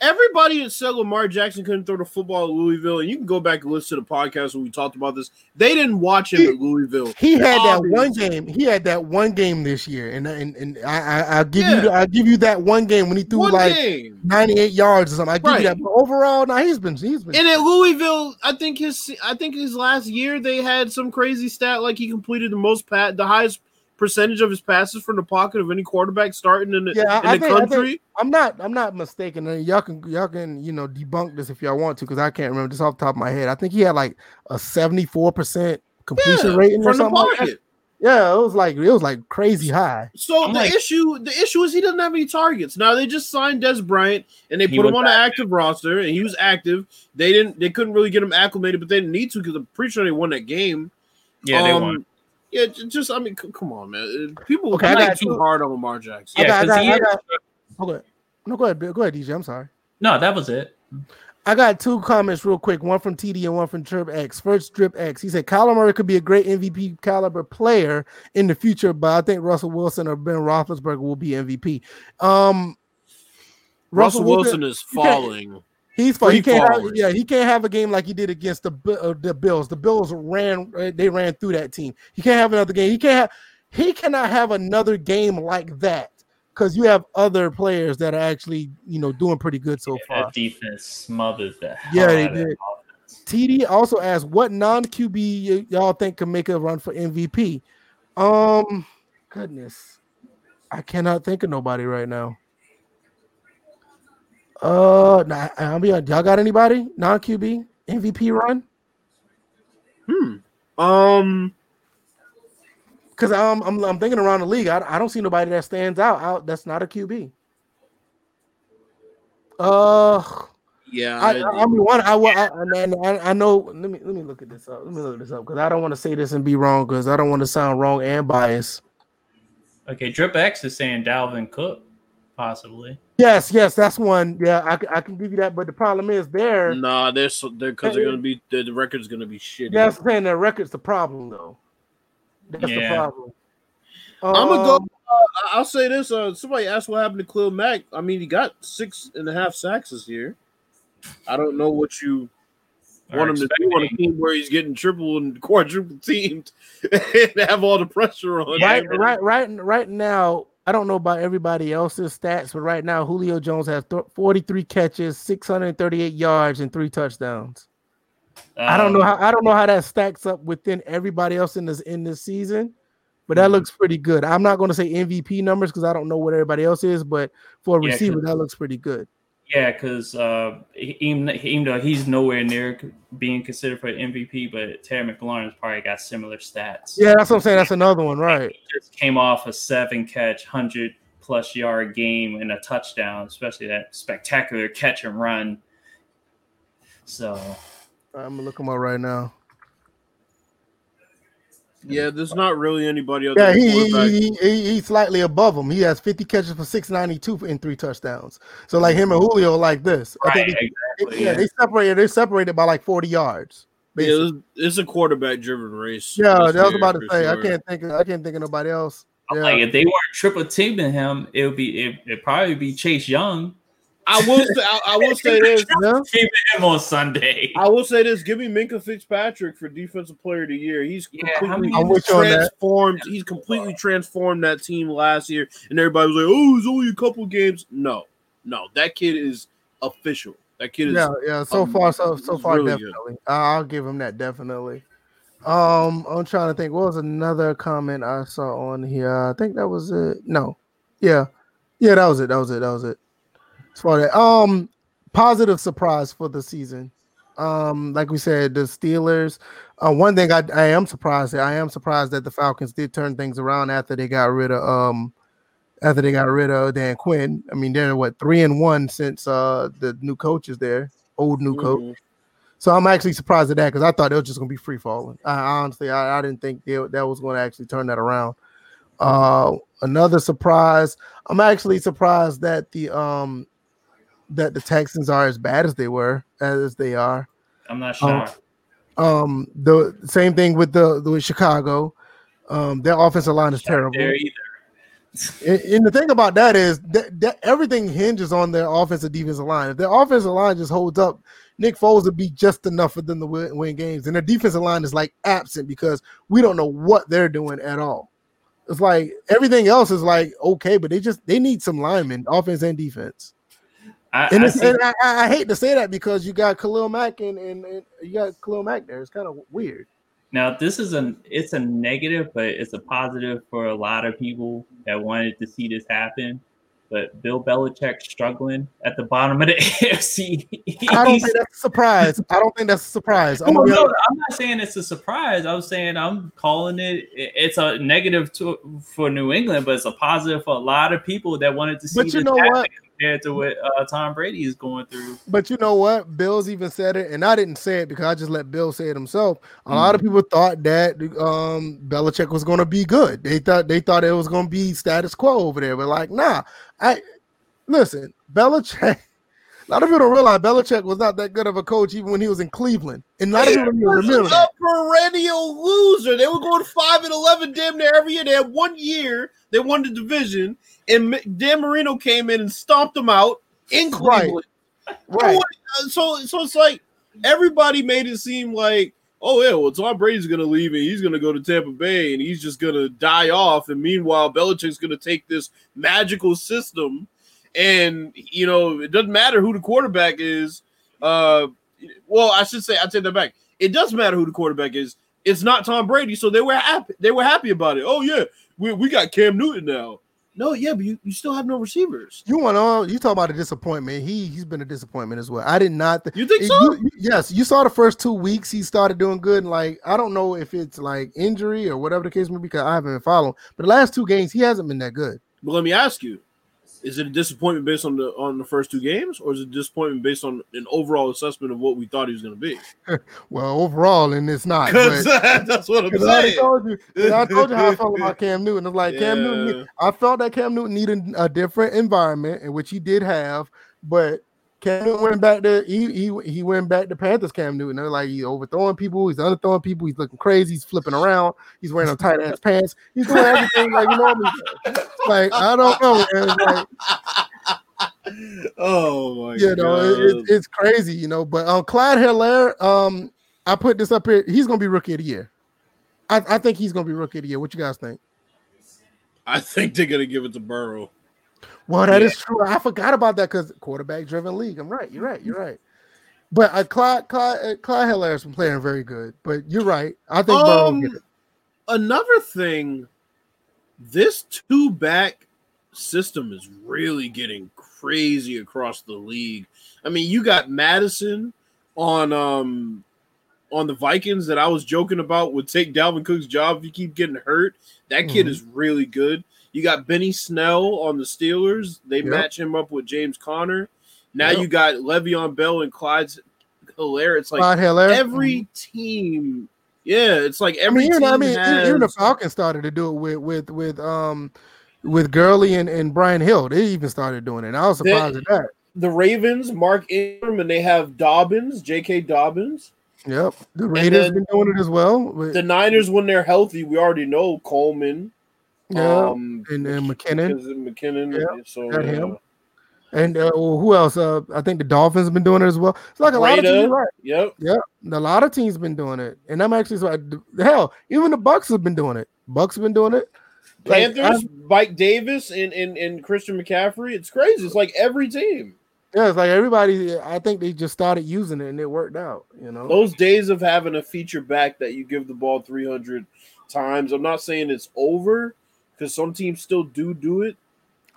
everybody that said Lamar Jackson couldn't throw the football at Louisville, and you can go back and listen to the podcast when we talked about this. They didn't watch him He- at Louisville. He had that one game. He had that one game this year, and and, and I, I I'll give Yeah. you I'll give you that one game when he threw One like game. 98 yards or something. I give Right. you that. But overall, now he's been he's been. And at Louisville, I think his I think his last year they had some crazy stat like he completed the most pat the highest percentage of his passes from the pocket of any quarterback starting in the, Yeah, in I the think- I think- country. I'm not I'm not mistaken. And y'all can y'all can you know debunk this if y'all want to because I can't remember just off the top of my head. I think he had like a 74 percent completion Yeah, rating or from the something. Like that. pocket. Yeah, it was like it was like crazy high. So I'm the like- issue, the issue is he doesn't have any targets. Now they just signed Dez Bryant and they put him was on an active roster, and he was active. They didn't, they couldn't really get him acclimated, but they didn't need to because I'm pretty sure they won that game. Yeah, they Um, won. Yeah, just I mean, c- come on, man. Uh, People Okay, okay, I like got too you. hard on Lamar Jackson. Yeah, got- I 'cause got- he I is- Okay, no, go ahead, go ahead, DJ. I'm sorry. no, that was it. I got two comments real quick. One from TD and one from Drip X. First, Drip X. He said Kyler Murray could be a great MVP caliber player in the future, but I think Russell Wilson or Ben Roethlisberger will be MVP. Um, Russell Wilson is you can't- falling. He's fine. He can't. Have, yeah, he can't have a game like he did against the uh, the Bills. The Bills ran. uh, They ran through that team. He can't have another game. He can't. Have, he cannot have another game like that because you have other players that are actually you know doing pretty good so far. That defense smothers the hell Yeah, they that did. TD also asked, "What non QB y'all think can make a run for MVP?" Um, goodness, I cannot think of nobody right now. Uh, nah, I'll be honest, y'all got anybody non QB MVP run? Hmm. Um. Because I'm, I'm I'm thinking around the league, I, I don't see nobody that stands out. out that's not a QB. Uh, Yeah. I, I, I mean, one, I, I, I, I know. Let me let me look at this up. Let me look this up because I don't want to say this and be wrong because I don't want to sound wrong and biased. Okay, Drip X is saying Dalvin Cook, possibly. Yes, yes, that's one. Yeah, I can give you that. But the problem is there. Nah, they're so they're because they're gonna be the, the record's gonna be shitty. That's saying their record's the problem though. That's the Yeah. problem. I'm gonna go. Um, Uh, I'll say this. Uh, somebody asked what happened to Khalil Mack. I mean, he got six and a half sacks this year. I don't know what you want him to do on a team where he's getting triple and quadruple teamed and have all the pressure on. Yeah, him. right, right, right, right now. I don't know about everybody else's stats, but right now Julio Jones has th- 43 catches, 638 yards, and three touchdowns. I don't know Um, how I don't know how that stacks up within everybody else in this in this season, but that Mhm. looks pretty good. I'm not going to say MVP numbers because I don't know what everybody else is, but for a Yeah, receiver, that looks pretty good. Yeah, because uh, even even though he's nowhere near being considered for MVP, but Terry McLaurin's probably got similar stats. Yeah, that's what I'm saying. That's another one, right? He just came off a seven catch, hundred plus yard game and a touchdown, especially that spectacular catch and run. So I'm gonna look him up right now. Yeah, there's not really anybody other Yeah, than he, he, he, he he's slightly above him. He has 50 catches for 692 in three touchdowns. So like him and mm-hmm. Julio like this. I think they, exactly. yeah, they separated. They separated by like 40 yards. Yeah, basically. it's, it's a quarterback driven race. Yeah, That's that was about to for say. I can't think. Of, I can't think of nobody else. I'm Yeah. like, if they weren't triple teaming him, it would be it, it'd probably be Chase Young I will say. I, I will say this. Yeah. keeping him on Sunday. I will say this: Give me Minkah Fitzpatrick for Defensive Player of the Year. He's Yeah, completely many- I'm with that. transformed. He's completely transformed that team last year, and everybody was like, "Oh, it's only a couple games." No, no, that kid is official. That kid is. Yeah, yeah. So um, far, so so far, really definitely. I- I'll give him that definitely. Um, I'm trying to think. What was another comment I saw on here? I think that was it. No, yeah, yeah, that was it. That was it. That was it. As far as that, um, positive surprise for the season. Um, like we said, the Steelers. Uh, one thing I, I am surprised. At, I am surprised that the Falcons did turn things around after they got rid of um after they got rid of Dan Quinn. I mean, they're what three and one since uh the new coach is there, old new coach. Mhm. So I'm actually surprised at that because I thought it was just gonna be free falling. I honestly, I, I didn't think they, that was going to actually turn that around. Uh, another surprise. I'm actually surprised that the um that the Texans are as bad as they were as they are. I'm not sure. shocked. Um, the same thing with the with Chicago. Um, their offensive line is terrible. there either. And, and the thing about that is that, that everything hinges on their offensive defensive line. If their offensive line just holds up, Nick Foles would be just enough for them to win, win games. And their defensive line is like absent because we don't know what they're doing at all. It's like everything else is like okay, but they just they need some linemen, offense and defense. I, And, I see- and I, I hate to say that because you got Khalil Mack and, and, and you got Khalil Mack there. It's kind of weird. Now this is an it's a negative, but it's a positive for a lot of people that wanted to see this happen. But Bill Belichick struggling at the bottom of the AFC. I don't think that's a surprise. I don't think that's a surprise. I'm No, no, I'm not saying it's a surprise. I'm saying I'm calling it. It's a negative to, for New England, but it's a positive for a lot of people that wanted to see But this you know happen what? Compared to what uh, Tom Brady is going through. But you know what? Bill's even said it, and I didn't say it because I just let Bill say it himself. A lot of people thought that um Belichick was going to be good. They thought they thought it was going to be status quo over there, but like, nah. I listen, Belichick. A lot of people don't realize Belichick was not that good of a coach even when he was in Cleveland, and a lot of people don't even was remember a perennial loser. They were going five and eleven damn near every year. They had one year they won the division, and Dan Marino came in and stomped them out in Right. Cleveland. Right? Uh, So so it's like everybody made it seem like, oh yeah, well Tom Brady's gonna leave and he's gonna go to Tampa Bay and he's just gonna die off. And meanwhile, Belichick's gonna take this magical system, and you know it doesn't matter who the quarterback is. Uh, well, I should say I take that back. It does matter who the quarterback is. It's not Tom Brady, so they were happy. They were happy about it. Oh yeah, we, we got Cam Newton now. No, yeah, but you, you still have no receivers. You want to you talk about a disappointment? He he's been a disappointment as well. I did not. th- You think You- so? you- yes, you saw the first two weeks. He started doing good. And like I don't know if it's like injury or whatever the case may be, because I haven't been following. But the last two games, he hasn't been that good. But let me ask you: Is it a disappointment based on the on the first two games, or is it a disappointment based on an overall assessment of what we thought he was going to be? Well, overall, and it's not. But, that's what I'm 'cause I told you, I told you how I felt about Cam Newton. It's like Cam Newton. I felt that Cam Newton needed a different environment, in which he did have, but. Cam Newton went back to he he he went back to Panthers. Cam Newton, they're like he's overthrowing people, he's underthrowing people, he's looking crazy, he's flipping around, he's wearing a tight ass pants, he's doing everything like you know what I mean? Like I don't know. Like oh my you know, it, god! it- it's crazy, you know. But um, Clyde Helaire, um, I put this up here. He's gonna be rookie of the year. I, I think he's gonna be rookie of the year. What you guys think? I think they're going to give it to Burrow. Well, that is Yeah. true. I forgot about that because quarterback driven league. I'm right. You're right. You're right. But uh, Clyde, Clyde, uh, Clyde Helaire's been playing very good. But you're right. I think Burrow will get Um, another thing, this two back system is really getting crazy across the league. I mean, you got Mattison on um on the Vikings that I was joking about would take Dalvin Cook's job if he keep getting hurt. That kid Mhm. is really good. You got Benny Snell on the Steelers. They Yep. match him up with James Conner. Now Yep. you got Le'Veon Bell and Clyde's Helaire. It's like Clyde Helaire. every team. Yeah, it's like I every mean, you team I mean, has, even the Falcons started to do it with with with um with Gurley and, and Brian Hill. They even started doing it. I was They- surprised at that. the Ravens, Mark Ingram, and they have Dobbins, J.K. Dobbins. Yep, the Raiders then been doing it as well. The Niners, when they're healthy, we already know Coleman. Yeah, um, and, and McKinnon. McKinnon. Yeah, so got him. And uh, well, who else? Uh, I think the Dolphins have been doing it as well. It's like a lot of teams, right? Yep. A lot of teams been doing it, and I'm actually so hell. Even the Bucs have been doing it. Bucs have been doing it. Like, Panthers, Mike Davis, and, and and Christian McCaffrey. It's crazy. It's like every team. Yeah, it's like everybody. I think they just started using it and it worked out. You know. Those days of having a feature back that you give the ball 300 times. I'm not saying it's over because some teams still do do it.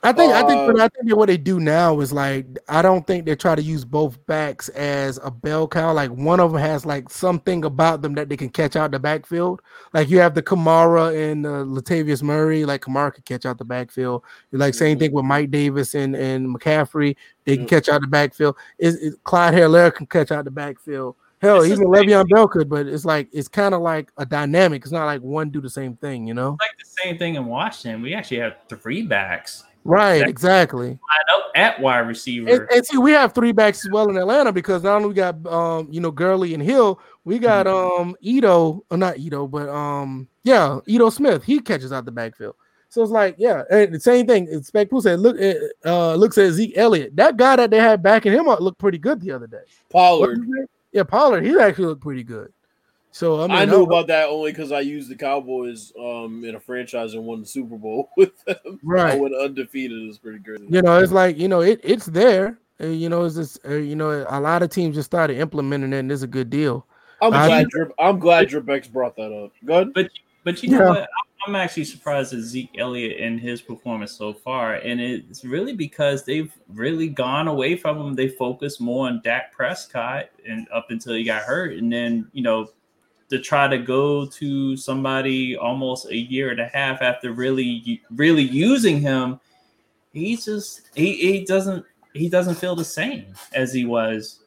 I think I think Uh, but I think what they do now is like I don't think they try to use both backs as a bell cow. Like one of them has like something about them that they can catch out the backfield. Like you have the Kamara and uh, Latavius Murray. Like Kamara can catch out the backfield. Like same Mhm. thing with Mike Davis and and McCaffrey. They can catch out the backfield. Is is Clyde Helaire can catch out the backfield. Hell, It's even the same Le'Veon Bell could, but it's like it's kind of like a dynamic. It's not like one do the same thing, you know? like the same thing in Washington. We actually have three backs Right, Exactly. exactly. lined up at wide receiver. And, and see, we have three backs as well in Atlanta because not only we got um, you know, Gurley and Hill, we got Mm-hmm. um Ito, or not Ito, but um, yeah, Ito Smith. He catches out the backfield. So it's like, yeah, and the same thing. Spec Pooh said, look, uh, looks at Zeke Elliott. That guy that they had backing him up looked pretty good the other day. Pollard. Yeah, Pollard. He actually looked pretty good. So I, mean, I knew about that only because I used the Cowboys um in a franchise and won the Super Bowl with them. Right. I went undefeated. It was pretty good. You know, it's like you know, it it's there. Uh, you know, it's just uh, you know, a lot of teams just started implementing it, and it's a good deal. I'm I- glad. Drip, I'm glad Drip X brought that up. Good. But but you know Yeah. what? I'm actually surprised at Zeke Elliott and his performance so far, and it's really because they've really gone away from him. They focus more on Dak Prescott, and up until he got hurt, and then you know to try to go to somebody almost a year and a half after really really using him, he's just he, he doesn't he doesn't feel the same as he was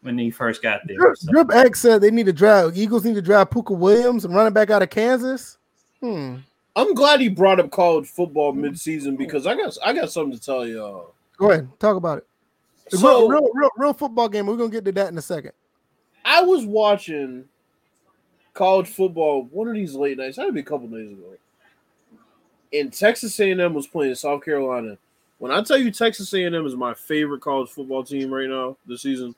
when he first got there. Drip, So- Drip X said they need to draft Eagles need to draft Pooka Williams and running back out of Kansas. Hmm. I'm glad he brought up college football midseason because I got I got something to tell y'all. Go ahead, talk about it. So real, real, real, real football game. We're gonna get to that in a second. I was watching college football one of these late nights. Had to be a couple days ago. And Texas A&M was playing South Carolina. When I tell you Texas A&M is my favorite college football team right now this season,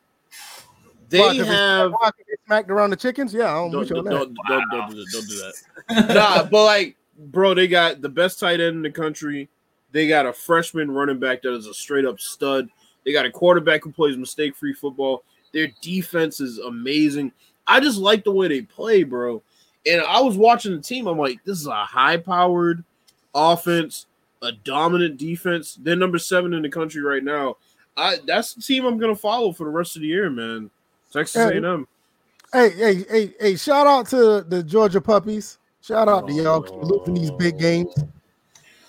they Why, 'cause have why, 'cause smacked around the chickens. Yeah, I'm don't, with you don't, don't, that. don't, don't do that. Don't do that. nah, but like, bro, they got the best tight end in the country. They got a freshman running back that is a straight up stud. They got a quarterback who plays mistake free football. Their defense is amazing. I just like the way they play, bro. And I was watching the team. I'm like, this is a high powered offense, a dominant defense. They're number seven in the country right now. I that's the team I'm gonna follow for the rest of the year, man. Texas Hey, A&M. Hey, hey, hey, hey! Shout out to the Georgia puppies. Shout out to y'all for losing these big games.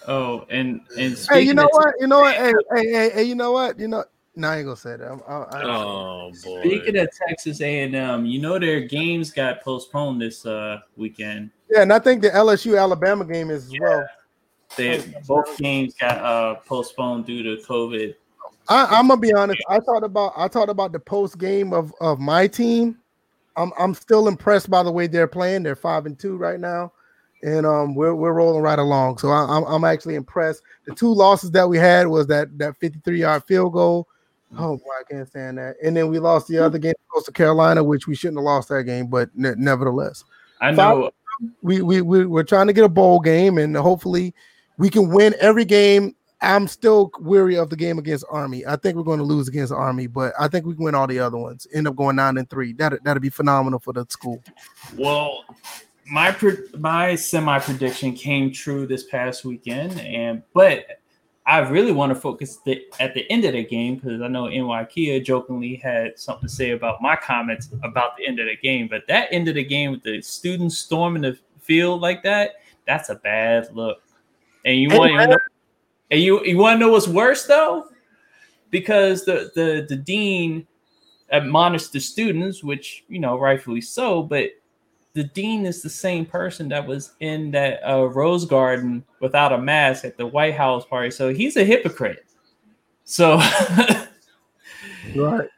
Oh, and and Hey, you know what? You know what? Hey, hey, hey, hey! You know what? You know. No, I ain't gonna say that. I'm, I, I, Oh boy. Speaking of Texas A&M, you know their games got postponed this uh, weekend. yeah, and I think the LSU Alabama game is as well. They both games got uh, postponed due to COVID. I, I'm gonna be honest. I thought about I thought about the post game of of my team. I'm I'm still impressed by the way they're playing. They're five and two right now, and um we're we're rolling right along. So I, I'm I'm actually impressed. The two losses that we had was that that 53 yard field goal. Oh boy, I can't stand that. And then we lost the other game to Carolina, which we shouldn't have lost that game, but ne- nevertheless, I know. we we we we're trying to get a bowl game, and hopefully we can win every game. I'm still weary of the game against Army. I think we're going to lose against Army, but I think we can win all the other ones. End up going nine and three. That that'd be phenomenal for the school. Well, my pre- my semi prediction came true this past weekend, and but I really want to focus the, at the end of the game because I know NY Kia jokingly had something to say about my comments about the end of the game. But that end of the game with the students storming the field like that, that's a bad look. And you want to know, and you you want to know what's worse though, because the the the dean admonished the students, which you know rightfully so, but the dean is the same person that was in that uh, rose garden without a mask at the White House party. So he's a hypocrite. So, Right.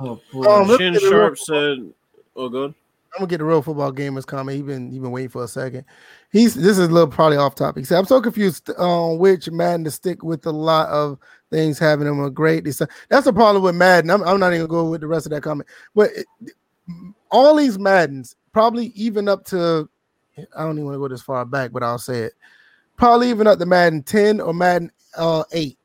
oh boy. Let's Shin Sharp said, "Oh, good." I'm gonna get the real football gamers comment. He been he been waiting for a second. He's this is a little probably off topic. He said, I'm so confused on which Madden to stick with. A lot of things having them a great. That's the problem with Madden. I'm, I'm not even going go with the rest of that comment. But it, all these Maddens, probably even up to I don't even want to go this far back, but I'll say it. Probably even up to Madden 10 or Madden uh 8.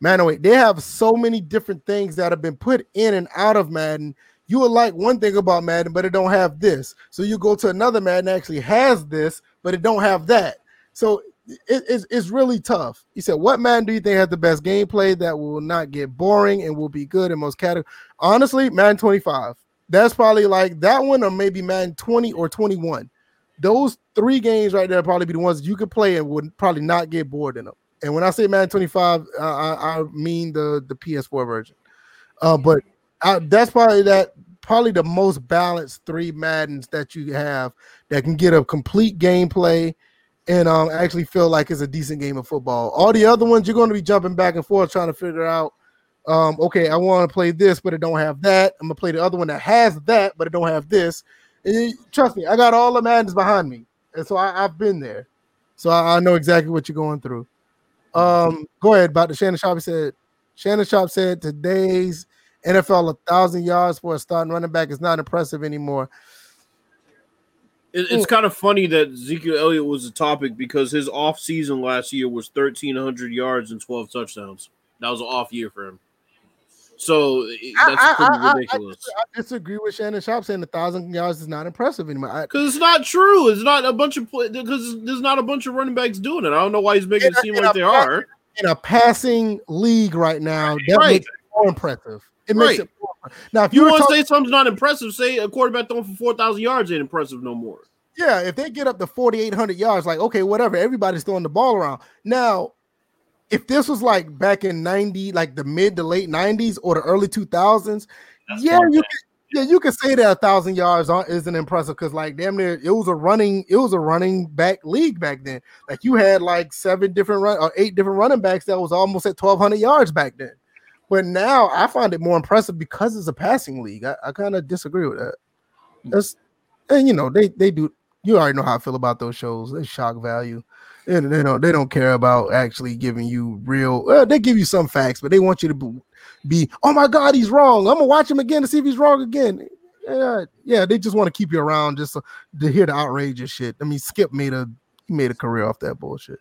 Madden 8. They have so many different things that have been put in and out of Madden you will like one thing about Madden, but it don't have this. So you go to another Madden actually has this, but it don't have that. So it, it's, it's really tough. He said, "What Madden do you think has the best gameplay that will not get boring and will be good in most categories?" Honestly, Madden 25. That's probably like that one, or maybe Madden 20 or 21. Those three games right there probably be the ones you could play and would probably not get bored in them. And when I say Madden 25, I, I, I mean the the PS4 version. Uh, but That's probably that probably the most balanced three Maddens that you have that can get a complete gameplay and um actually feel like it's a decent game of football. All the other ones you're going to be jumping back and forth trying to figure out. Um, okay, I want to play this, but it don't have that. I'm gonna play the other one that has that, but it don't have this. And you- trust me, I got all the Maddens behind me, and so I, I've been there. So I, I know exactly what you're going through. Um, go ahead. About the Shannon Sharpe said. Shannon Sharpe said today's NFL a thousand yards for a starting running back is not impressive anymore. It, it's hmm. kind of funny that Ezekiel Elliott was a topic because his off season last year was thirteen hundred yards and twelve touchdowns. That was an off year for him. So that's I, pretty I, ridiculous. I, I disagree with Shannon Sharpe saying a thousand yards is not impressive anymore. Because it's not true. It's not a bunch of because there's not a bunch of running backs doing it. I don't know why he's making it seem a- like they a- are. in a passing league right now, that Right. makes more impressive. It makes Right. it more impressive. Now, if you you want to talking, say something's not impressive, say a quarterback throwing for four thousand yards ain't impressive no more. yeah, if they get up to 4,800 yards, like, okay, whatever, everybody's throwing the ball around. Now, if this was like back in 90, like the mid to late 90s or the early 2000s, That's yeah, you can, yeah, you could say that a thousand yards isn't impressive because like damn near it was a running it was a running back league back then. Like you had like seven different run or eight different running backs that was almost at twelve hundred yards back then. But now I find it more impressive because it's a passing league. I, I kind of disagree with that. That's and you know they they do. You already know how I feel about those shows. They shock value. And they don't they don't care about actually giving you real. Well, they give you some facts, but they want you to be, oh my god, he's wrong. I'm gonna watch him again to see if he's wrong again. Yeah, uh, yeah, they just want to keep you around just to, to hear the outrageous shit. I mean, Skip made a he made a career off that bullshit.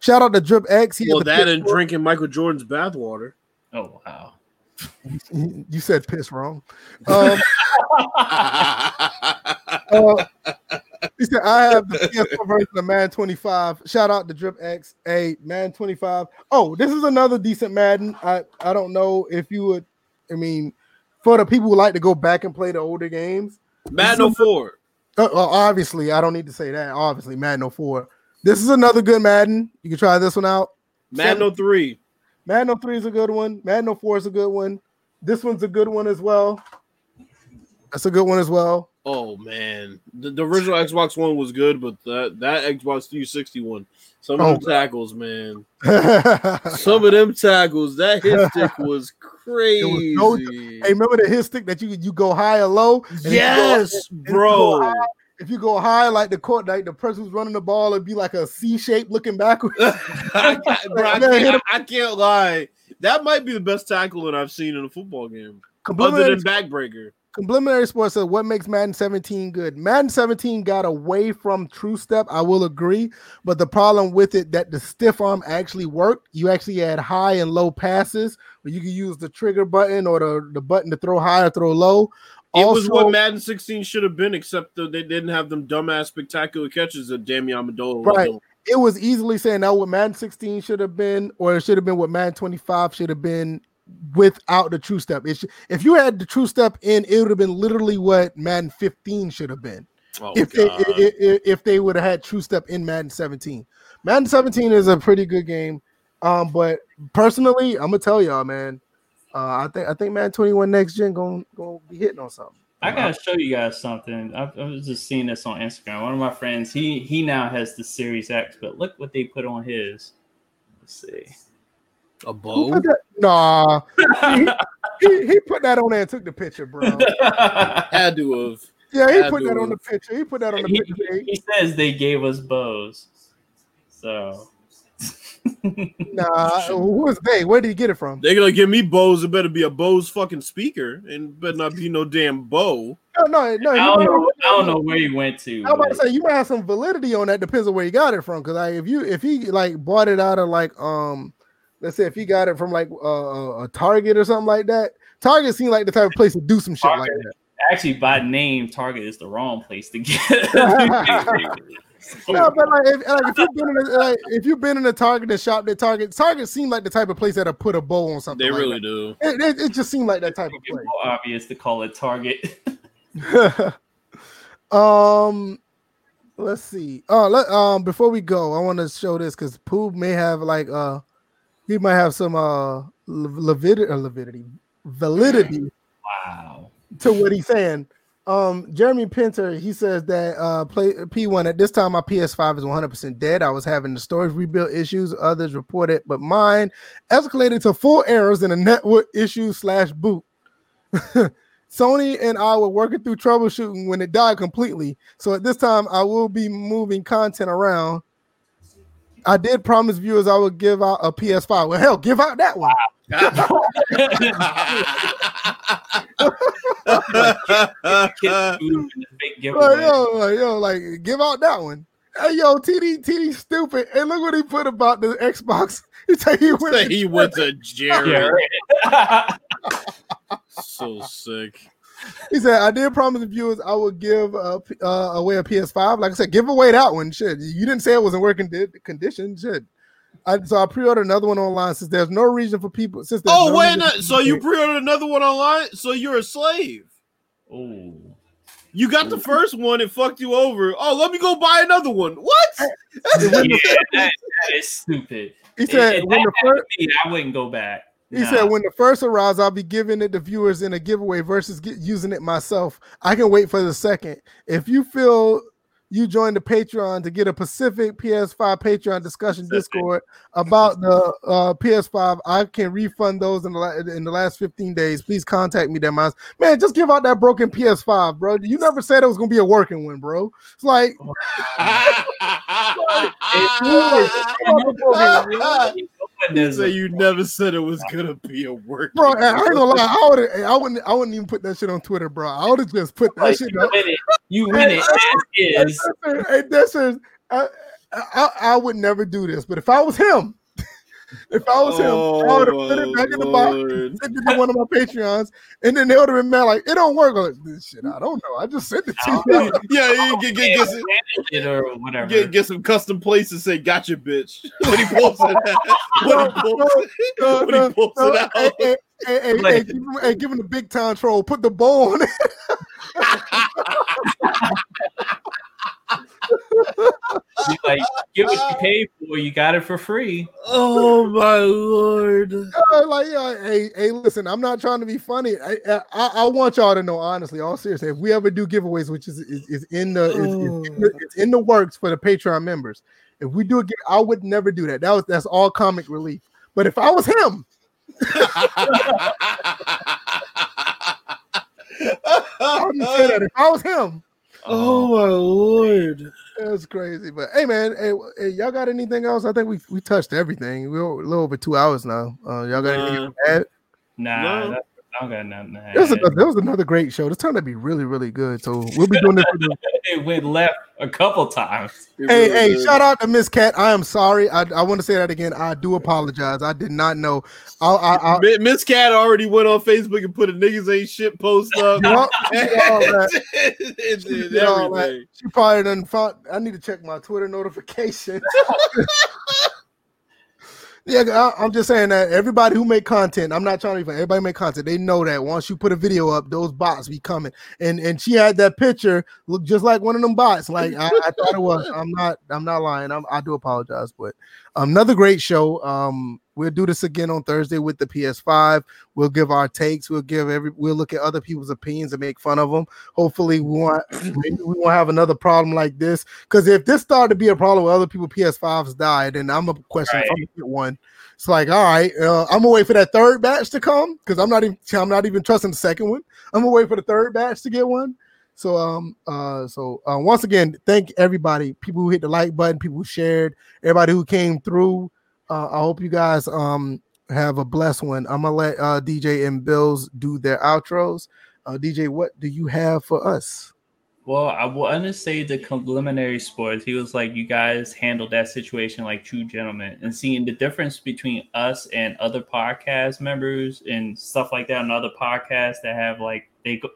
Shout out to Drip X. He Well, that and drinking Michael Jordan's bathwater. Oh wow. You said piss wrong. Um, uh, he said, I have the PS4 version of Madden 25. Shout out to Drip X. Hey, Madden 25. Oh, this is another decent Madden. I, I don't know if you would, I mean, for the people who like to go back and play the older games. Madden 04. Uh, well, obviously, I don't need to say that. Obviously, Madden 04. This is another good Madden. You can try this one out. Madden 03. Madden 03 is a good one. Madden 04 is a good one. This one's a good one as well. That's a good one as well. Oh man, the, the original Xbox One was good, but that that Xbox 360 one, some of Oh, them tackles, man, some of them tackles, that hit stick was crazy. no- Hey, remember the hit stick that you you go high or low? Yes, and if you go bro. high- If you go high, like the court, like the person who's running the ball, it'd be like a C shape looking backwards. I, can't- bro, I, can't, I, can't lie. That might be the best tackling I've seen in a football game, other than backbreaker. Complimentary Sports said, "What makes Madden 17 good? Madden 17 got away from True Step. I will agree, but the problem with it that the stiff arm actually worked. You actually had high and low passes, where you could use the trigger button or the, the button to throw high or throw low. It was Also- what Madden 16 should have been, except that they didn't have them dumbass spectacular catches that Damian Amendola Right. doing. it was easily saying that what Madden 16 should have been, or it should have been what Madden 25 should have been without the true step. Should, if you had the true step in, it would have been literally what Madden 15 should have been. Oh, if they if, if, if they would have had true step in Madden 17. Madden 17 is a pretty good game. Um, but personally, I'm gonna tell y'all, man. Uh, I think I think Madden 21 next gen gonna gonna be hitting on something. I gotta show you guys something. I, I was just seeing this on Instagram. One of my friends, he he now has the Series X, but look what they put on his. Let's see. a bow. Nah, he, he, he put that on there and took the picture, bro. Had to have. Yeah, he Had put to that on the picture. He put that on the he, picture. he- he says they gave us bows. So Nah, who was they? Where did he get it from? They're gonna give me bows. It better be a Bose fucking speaker, and better not be no damn bow. No, no, no. I don't might- know. I don't know where he went to. I was about to say you might have some validity on that. Depends on where you got it from. Because like if you if he like bought it out of like um, let's say if he got it from like uh, a, a Target or something like that. Target seemed like the type of place to do some shit like that. Actually, by name, Target is the wrong place to get. it. No, but like if, like if you've been in a, like if you've been in a Target and shopped at Target, Target seemed like the type of place that'll put a bow on something. They like really that. do. It, it, it just seemed like that type of place. more obvious to call it Target. um, let's see. Oh, let um before we go, I want to show this because Pooh may have like uh he might have some uh levidity, uh, levidity validity Wow. to what he's saying. Um, Jeremy Pinter, he says that uh, play P1 at this time my PS5 is 100% dead. I was having the storage rebuild issues, others reported, but mine escalated to full errors and a network issue slash boot. Sony and I were working through troubleshooting when it died completely. So at this time, I will be moving content around. I did promise viewers I would give out a PS5. Well, hell, give out that one. Like, yo, like, yo, like, give out that one. Hey, yo, TD, TD, stupid. And look what he put about the Xbox. He said he went. Say he went to Jared. Yeah. so sick. He said, I did promise the viewers I would give uh, uh, away a PS5. Like I said, give away that one. Shit. You didn't say it wasn't working di- condition. Shit. I, so I pre-ordered another one online since there's no reason for people. Since there's Oh no wait, reason no, so you pre-ordered another one online? So you're a slave. Oh, You got the mm-hmm. first one, it fucked you over. Oh, let me go buy another one. What? Yeah, that, that is stupid. he said If- if when the first me, I wouldn't go back. he Nah. said when the first arrives, I'll be giving it to viewers in a giveaway versus get, using it myself. I can wait for the second. If you feel you join the Patreon to get a Pacific PS5 Patreon discussion Pacific. Discord about the uh, PS5. I can refund those in the la- in the last 15 days. Please contact me, that man. Man, just give out that broken PS5, bro. You never said it was gonna be a working one, bro. It's like You say you never said it was gonna be a work. Bro, I ain't gonna lie. I would I wouldn't I wouldn't even put that shit on Twitter, bro. I would have just put that Like, shit you up. win it. You win it as is. Hey, that's I, I I would never do this, but if I was him, if I was him, I would have put it back in the box, Lord. sent it to one of my Patreons, and then they would have been mad like it don't work. I'm like this shit, I don't know. I just sent it to you. Yeah, you get, get, get, some, it or whatever. get, get some custom places say "Gotcha, bitch" when he pulls it out. When he pulls, No, when he pulls no, it out. hey, hey, hey, hey, Like- hey, give him, hey, give him the big time troll. Put the bow on it. You, like get what you paid for. You got it for free. Oh my lord! Uh, like, uh, hey, hey, listen, I'm not trying to be funny. I, I, I want y'all to know, honestly, all seriously, if we ever do giveaways, which is is, is in the is, is in the it's in the works for the Patreon members. If we do it, I would never do that. That was that's all comic relief. But if I was him, I would say that. If I was him, oh my lord! that's crazy. But hey, man, hey, hey, y'all got anything else? I think we we touched everything. We're a little over two hours now. Uh, y'all got anything to add? Nah, No. that, I don't got nothing. to That was, another, that was another great show. This turned out to be really, really good. So we'll be doing this. For the, It went left a couple times. hey, hey, shout out to Miss Cat. I am sorry. I, I want to say that again. I do apologize. I did not know. I, I, I, Miss Cat already went on Facebook and put a niggas ain't shit post up. Yup, she did all that. She did did all that. She probably done found. I need to check my Twitter notification. Yeah, I, I'm just saying that everybody who make content, I'm not trying to be. funny. Everybody make content. They know that once you put a video up, those bots be coming. And and she had that picture look just like one of them bots. Like I, I thought it was. I'm not. I'm not lying. I'm, I do apologize, but another great show. Um, we'll do this again on Thursday with the PS5. We'll give our takes. We'll give every. We'll look at other people's opinions and make fun of them. Hopefully, we won't. we won't have another problem like this. Because if this started to be a problem with other people PS5s died, then I'm a question if I'm get one. It's like, all right, uh, I'm gonna wait for that third batch to come because I'm not even. I'm not even trusting the second one. I'm gonna wait for the third batch to get one. So um uh so uh, once again, thank everybody, people who hit the like button, people who shared, everybody who came through. Uh, I hope you guys um have a blessed one. I'm gonna let uh DJ and Bills do their outros. Uh DJ, what do you have for us? Well, I want to say the preliminary sports. He was like, "You guys handled that situation like true gentlemen," and seeing the difference between us and other podcast members and stuff like that, and other podcasts that have like they go,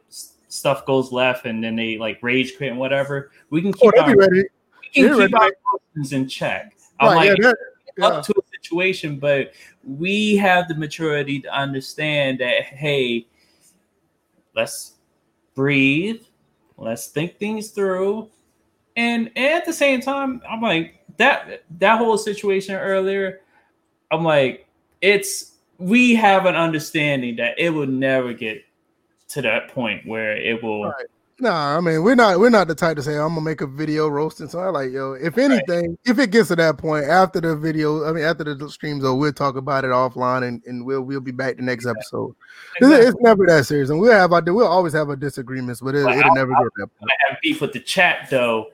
stuff goes left and then they like rage quit and whatever. We can Oh, keep they'll our, ready. we can they're keep ready. our emotions in check. I'm like, yeah, yeah. up to situation, but we have the maturity to understand that hey, let's breathe, let's think things through. And, and at the same time, I'm like that that whole situation earlier, I'm like, it's we have an understanding that it will never get to that point where it will Right. Nah, I mean we're not we're not the type to say I'm gonna make a video roasting. So I like yo, if anything, if it gets to that point after the video, I mean after the streams, though, we'll talk about it offline and, and we'll we'll be back the next episode. It's- It's never that serious, and we'll have our we'll always have our disagreements, but it, Well, it'll never get that point. I have beef with the chat though.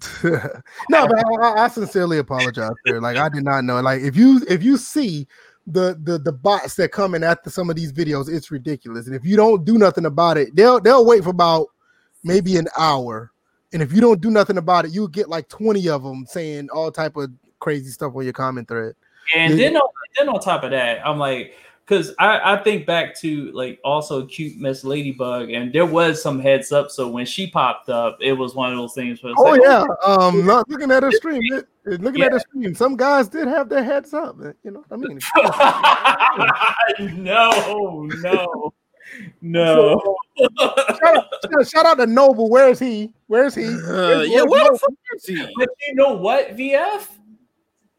no, but I, I, sincerely apologize, sir. Like I did not know. Like if you if you see the the the bots that come in after some of these videos, it's ridiculous. And if you don't do nothing about it, they'll they'll wait for about maybe an hour. And if you don't do nothing about it, you get like 20 of them saying all type of crazy stuff on your comment thread. And then on, then on top of that, I'm like, because I, I think back to like also cute Miss Ladybug, and there was some heads up. So when she popped up, it was one of those things. Where oh like, yeah, um, not looking at her stream, it, looking yeah. at her stream, some guys did have their heads up. You know, I mean, no, no. No. shout, out, shout, out, to Noble. Where is he? Where is he? Uh, yeah, where is he? But you know what, VF?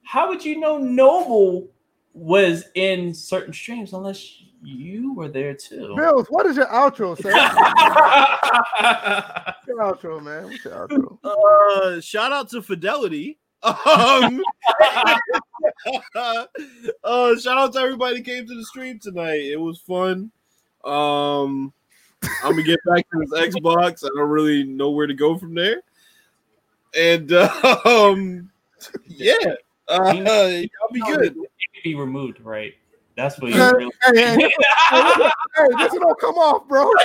How would you know Noble was in certain streams unless you were there too. Bills, what is your outro, sir? your outro, man. What's your outro? Uh, shout out to Fidelity. Um, uh, shout out to everybody that came to the stream tonight. It was fun. Um, I'm gonna get back to this Xbox. I don't really know where to go from there. And um, yeah, uh, I'll be good be removed, right? That's what you really. Hey, hey, hey, hey, this don't come off, bro.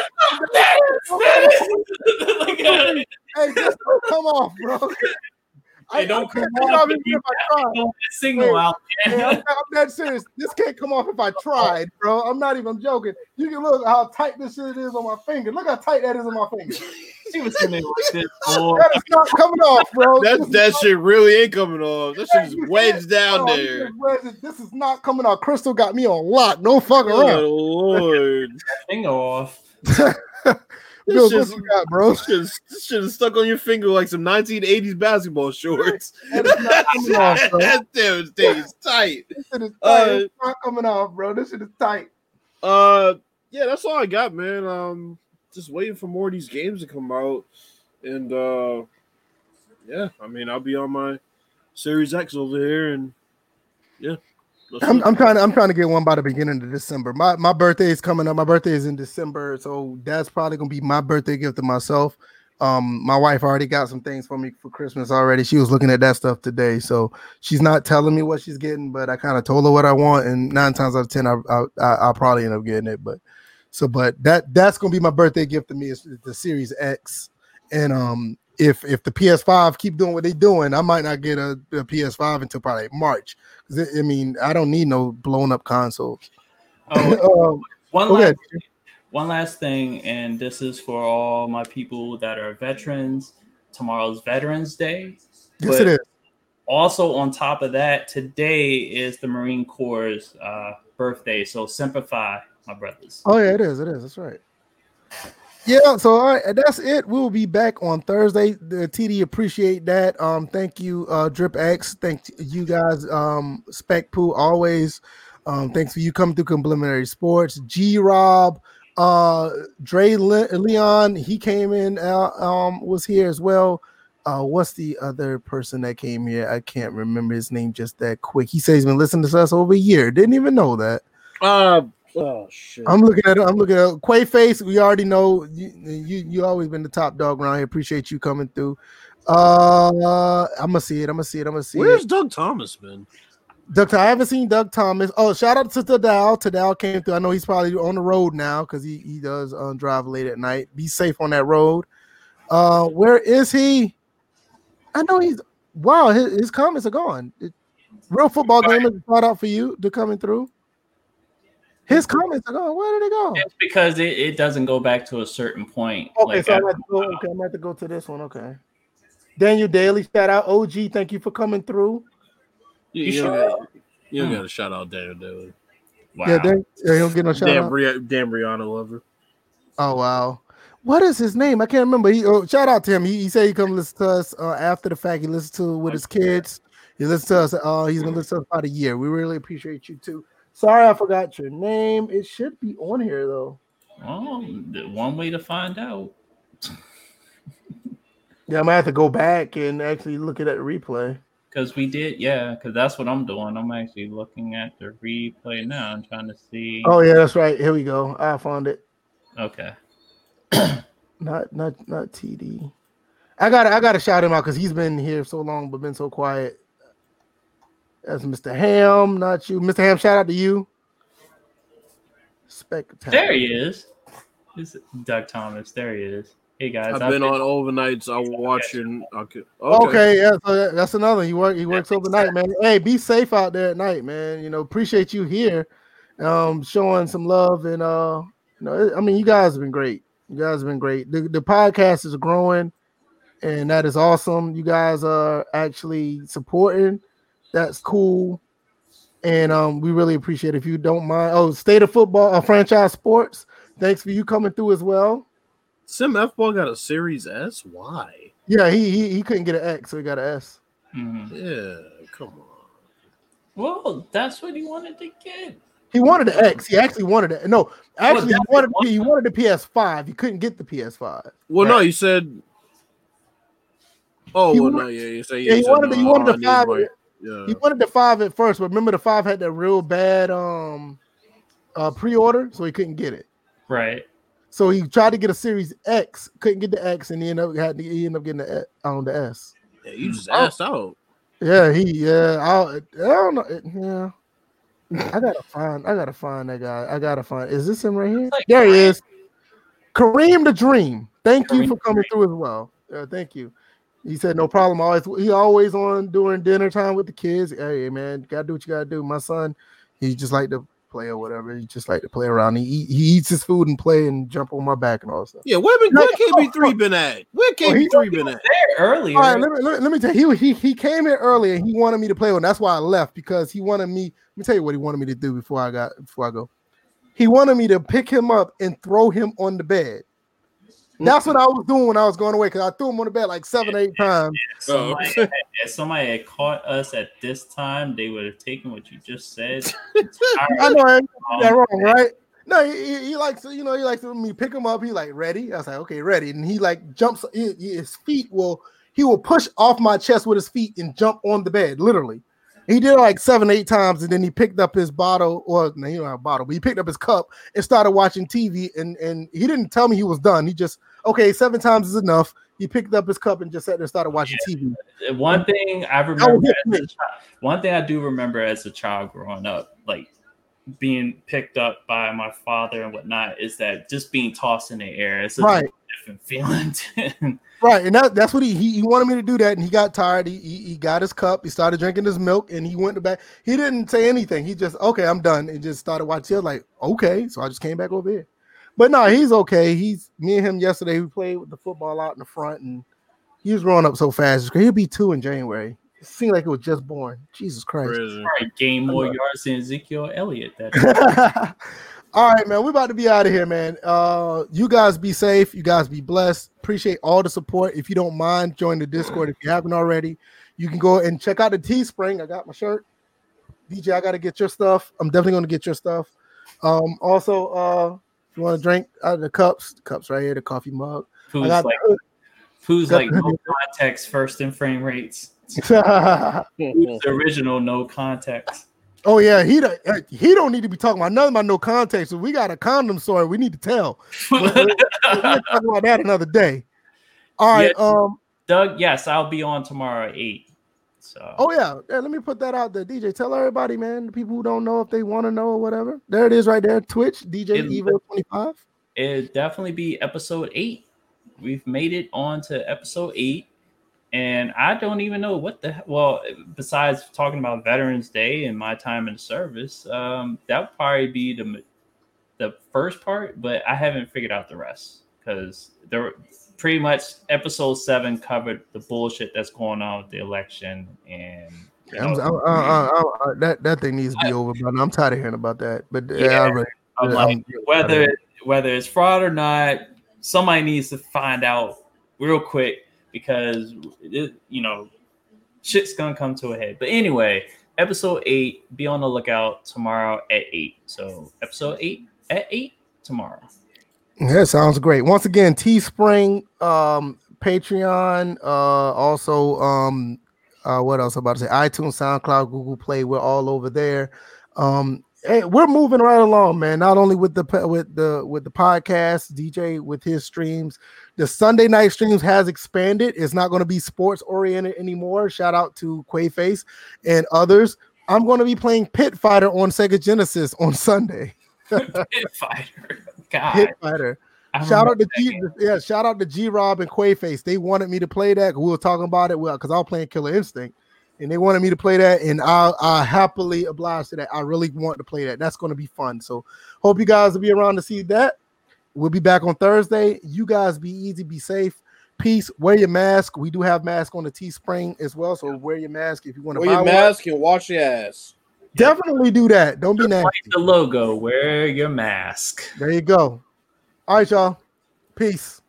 hey, this don't come off, bro. Hey, don't I, come off if, if I try. Signal out. I'm, I'm that serious. This can't come off if I tried, bro. I'm not even joking. You can look how tight this shit is on my finger. Look how tight that is on my finger. she was sitting like this. That is not coming off, bro. That that shit really ain't coming off. That shit is wedged down oh, there. This is not coming off. Crystal got me on lock. No fucking oh, Lord. Finger off. This, shit, you got, bro? This shit, this shit is stuck on your finger like some 1980s basketball shorts. that damn thing is tight. This shit is tight. Uh, it's not coming off, bro. This shit is tight. Uh, yeah, that's all I got, man. Um, just waiting for more of these games to come out, and uh, yeah, I mean, I'll be on my Series X over here, and yeah. I'm, I'm, trying to I'm trying to get one by the beginning of December. My my birthday is coming up. My birthday is in December, so that's probably gonna be my birthday gift to myself. Um, my wife already got some things for me for Christmas already. She was looking at that stuff today, so she's not telling me what she's getting, but I kind of told her what I want, and nine times out of ten, I, I I'll probably end up getting it. But so, but that that's gonna be my birthday gift to me is the Series X, and um, if if the PS5 keep doing what they're doing, I might not get a, a PS5 until probably March. I mean, I don't need no blown up consoles. Oh, um, one last, one last thing, and this is for all my people that are veterans. Tomorrow's Veterans Day. Yes, it is. Also, on top of that, today is the Marine Corps' uh, birthday. So, Semper Fi, my brothers. Oh yeah, it is. It is. That's right. Yeah, so all right, that's it. We'll be back on Thursday. The TD appreciate that. Um, thank you, uh, Drip X. Thank you guys, um, Spec Poo always. Um, thanks for you coming through Complimentary Sports. G Rob, uh, Dre Le- Leon, he came in, uh, um, was here as well. Uh, what's the other person that came here? I can't remember his name just that quick. He says he's been listening to us over a year. Didn't even know that. Uh, Oh shit! I'm looking at. I'm looking at Quay Face. We already know you, you. You always been the top dog around here. Appreciate you coming through. Uh, I'm gonna see it. I'm gonna see it. I'm gonna see Where's it. Doug Thomas been? Doug, I haven't seen Doug Thomas. Oh, shout out to Tadal. Tadal came through. I know he's probably on the road now because he he does um, drive late at night. Be safe on that road. Uh, where is he? I know he's. Wow, his, his comments are gone. It, real football game is shout out for you to coming through. His comments are going. Where did they go? It's because it, it doesn't go back to a certain point. Okay, like so I'm to go, okay, I'm going to go to this one. Okay. Daniel Daly, shout out OG. Thank you for coming through. You, you, sure? Got, you don't got to shout out Daniel Daly. Wow. Yeah, Dan, yeah, he don't get no shout Dan, out. Bri- Dan Brianna lover. Oh wow. What is his name? I can't remember. He oh, shout out to him. He, he said he come listen to us uh, after the fact. He listens to with his kids. He listens to us. Uh, he's gonna listen to us about a year. We really appreciate you too. Sorry, I forgot your name. It should be on here though. Oh, one way to find out. yeah, I'm gonna have to go back and actually look at that replay. Because we did, yeah. Because that's what I'm doing. I'm actually looking at the replay now. I'm trying to see. Oh yeah, that's right. Here we go. I found it. Okay. not not not TD. I got I got to shout him out because he's been here so long but been so quiet. That's Mr. Ham, not you, Mr. Ham. Shout out to you. Spectacular. There he is. This is Doug Thomas. There he is. Hey guys, I've, I've been, been, on overnights. I'm watching. Okay. okay. okay, yeah, so that's another. He work. He works overnight, man. Hey, be safe out there at night, man. You know, appreciate you here, um, showing some love and uh, you know, I mean, you guys have been great. You guys have been great. The, the podcast is growing, and that is awesome. You guys are actually supporting. That's cool, and um, we really appreciate it. If you don't mind, oh, state of football, uh, franchise sports. Thanks for you coming through as well. Sim F ball got a Series S. Why? Yeah, he he, he couldn't get an X, so he got an S. Mm-hmm. Yeah, come on. Well, that's what he wanted to get. He wanted the X. He actually wanted it. No, actually, well, he wanted he wanted the PS5. He couldn't get the PS5. Well, right? no, he said. Oh, he well, wanted, no, yeah, he said, yeah, he, said, wanted, no, he wanted the five. My, yeah. He wanted the five at first, but remember the five had that real bad um uh pre-order, so he couldn't get it. Right. So he tried to get a Series X, couldn't get the X, and he ended up had to, he ended up getting the on the S. Yeah, you just asked out. Yeah, he yeah. I, I don't know. Yeah, I gotta find. I gotta find that guy. I gotta find. Is this him right here? Like there he is. Kareem the Dream. Thank Kareem you for coming through as well. Yeah, thank you. He said no problem. Always he always on during dinner time with the kids. Hey man, gotta do what you gotta do. My son, he just like to play or whatever. He just like to play around. He eat, he eats his food and play and jump on my back and all stuff. Yeah, where been where KB three been at? Where KB oh, three oh, been at? There earlier. All right, let me, let, let me tell you. He, he he came in early And he wanted me to play with. That's why I left because he wanted me. Let me tell you what he wanted me to do before I got before I go. He wanted me to pick him up and throw him on the bed. That's what I was doing when I was going away because I threw him on the bed like seven, eight times. Yeah, somebody, had, if somebody had caught us at this time, they would have taken what you just said. I know I that wrong, right? No, he, he, likes you know he likes me pick him up. He like ready. I was like okay, ready, and he like jumps. He, his feet will he will push off my chest with his feet and jump on the bed, literally. He did like seven, eight times, and then he picked up his bottle, or no, he don't have a bottle, but he picked up his cup and started watching TV. And and he didn't tell me he was done. He just okay, seven times is enough. He picked up his cup and just sat there and started watching yeah. TV. Uh, one thing I remember, child, one thing I do remember as a child growing up, like being picked up by my father and whatnot, is that just being tossed in the air. It's a right. different feeling. right, and that, that's what he, he, he wanted me to do that, and he got tired. He, he, he got his cup, he started drinking his milk, and he went to back. He didn't say anything. He just okay, I'm done, and just started watching. Like okay, so I just came back over here. But no, he's okay. He's me and him yesterday. We played with the football out in the front, and he was growing up so fast. He'll be two in January. It seemed like it was just born. Jesus Christ! Right, gain more yards than Ezekiel Elliott. That all right, man. We're about to be out of here, man. Uh, you guys be safe. You guys be blessed. Appreciate all the support. If you don't mind, join the Discord if you haven't already. You can go and check out the Teespring. I got my shirt. DJ, I got to get your stuff. I'm definitely going to get your stuff. Um, also, uh, if you want to drink out of the cups, the cups right here, the coffee mug. Who's like, who's like no context first in frame rates? the original no context? Oh yeah, he don't, he don't need to be talking about none about no context. So we got a condom story we need to tell. we'll talk about that another day. All right, yeah, um, Doug. Yes, I'll be on tomorrow at eight. So. Oh yeah. yeah, let me put that out there. DJ, tell everybody, man, the people who don't know if they want to know or whatever. There it is, right there. Twitch, DJ Evo twenty five. It definitely be episode eight. We've made it on to episode eight, and I don't even know what the well. Besides talking about Veterans Day and my time in the service, um, that would probably be the the first part, but I haven't figured out the rest because there pretty much episode seven covered the bullshit that's going on with the election and you know, I, I, I, that that thing needs to be over, but I'm tired of hearing about that. But uh, yeah, really, like, whether whether it's fraud or not, somebody needs to find out real quick because it, you know shit's gonna come to a head. But anyway, episode eight, be on the lookout tomorrow at eight. So episode eight at eight tomorrow. Yeah, sounds great. Once again, Teespring, um, Patreon, uh, also um, uh, what else I'm about to say? iTunes, SoundCloud, Google Play. We're all over there. Um, hey, we're moving right along, man. Not only with the with the with the podcast, DJ with his streams, the Sunday night streams has expanded. It's not going to be sports oriented anymore. Shout out to Quayface and others. I'm going to be playing Pit Fighter on Sega Genesis on Sunday. Pit Fighter, God, Pit Fighter. Shout out to remember G, yeah, shout out to G Rob and Quayface. They wanted me to play that. We were talking about it well because I was playing Killer Instinct, and they wanted me to play that, and I I happily obliged to that. I really want to play that. That's going to be fun. So hope you guys will be around to see that. We'll be back on Thursday. You guys be easy, be safe. Peace. Wear your mask. We do have masks on the Teespring as well. So wear your mask if you want to Wear buy your one. mask and wash your ass. Definitely do that. Don't be Just nasty. like the logo. Wear your mask. There you go. All right, y'all. Peace.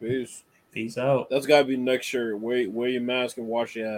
Peace. Peace out. That's gotta be next shirt. Wear, wear your mask and wash your ass.